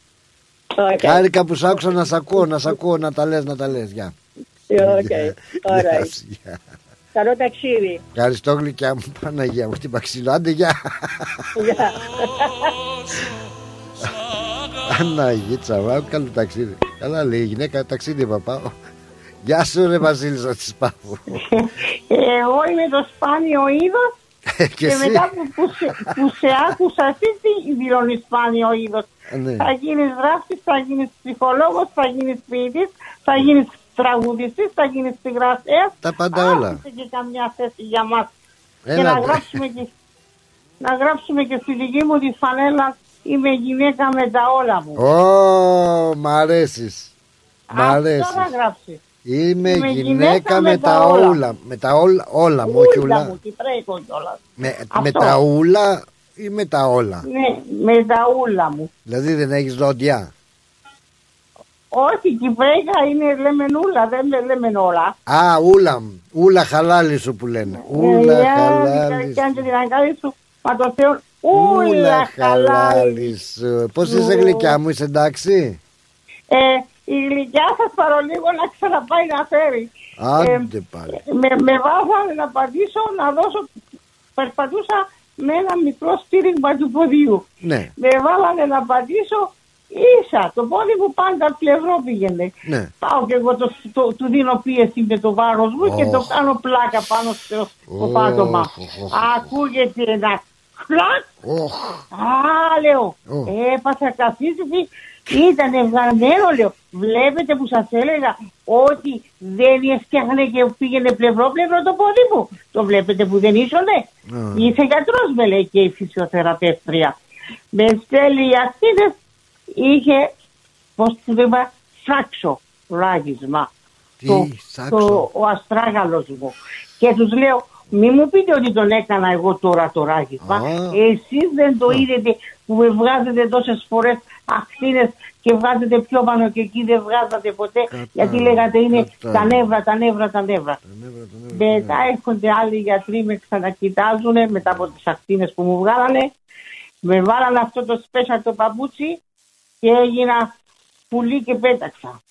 Okay. Χάρηκα που σ' άκουσα να σ' ακούω, να σ' ακούω, να τα λες, να τα λες. Γεια. Okay. Γεια Alright. σου, γεια. Καλό ταξίδι. Ευχαριστώ γλυκιά μου, Παναγία μου, χτύπα ξύλο. Άντε, γεια. Γεια. Παναγίτσα μου, καλό ταξίδι. Καλά λέει η γυναίκα, ταξίδι θα πάω. Γεια σου ρε Βασίλισσα της Πάπου. Εγώ είμαι το σπάνιο είδος Και και, εσύ; μετά που, που, σε, που σε άκουσα εσύ τι δηλώνεις σπάνιο είδος; Ναι. Θα γίνεις δράστη, θα γίνεις ψυχολόγος, θα γίνεις ποιητής, θα γίνεις τραγουδιστής, θα γίνεις συγγραφέας. Τα πάντα όλα. και καμιά θέση για μας. Και Έλα, να τε. γράψουμε και, να γράψουμε και στη δική μου τη φανέλα Είμαι γυναίκα με τα όλα μου. Ω, μ' αρέσεις. Μ' Αυτό αρέσεις. θα γράψεις. Είμαι Είμαι γυναίκα με τα όλα. Με τα όλα, όλα μου, όχι Ούλα ουλά. μου, κυπρέικο κιόλας. Με, Αυτό. με τα ούλα ή με τα όλα. Ναι, με τα ούλα μου. Δηλαδή δεν έχεις δόντια. Όχι, κυπρέικα είναι λεμενούλα, δεν με λέμε όλα. Α, ούλα μου. Ούλα χαλάλι σου που λένε. Ούλα Ε, χαλάλι. Και αν και την αγκάλη σου, μα το Θεό, Ούλα ούλα χαλάλι. χαλάλι σου. Πώς είσαι Ου. γλυκιά μου, είσαι εντάξει; Ε, η γλυκιά σας παρολίγο να ξαναπάει να φέρει. Άντε πάλι. με, με βάζανε να πατήσω, να δώσω, περπατούσα με ένα μικρό στήριγμα του ποδιού. Ναι, Με βάλανε να πατήσω ίσα, το πόδι μου πάντα πλευρό πήγαινε. ναι. Πάω και εγώ το, το- του δίνω πίεση με το βάρος μου και Οχ. το κάνω πλάκα πάνω στο, στο Οχ, πάτωμα. οχ, οχ. Ακούγεται ένα χλακ. Οχ. Α, λέω, Οχ. έπαθα καθίστη, ήταν ευγαρμένο, λέω. Βλέπετε που σας έλεγα ότι δεν έφτιαχνε και πήγαινε πλευρό-πλευρό το πόδι μου. Το βλέπετε που δεν ήσωνε. Α. Είσαι γιατρός, με λέει και η φυσιοθεραπεύτρια. Με στέλνει οι ακτίδες, είχε, πώς το είπα, σάξο ράγισμα. Τι, το, σάξο; το- ο αστράγαλος μου. Και τους λέω, μη μου πείτε ότι τον έκανα εγώ τώρα το ράγισμα. Α. Εσείς δεν το είδατε που με βγάζετε τόσες φορές ακτίνες και βγάζετε πιο πάνω και εκεί δεν βγάζατε ποτέ. γιατί λέγατε είναι κατάλαβα. τα νεύρα, τα νεύρα, τα νεύρα. Μετά έρχονται άλλοι γιατροί με ξανακοιτάζουν μετά από τις ακτίνες που μου βγάλανε. Με βάλανε αυτό το σπέσα το παπούτσι και έγινα πουλί και πέταξα.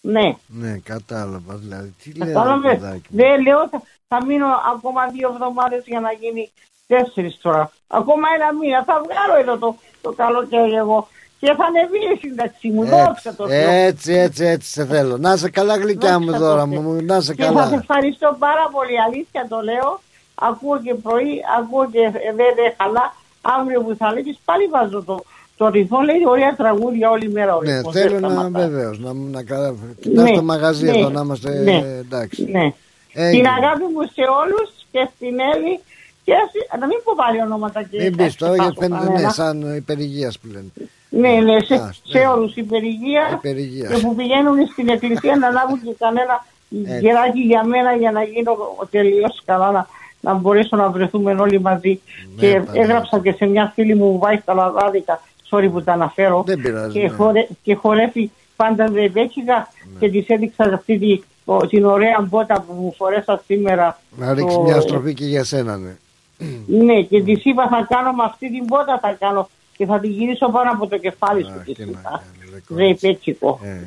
Ναι. Ναι, κατάλαβα. Δηλαδή, τι λέει Κατάλαβες; παιδάκι. μου; Δεν λέω θα, θα μείνω ακόμα δύο εβδομάδες για να γίνει τέσσερις τώρα. Ακόμα ένα μήνα. Θα βγάλω εδώ το, το καλοκαίρι εγώ. Και θα ανεβεί η σύνταξή μου. Δόξα τω Θεώ. Έτσι, έτσι, έτσι σε θέλω. Να σε καλά γλυκιά μου Δόξα τω δώρα Θεώ. μου, να σε Και σας καλά. ευχαριστώ πάρα πολύ. Αλήθεια το λέω. Ακούω και πρωί, ακούω και ε, δεν δεν χαλά. Αύριο που θα λέγεις πάλι βάζω το, το ρυθμό. Λέει ωραία τραγούδια όλη μέρα. ο Ναι, ρυθμός, θέλω δεν να σταματάει. βεβαίως να, να καλά. Κοιτάς Ναι, το μαγαζί ναι, εδώ να είμαστε ναι, ε, εντάξει. Ναι. Έγινε. Την αγάπη μου σε όλους και στην Έλλη Και ας- να μην πω πάλι ονόματα και Μην να πεις τώρα γιατί ξεχάσω φαίνεται ναι, κανένα. σαν υπερηγείας που λένε. Ναι, ναι, σε, Α, σε ναι. όλους υπερηγεία Υπερηγεία. και που πηγαίνουν στην εκκλησία να λάβουν και κανένα Έτσι. γεράκι για μένα για να γίνω τελείως καλά να, να μπορέσω να βρεθούμε όλοι μαζί. Ναι, και πάντα. έγραψα και σε μια φίλη μου βάει στα λαδάδικα, sorry που τα αναφέρω, Δεν πειράζει, και, ναι. χορε, και χορεύει πάντα ρεμπέτσικα και της έδειξα αυτή τη, ο- την ωραία μπότα που μου φορέσα σήμερα. Να ρίξει το- μια στροφή και για σένα, ναι. Ναι, και τη είπα θα κάνω με αυτή την πότα θα κάνω και θα την γυρίσω πάνω από το κεφάλι σου. της είπα. Ρε πέτσικο. Ε,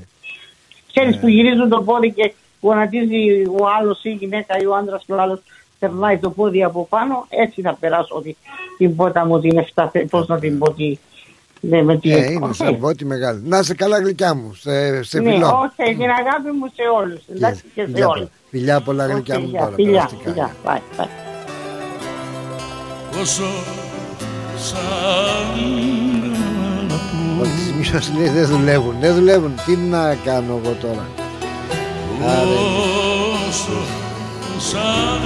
Ξέρεις που γυρίζουν το πόδι και γονατίζει ο άλλος ή η γυναίκα ή ο άντρας και ο άλλος περνάει το πόδι από πάνω, έτσι θα περάσω ότι την πότα μου την εφτάθε, πώς να την πω τι, ναι, με τι Ε, είναι σαν βότη μεγάλη. Να σε καλά γλυκιά μου, σε, σε ναι, φιλό. όχι, την αγάπη μου σε όλους, εντάξει και σε Φιλιά, όλους. φιλιά πολλά Οκ, γλυκιά μου γεια, τώρα. Φιλιά, περαστικά. φιλιά, bye, bye. Όσο Ότι τις μισός λέει δεν δουλεύουν. Δεν δουλεύουν. Τι να κάνω εγώ τώρα; Άρα, όσο σαν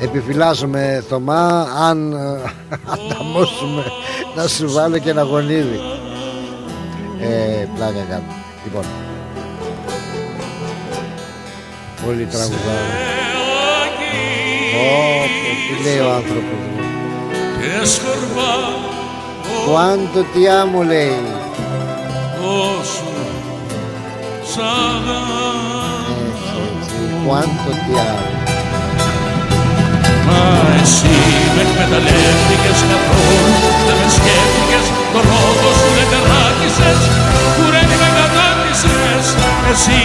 επιφυλάσσομαι Θωμά αν ε, ανταμώσουμε να σου βάλω και ένα γονίδι. Ε, πλάκα κάνω. Λοιπόν. Πολύ τραγουδάω. Ω, πω, τι λέει ο άνθρωπος μου. και σκορπά Quanto ti amo λέει. όσο σαν Quanto ti amo. Μα εσύ με εκμεταλλεύτηκες καθόλου Δεν με σκέφτηκες, το λόγο σου δεν καράκισες Κουρέμι με κατάκισες Εσύ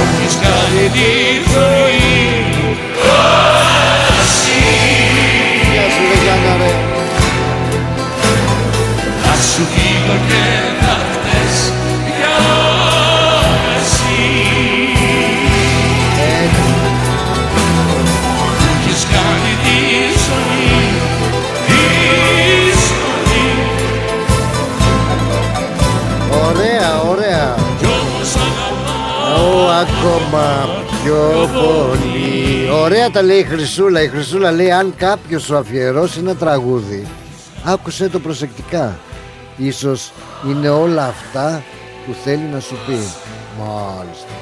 Έχεις κάνει τη ζωή σου φύγω και να χτες Για εσύ Έχεις κάνει τη ζωή Τη ζωή Ωραία, ωραία. Κι όμως αγαπάω Ω, ακόμα πιο πολύ. Ωραία τα λέει η Χρυσούλα. Η Χρυσούλα λέει: Αν κάποιος σου αφιερώσει ένα τραγούδι, άκουσε το προσεκτικά. Ίσως είναι όλα αυτά που θέλει να σου πει. Μάλιστα.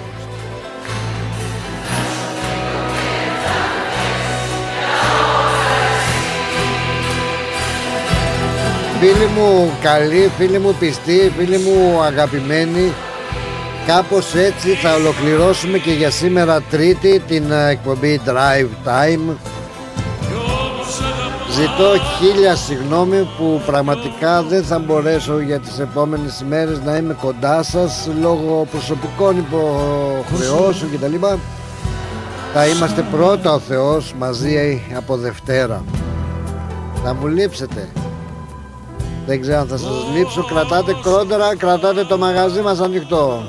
Φίλοι μου καλοί, φίλοι μου πιστοί, φίλοι μου αγαπημένοι Κάπως έτσι θα ολοκληρώσουμε και για σήμερα τρίτη την ε, εκπομπή Drive Time Ζητώ χίλια συγγνώμη που πραγματικά δεν θα μπορέσω για τις επόμενες ημέρες να είμαι κοντά σας λόγω προσωπικών υποχρεώσεων κτλ. Θα είμαστε πρώτα ο Θεός μαζί από Δευτέρα. Θα μου λείψετε. Δεν ξέρω αν θα σας λείψω. Κρατάτε κρόντερα, κρατάτε το μαγαζί μας ανοιχτό.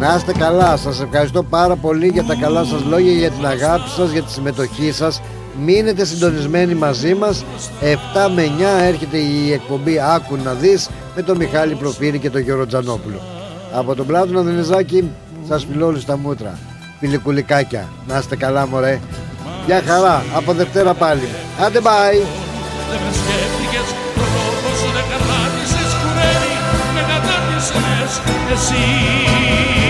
Να είστε καλά. Σας ευχαριστώ πάρα πολύ για τα καλά σας λόγια, για την αγάπη σας, για τη συμμετοχή σας. Μείνετε συντονισμένοι μαζί μας. 7 με 9 έρχεται η εκπομπή Άκου να δεις με τον Μιχάλη Προφύρη και τον Γιώργο Τζανόπουλο. Από τον Πλάτωνα Δενεζάκη σας φιλώ όλους τα μούτρα. Φιλικουλικάκια. Να είστε καλά μωρέ. Γεια χαρά. Από Δευτέρα πάλι. Άντε bye. Δεν με σκέφτηκες, το λόγο σου δεν καράκισες Κουρέμι με κατάκισες Εσύ